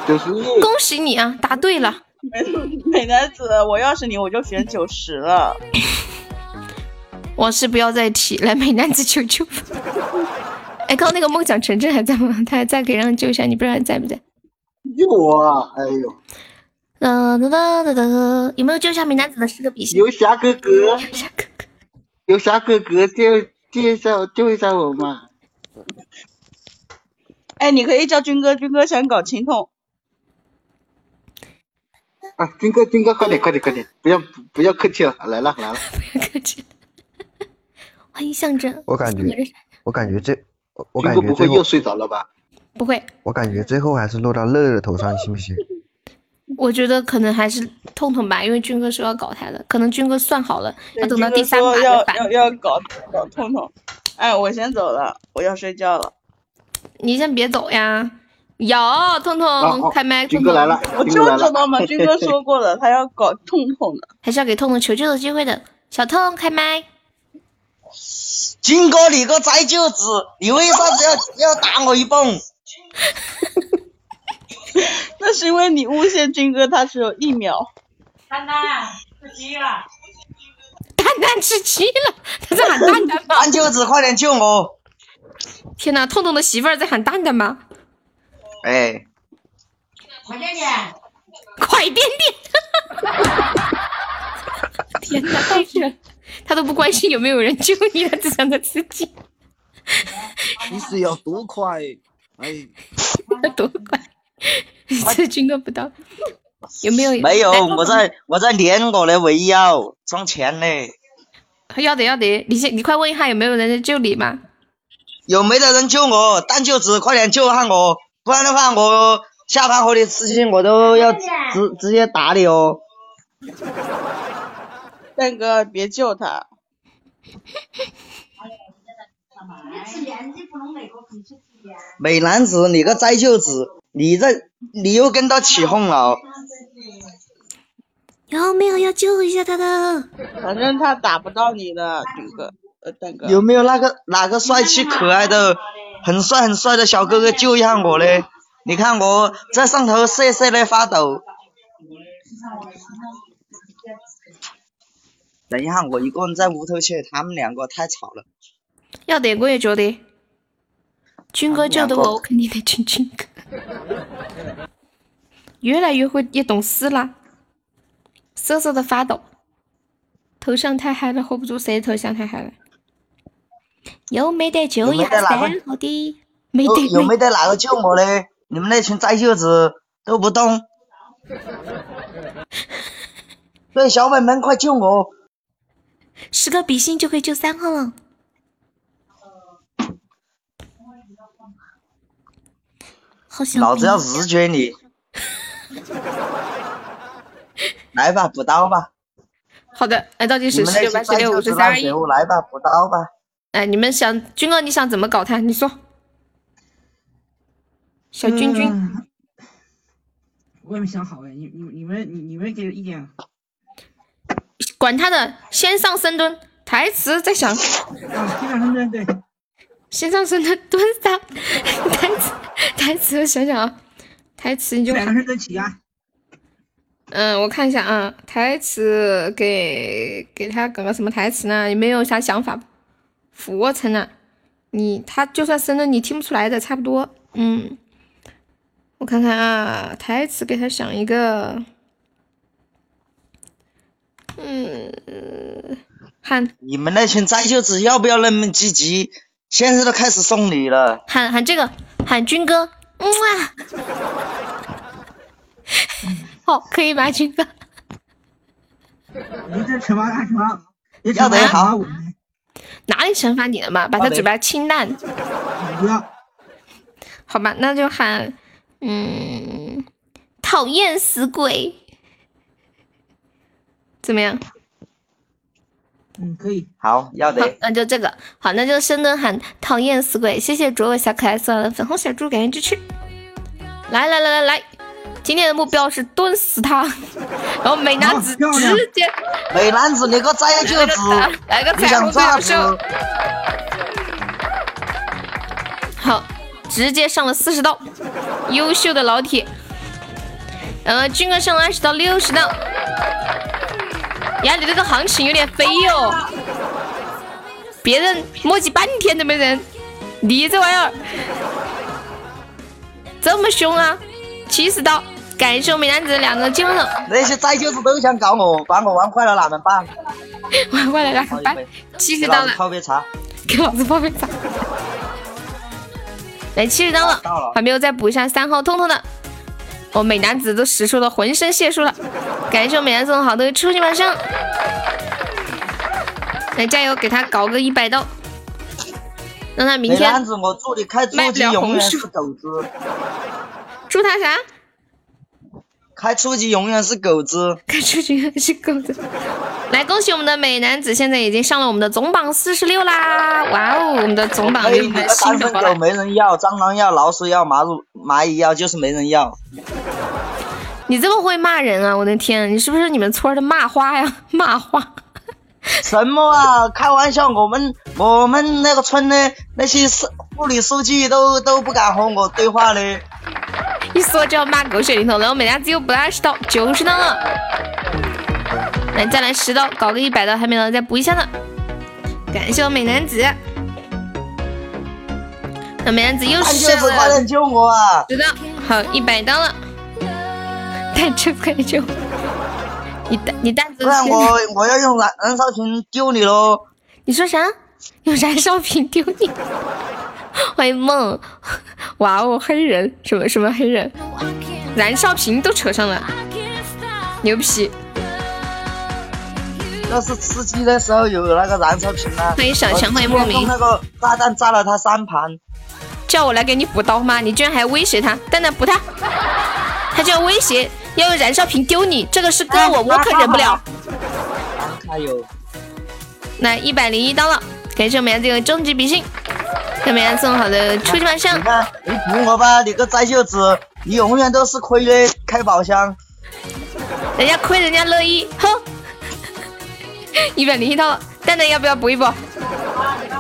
九十一。恭喜你啊，答对了。美美男子，我要是你，我就选九十了。往事不要再提，来美男子求救。哎，刚刚那个梦想成真还在吗？他还在，可以让他救一下，你不知道还在不在？有啊，哎呦，哒哒哒哒哒，有没有救一下美男子的四个比心？游侠哥哥，游侠哥哥，救救一下，救一下我嘛！哎，你可以叫军哥，军哥想搞青铜。啊，军哥，军哥，快点，快点，快点，不要不要客气了，来了来了。不要客气。欢迎象征。我感觉，我感觉这，我感觉不会又，睡着了吧？不会，我感觉最后还是落到乐乐头上，信不信？我觉得可能还是痛痛吧，因为军哥说要搞他的，可能军哥算好了，要等到第三把军哥说要。要要搞搞痛痛。哎，我先走了，我要睡觉了。你先别走呀。有痛痛开麦，痛痛我就知道嘛，军哥说过了，他要搞痛痛的，还是要给痛痛求救的机会的。小痛开麦。军哥，你个栽舅子，你为啥子要要打我一棒？那是因为你诬陷军哥，他只有一秒。蛋蛋吃鸡了，蛋蛋吃鸡了，他在喊蛋蛋吗？蛋舅子，快点救我！天哪，痛痛的媳妇儿在喊蛋蛋吗？哎，快点点，快点点！天哪，太热，他都不关心有没有人救你，他只想着自己。你是要多快？哎，多快？这军哥不到，有没有？没有，我在我在连我的围腰，装钱嘞。要得要得，你先你快问一下有没有人在救你嘛？有没得人救我？蛋舅子，快点救下我！不然的话，我下班和你事情我都要直直接打你哦。蛋哥，别救他。美男子，你个栽舅子，你这你又跟他起哄了。有没有要救一下他的？反正他打不到你的，军哥，呃，蛋哥。有没有那个哪个帅气可爱的、很帅很帅的小哥哥救一下我嘞？你看我在上头瑟瑟的发抖。等一下，我一个人在屋头去，他们两个太吵了。要得，我也觉得。军哥救的我，我肯定得亲军哥。越来越会也懂事啦，瑟瑟的发抖，头像太嗨了，hold 不住，谁头像太嗨了？有没得救一下三号的？没得。有没得哪个救我嘞？你们那群栽舅子都不动。对，小粉们快救我！十个比心就可以救三号了。好想老子要日绝你！来吧，补刀吧。好的，来倒计时十九八十六五十三二一。来吧，补刀吧。哎，你们想军哥，你想怎么搞他？你说。小君君，我也没想好哎，你你你们你你们给意见。管他的，先上深蹲，台词再想。啊，先上深蹲，对。先上深蹲，蹲上。台词，台词，想想啊，台词你就。两个深蹲起啊。嗯，我看一下啊，台词给给他搞个什么台词呢？有没有啥想法？俯卧撑呢，你他就算深了你听不出来的，差不多。嗯，我看看啊，台词给他想一个。嗯，看你们那群栽舅子要不要那么积极？现在都开始送礼了。喊喊这个，喊军哥，嗯啊，好，可以吧，军哥？你这惩罚干什么？要得好。哪里惩罚你了嘛？把他嘴巴清烂。不要。好吧，那就喊，嗯，讨厌死鬼。怎么样？嗯，可以。好，要得。那就这个。好，那就深蹲喊讨厌死鬼。谢谢卓伟小可爱送来的粉红小猪，感谢支持。来来来来来，今天的目标是蹲死他。然后美男子直接。美男子，你个栽舅子，来个你想咋子？好，直接上了四十道，优秀的老铁。呃，军哥上了二十刀，六十刀。呀，你这个行情有点飞哟！别人磨叽半天都没人，你这玩意儿这么凶啊！七十刀，感谢我美男子两个金了。那些崽舅子都想搞我，把我玩坏了哪能办？玩坏了哪能办？七十刀了，泡杯茶，给老子泡杯茶。来，七十刀了，还没有再补一下三号痛痛的。我美男子都使出了浑身解数了，感谢我美男子送好的初级晚上，来加油，给他搞个一百刀，让他明天。美男子，我祝你开初级永远是狗子。祝他啥？开初级永远是狗子。开初级永远是狗子。来，恭喜我们的美男子，现在已经上了我们的总榜四十六啦！哇哦，我们的总榜美有我们的狗。没人要，蟑螂要，老鼠要，蚂蚁蚂蚁要，就是没人要。你这么会骂人啊！我的天，你是不是你们村的骂花呀？骂花。什么啊？开玩笑，我们我们那个村的那些书妇女书记都都不敢和我对话的。一说就要骂狗血淋头，然后美男子又不二十刀，九十刀了。来，再来十刀，搞个一百刀，还没到再补一下呢。感谢我美男子，那美男子又！十刀，好一百刀了。蛋舅快点救我！你蛋你蛋子不然我我要用燃燃烧瓶丢你喽！你说啥？用燃烧瓶丢你？欢迎梦，哇哦，黑人什么什么黑人，燃烧瓶都扯上了，牛皮！要是吃鸡的时候有那个燃烧瓶呢！欢迎小强欢迎莫名那个炸弹炸了他三盘。叫我来给你补刀吗？你居然还威胁他！蛋蛋补他，他就要威胁要用燃烧瓶丢你，这个是哥我，我可忍不了。还有来一百零一刀了，感谢我们家这个终极比心，给我们家送好的初级晚上你。看，你补我吧，你个摘袖子，你永远都是亏的，开宝箱。人家亏人家乐意，哼！一百零一刀了，蛋蛋要不要补一补？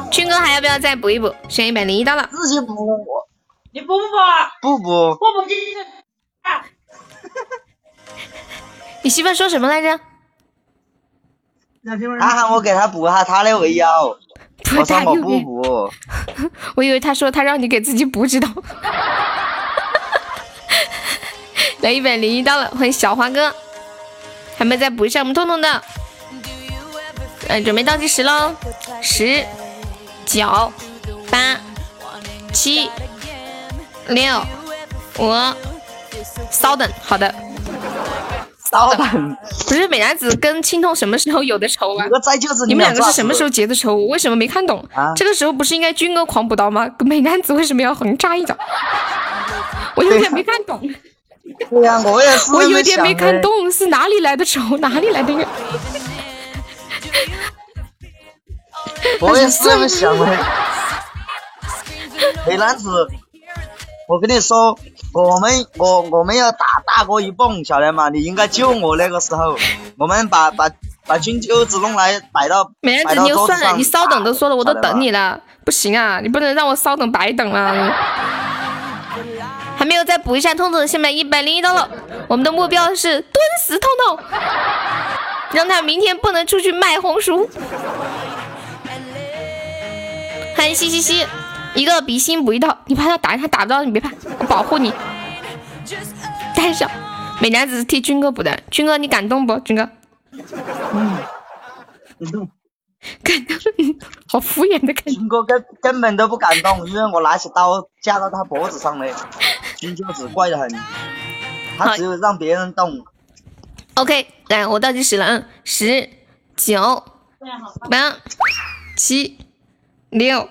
军哥还要不要再补一补？选一百零一刀了。自己补我，你补不补？不补。不补进去。你媳妇说什么来着？他喊我给他补下他的围腰，我说我不补。我以为他说他让你给自己补指导。来一百零一刀了，欢迎小花哥，还没再补一下我们痛痛的。嗯，准备倒计时喽，十、九、八、七、六、五，稍等，好的。不是美男子跟青铜什么时候有的仇啊？你们两个是什么时候结的仇？我为什么没看懂？啊这个时候不是应该军哥狂补刀吗？美男子为什么要横插一脚？我有点没看懂，对呀、我也是。我有点没看。懂，是哪里来的仇？哪里来的怨？我也是这么想的。美男子，我跟你说，我们我我们要打大哥一蹦，晓得吗？你应该救我那个时候，我们把把把金钩子弄来摆到美男子，你就算了，你稍等都说了，我都等你了，不行啊，你不能让我稍等白等了。还没有再补一下痛痛，现在一百零一刀了。我们的目标是蹲死痛痛，让他明天不能出去卖红薯。欢迎西西西，一个比心补一刀，你怕他打他打不到你别怕，我保护你。带上，美男子是替军哥补的，军哥你感动不？军哥嗯，感动。感动，好敷衍的感觉。军哥根根本都不敢动，因为我拿起刀架到他脖子上了，军哥子怪得很，他只有让别人动。OK，来，我倒计时了，嗯，十、九、八、七、六、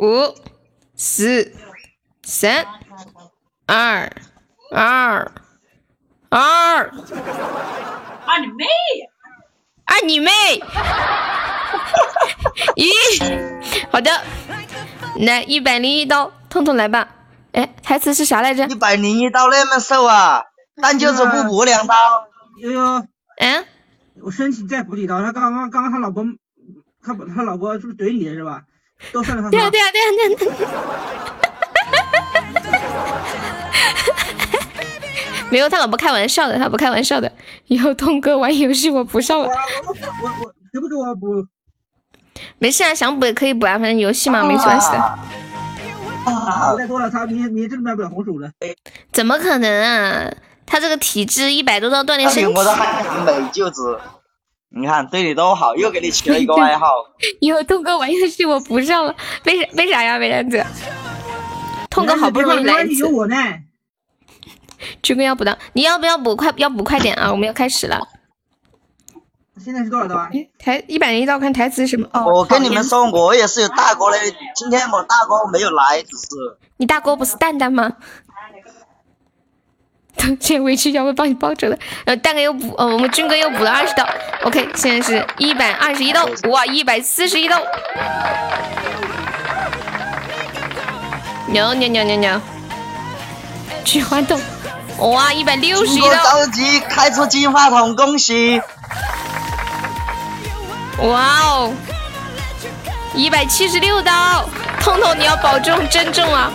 五、四、三、二、二、二，啊你妹呀！啊你妹！咦，好的，来一百零一刀，痛痛来吧。哎，台词是啥来着？一百零一刀那么瘦啊，但就是不补两刀。悠悠，嗯，我申请再补几刀。他刚刚刚刚他老婆，他他老婆是不是怼你的是吧？对啊对啊对啊对啊。没有，他老婆开玩笑的，他不开玩笑的。以后东哥玩游戏我不上了。我我我给不给我补？没事啊，想补也可以补啊，反正游戏嘛，没关系的。补太多了，他明天明天真卖不了红薯了。怎么可能啊？他这个体质一百多道锻炼身体。我都喊你美舅子，你看对你多好，又给你起了一个外号。以后痛哥玩游戏我不上了，为啥？为啥呀，美男子？痛哥好不容易来一次。有我呢。军哥要补刀，你要不要补？快要补快点啊！我们要开始了。现在是多少刀啊？台一百零一刀，看台词是什么？哦，我跟你们说，我也是有大哥的，今天我大哥没有来，只是。你大哥不是蛋蛋吗？等现回去要会帮你包着的。然后蛋哥又补，呃，我们军哥又补了二十刀。OK，现在是一百二十一刀，哇，一百四十一刀。牛牛牛牛牛！菊花豆，哇，一百六十一刀。着急开出金话筒，恭喜！哇哦，一百七十六刀，痛痛你要保重，珍重啊！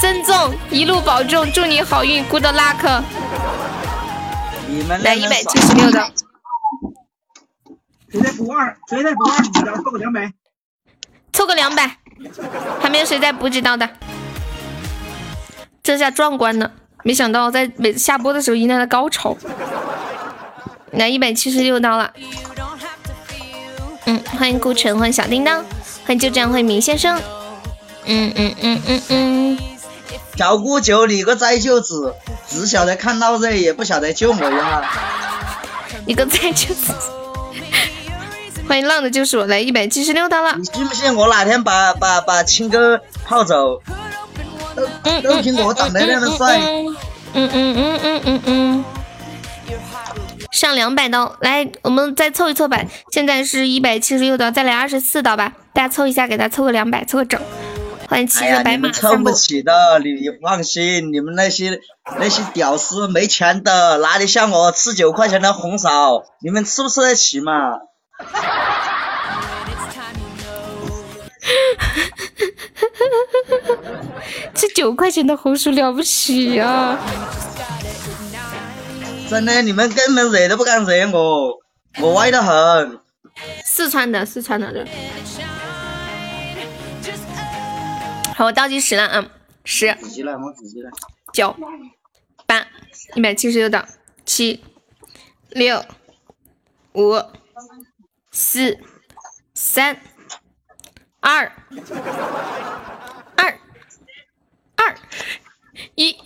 珍重，一路保重，祝你好运，good luck。你们来一百七十六刀，谁再补二？谁再补二十几刀？凑个两百。凑个两百，还没有谁再补几刀的，这下壮观了！没想到在每次下播的时候迎来了高潮，来一百七十六刀了。嗯，欢迎顾城，欢迎小叮当，欢迎就这样，欢迎明先生。嗯嗯嗯嗯嗯，小姑舅，你个灾舅子，只晓得看到这，也不晓得救我一下。你个再就是，欢迎浪的就是我，来一百七十六刀了。你信不信我哪天把把把青哥泡走？都都凭我长得那么帅。嗯嗯嗯嗯嗯嗯，上两百刀，来，我们再凑一凑吧。现在是一百七十六刀，再来二十四刀吧。大家凑一下，给他凑个两百，凑个整。欢迎骑哎呀，着白马你们凑散步不。起的，你你放心，你们那些那些屌丝没钱的，哪里像我吃九块钱的红烧，你们吃不吃得起嘛？这九块钱的红薯了不起啊！真的，你们根本惹都不敢惹我，我歪得很。四川的，四川的对。好，我倒计时了啊，十。九、八、一百七十六刀，七、六、五、四、三、二、二、二、一。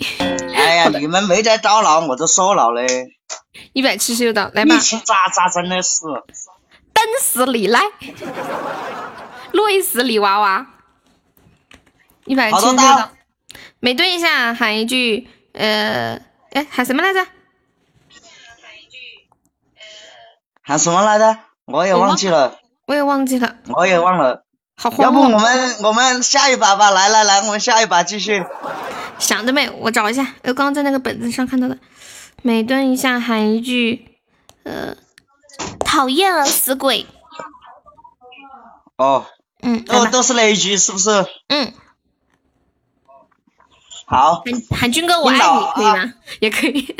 哎呀，你们没在招劳，我都说了嘞。一百七十六刀，来吧一，起渣渣真的是。蹬死你来，累死你娃娃。一百七十六好多刀刀，每蹲一下喊一句，呃，哎，喊什么来着？喊什么来着？我也忘记了，我也忘记了，我也忘了。好慌要不哦我们我们下一把吧，来来来，我们下一把继续。想着没？我找一下，我刚刚在那个本子上看到的。每蹲一下喊一句，呃，讨厌了，死鬼。哦，嗯，都都是那一句，是不是？嗯。好，喊喊军哥我爱你，可以吗？也可以。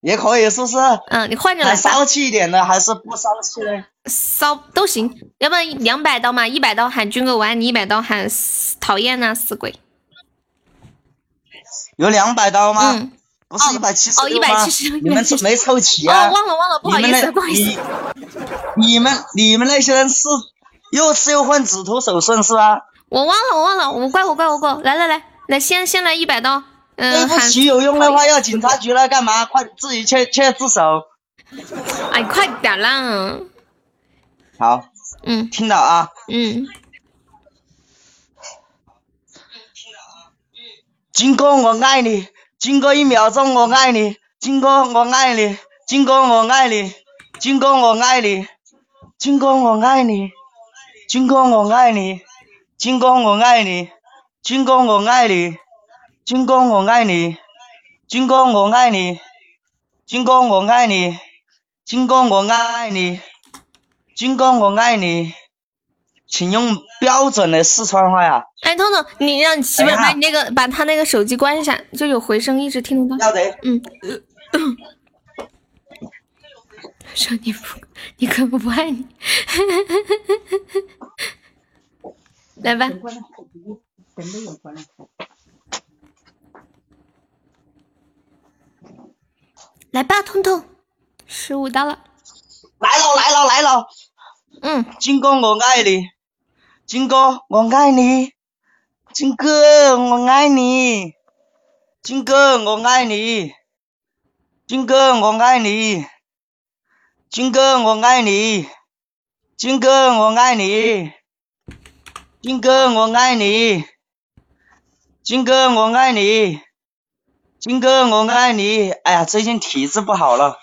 也可以，是不是？嗯，你换着来。骚气一点的，还是不骚气的？骚都行，要不然两百刀嘛，一百刀喊军哥我爱你，一百刀喊讨厌呐、死鬼。有两百刀吗？嗯不是一百七十哦一百七十你们176没凑齐啊哦，啊？忘了忘了，不好意思，不好意思。你你们你们那些人是又吃又混，只图手顺是吧？我忘了，我忘了，我怪我怪我怪我。来来来来，先先来一百刀。对嗯，喊不起，有用的话要警察局来干嘛？快自己去去自首。哎，快点啦！好，嗯，听到啊？嗯，金哥我爱你，金哥一秒钟我爱你，金哥我爱你，金哥我爱你，金哥我爱你，金哥我爱你，金哥我爱你，金哥我爱你，金哥我爱你，军哥我爱你，军哥我爱你，军哥我爱你，军哥我爱你，军哥我爱你，请用标准的四川话呀。哎，彤彤，你让你媳妇把你那个把他那个手机关一下，就有回声，一直听得到。要得。嗯。说你不，你可不不爱你。来吧，来吧，彤彤，十五刀了。来了来了来了，嗯，金哥我爱你，金哥我爱你，金哥我爱你，金哥我爱你，金哥我爱你，金哥我爱你，金哥我爱你，金哥我爱你，金哥我爱你，金哥我爱你。哎呀，最近体质不好了，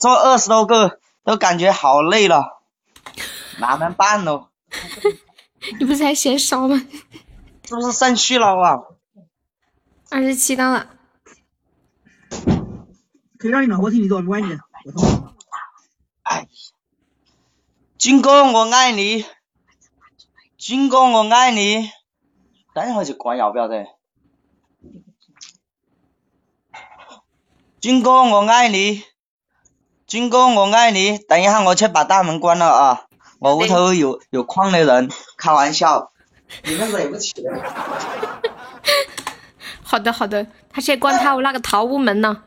做二十多个都感觉好累了，哪能办呢？你不是还嫌少吗？是不是肾虚了啊？二十七到了，可以让你老婆替你做，没关系。我操！金哥我爱你，金哥我爱你。等一下就关，要不要得？金哥我爱你，金哥我爱你。等一下我去把大门关了啊！我屋头有有矿的人，开玩笑，你们惹不起 的。好的好的，他去关他那个桃屋门呢。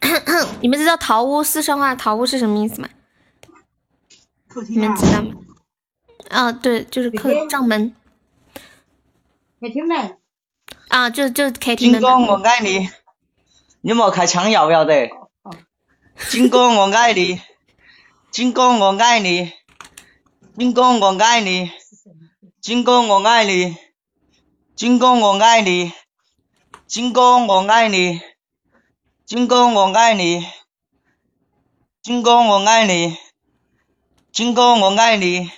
你们知道桃屋四川话桃屋是什么意思吗？你们知道吗？啊，对，就是客帐门。客厅门。啊，就就客厅门。金哥我爱你，你莫开枪要不要得？金哥我爱你，金哥我爱你，金哥我爱你，金哥我爱你，金哥我爱你，金哥我爱你，金哥我爱你，金哥我爱你，金哥我爱你，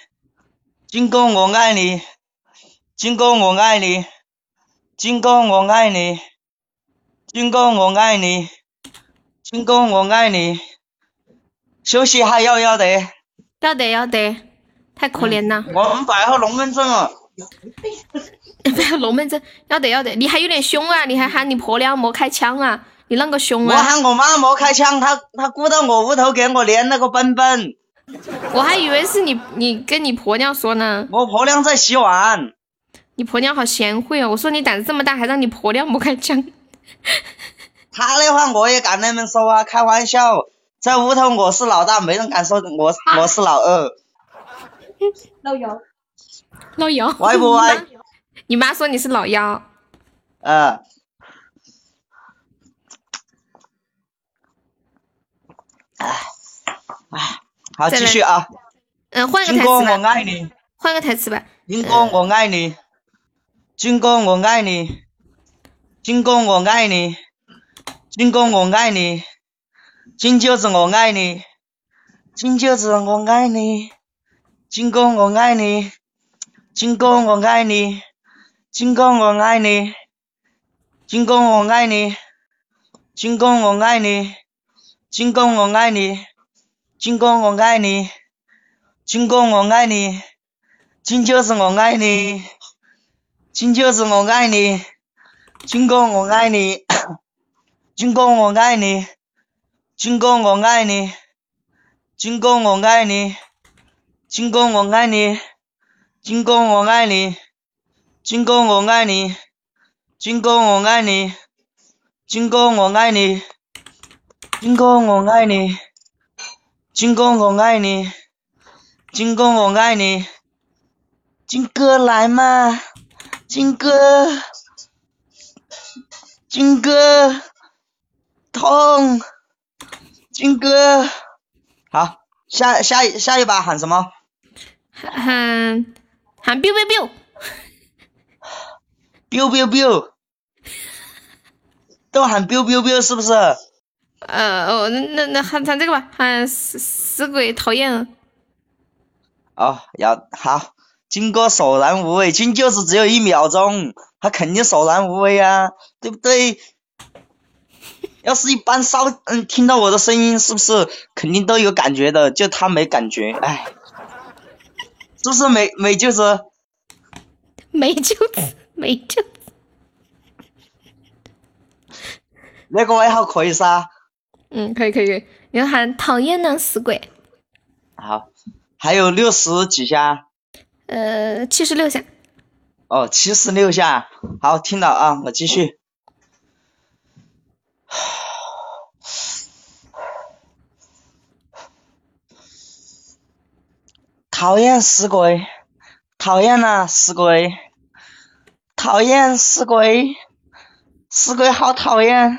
金哥我爱你，金哥我爱你，金哥我爱你，金哥我爱你，金哥我爱你，休息还要不要得？要得要得，太可怜了。我们摆好龙门阵了。龙门阵，要得要得。你还有点凶啊！你还喊你婆娘莫开枪啊！你啷个凶啊我啊？喊我妈莫开枪，她她鼓到我屋头给我连了个奔奔。我还以为是你你跟你婆娘说呢。我婆娘在洗碗。你婆娘好贤惠哦！我说你胆子这么大，还让你婆娘不开枪。他的话我也敢那么说啊，开玩笑，在屋头我是老大，没人敢说我我是老二。老幺。老幺。歪不歪？你妈说你是老幺。嗯。哎哎，好，继续啊。嗯，换个台词吧。我爱你，换个台词吧。金哥我爱你，金哥我爱你，金哥我爱你，金哥我爱你，金舅子我爱你，金舅子我爱你，金哥我爱你，金哥我爱你，金哥我爱你，金哥我爱你，金哥我爱你，金哥我爱你，金哥我爱你，金哥我爱你。金就是我爱你，金就是我爱你，金哥 我爱你，金哥我爱你，金哥我爱你，金哥我爱你，金哥我爱你，金哥我爱你，金哥我爱你，金哥我爱你，金哥我爱你，金哥我爱你，金哥我爱你，金哥我爱你。金哥来嘛，金哥，金哥，痛，金哥，好，下下一下一把喊什么？喊喊 biu biu biu biu，biu biu，都喊 biu biu biu 是不是？呃哦，那那那喊喊这个吧，喊死死鬼讨厌。哦，要好，金哥索然无味，金就是只有一秒钟，他肯定索然无味啊，对不对？要是一般稍嗯听到我的声音，是不是肯定都有感觉的？就他没感觉，哎，是不是美美舅子？没救子，没救子。那个外号可以噻。嗯，可以可以可以。你要喊讨厌呢，死鬼。好，还有六十几下。呃，七十六下。哦，七十六下。好，听到啊，我继续。讨厌死鬼，讨厌呐、死鬼，讨厌死鬼，死鬼好讨厌，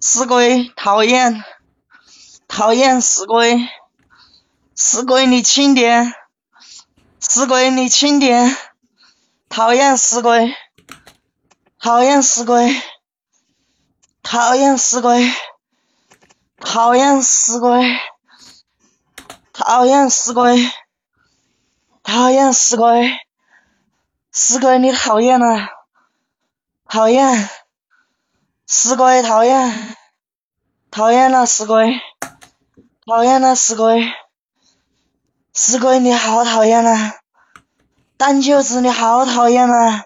死鬼讨厌，讨厌死鬼，死鬼你轻点，死鬼你轻点，讨厌死鬼，讨厌死鬼，讨厌死鬼，讨厌死鬼，讨厌死鬼，讨厌死鬼，死鬼你讨厌了，讨厌，死鬼讨厌，讨厌了死鬼，讨厌了死鬼，死鬼你好讨厌啊！蛋舅子你好讨厌啊！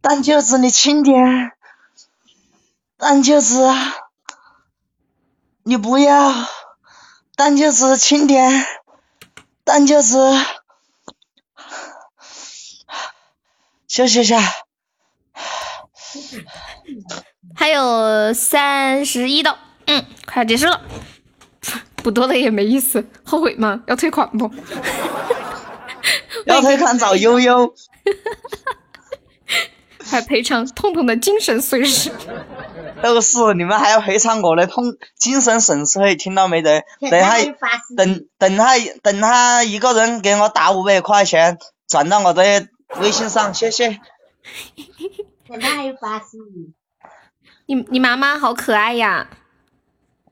蛋舅子你轻点，蛋舅子你不要，蛋舅子轻点，蛋舅子休息一下。还有三十一道，嗯，快结束了，不多了也没意思，后悔吗？要退款不？要退款找悠悠，还赔偿痛痛的精神损失。都是你们还要赔偿我的痛精神损失费，听到没得？等他等等他等他一个人给我打五百块钱转到我的微信上，谢谢。等他还有八十你你妈妈好可爱呀！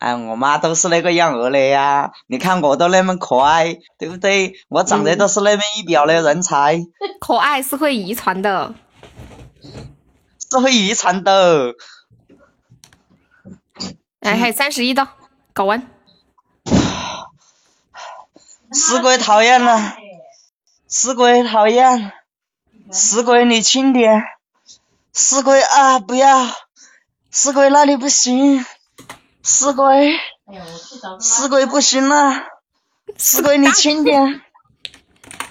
哎，我妈都是那个样儿的呀，你看我都那么可爱，对不对？我长得都是那么一表的人才，可爱是会遗传的，是会遗传的。哎，还有三十一道，搞完。死鬼讨厌了，死鬼讨厌，死鬼你轻点，死鬼啊不要，死鬼那里不行，死鬼，死鬼不行了，死鬼你轻点，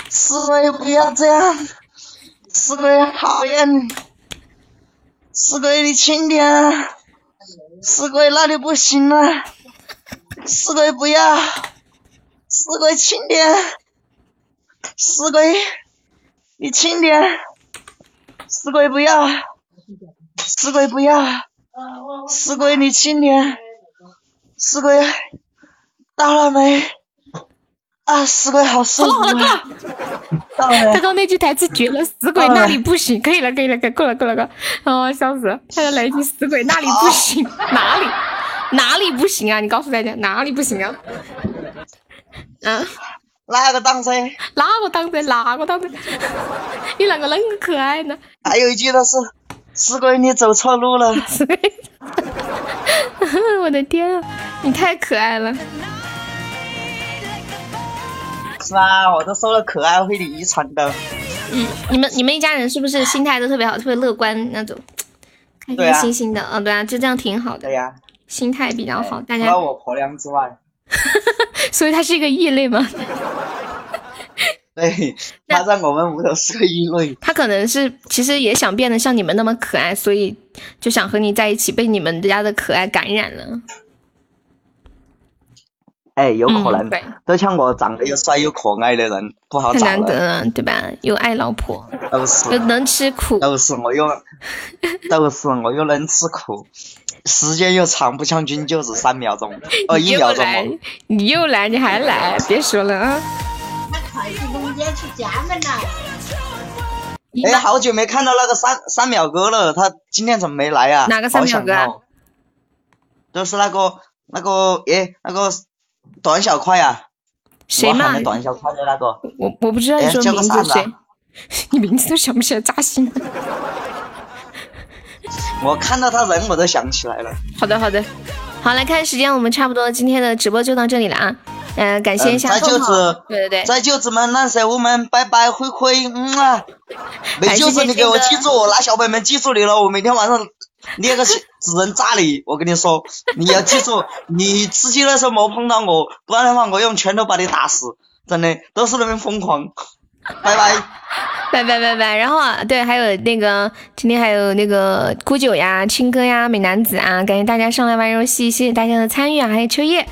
死鬼不要这样，死鬼讨厌。你，死鬼你轻点，死鬼那里不行了，死鬼不要。死鬼轻点，死鬼，你轻点，死鬼不要，死鬼不要，死鬼你轻点，死鬼到了没？啊，死鬼好舒服啊！到了刚刚那句台词绝了，死鬼那里不行，可以了，可以了，够了，够了，够了，哦，笑死了！他要来一句死鬼那里不行，哪里哪里不行啊？你告诉大家哪里不行啊？嗯，哪个当真？哪个当真？哪个当真？你啷个啷个可爱呢？还有一句的是，死鬼你走错路了。我的天啊，你太可爱了！是啊，我都说了，可爱会遗传的。嗯，你们你们一家人是不是心态都特别好，特别乐观那种，开开心心的？嗯，对啊，就这样挺好的。对呀，心态比较好，大家。除了我婆娘之外。所以他是一个异类吗？对，他在我们屋头是个异类。他可能是其实也想变得像你们那么可爱，所以就想和你在一起，被你们家的可爱感染了。哎，有可能，都像我长得又帅又可爱的人不好找太难得了，对吧？又爱老婆，都是又能吃苦，都是我又 都是我又能吃苦。时间又长，不像君就是三秒钟，哦，一秒钟哦。你又来，你还来，别说了啊！那快递中间去家门了。哎，好久没看到那个三三秒哥了，他今天怎么没来啊？哪个三秒哥？就是那个那个，哎，那个短小快啊。谁嘛？短小快的那个。我我不知道你说名字谁，你名字都想不起来，扎心。我看到他人我都想起来了。好的好的，好来看时间，我们差不多今天的直播就到这里了啊。嗯，感谢一下在舅子，对对对，在舅子们、蓝色我们拜拜，灰灰，嗯啊。没舅子你给我记住，那小朋友们记住你了，我每天晚上捏个纸人炸你，我跟你说，你要记住，你吃鸡的时候莫碰到我，不然的话我用拳头把你打死，真的都是那么疯狂。拜拜，拜拜拜拜。然后啊，对，还有那个今天还有那个孤九呀、青哥呀、美男子啊，感谢大家上来玩游戏，谢谢大家的参与啊，还有秋叶。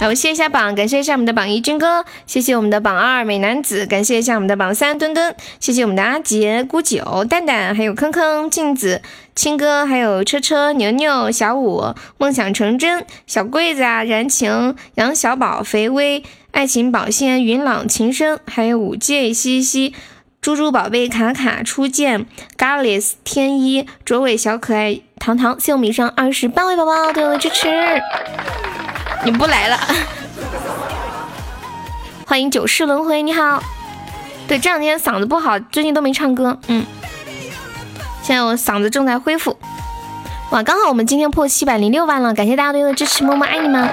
来，我谢一下榜，感谢一下我们的榜一军哥，谢谢我们的榜二美男子，感谢一下我们的榜三墩墩，谢谢我们的阿杰、孤九、蛋蛋，还有坑坑、镜子、青哥，还有车车、牛牛、小五、梦想成真、小桂子。啊、燃情、杨小宝、肥威、爱情保鲜、云朗、情深，还有五戒、西西。猪猪宝贝、卡卡、初见、，Garlis、天一、卓伟、小可爱、糖糖，谢我们以上二十八位宝宝对我的支持。你不来了，欢迎九世轮回，你好。对，这两天嗓子不好，最近都没唱歌，嗯，现在我嗓子正在恢复。哇，刚好我们今天破七百零六万了，感谢大家对我的支持，么么爱你们。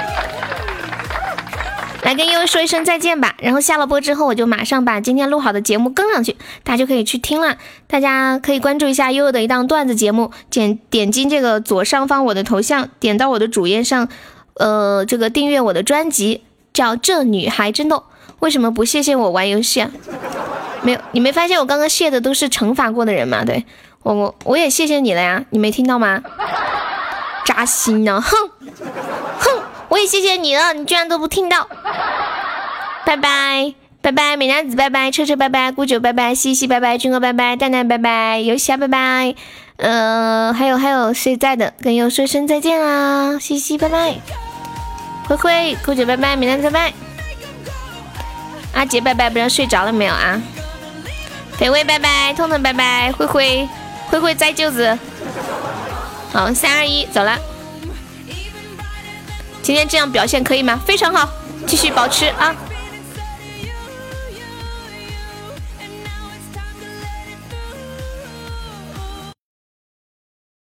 来跟悠悠说一声再见吧，然后下了播之后，我就马上把今天录好的节目更上去，大家就可以去听了。大家可以关注一下悠悠的一档段子节目，点点击这个左上方我的头像，点到我的主页上，呃，这个订阅我的专辑，叫《这女孩真逗》。为什么不谢谢我玩游戏啊？没有，你没发现我刚刚谢的都是惩罚过的人吗？对我，我我也谢谢你了呀，你没听到吗？扎心呢，哼哼。我也谢谢你了，你居然都不听到。拜拜拜拜，美男子拜拜，车车拜拜，姑九拜拜，西西拜拜，军哥拜拜，蛋蛋拜拜，游戏啊拜拜，嗯，还有还有谁在的？跟悠说声再见啦，西西拜拜，灰灰姑姐拜拜，明天再拜，阿杰拜拜，不知道睡着了没有啊？肥威拜拜，痛痛拜拜，灰灰灰灰摘舅子，好，三二一，走了。今天这样表现可以吗？非常好，继续保持啊！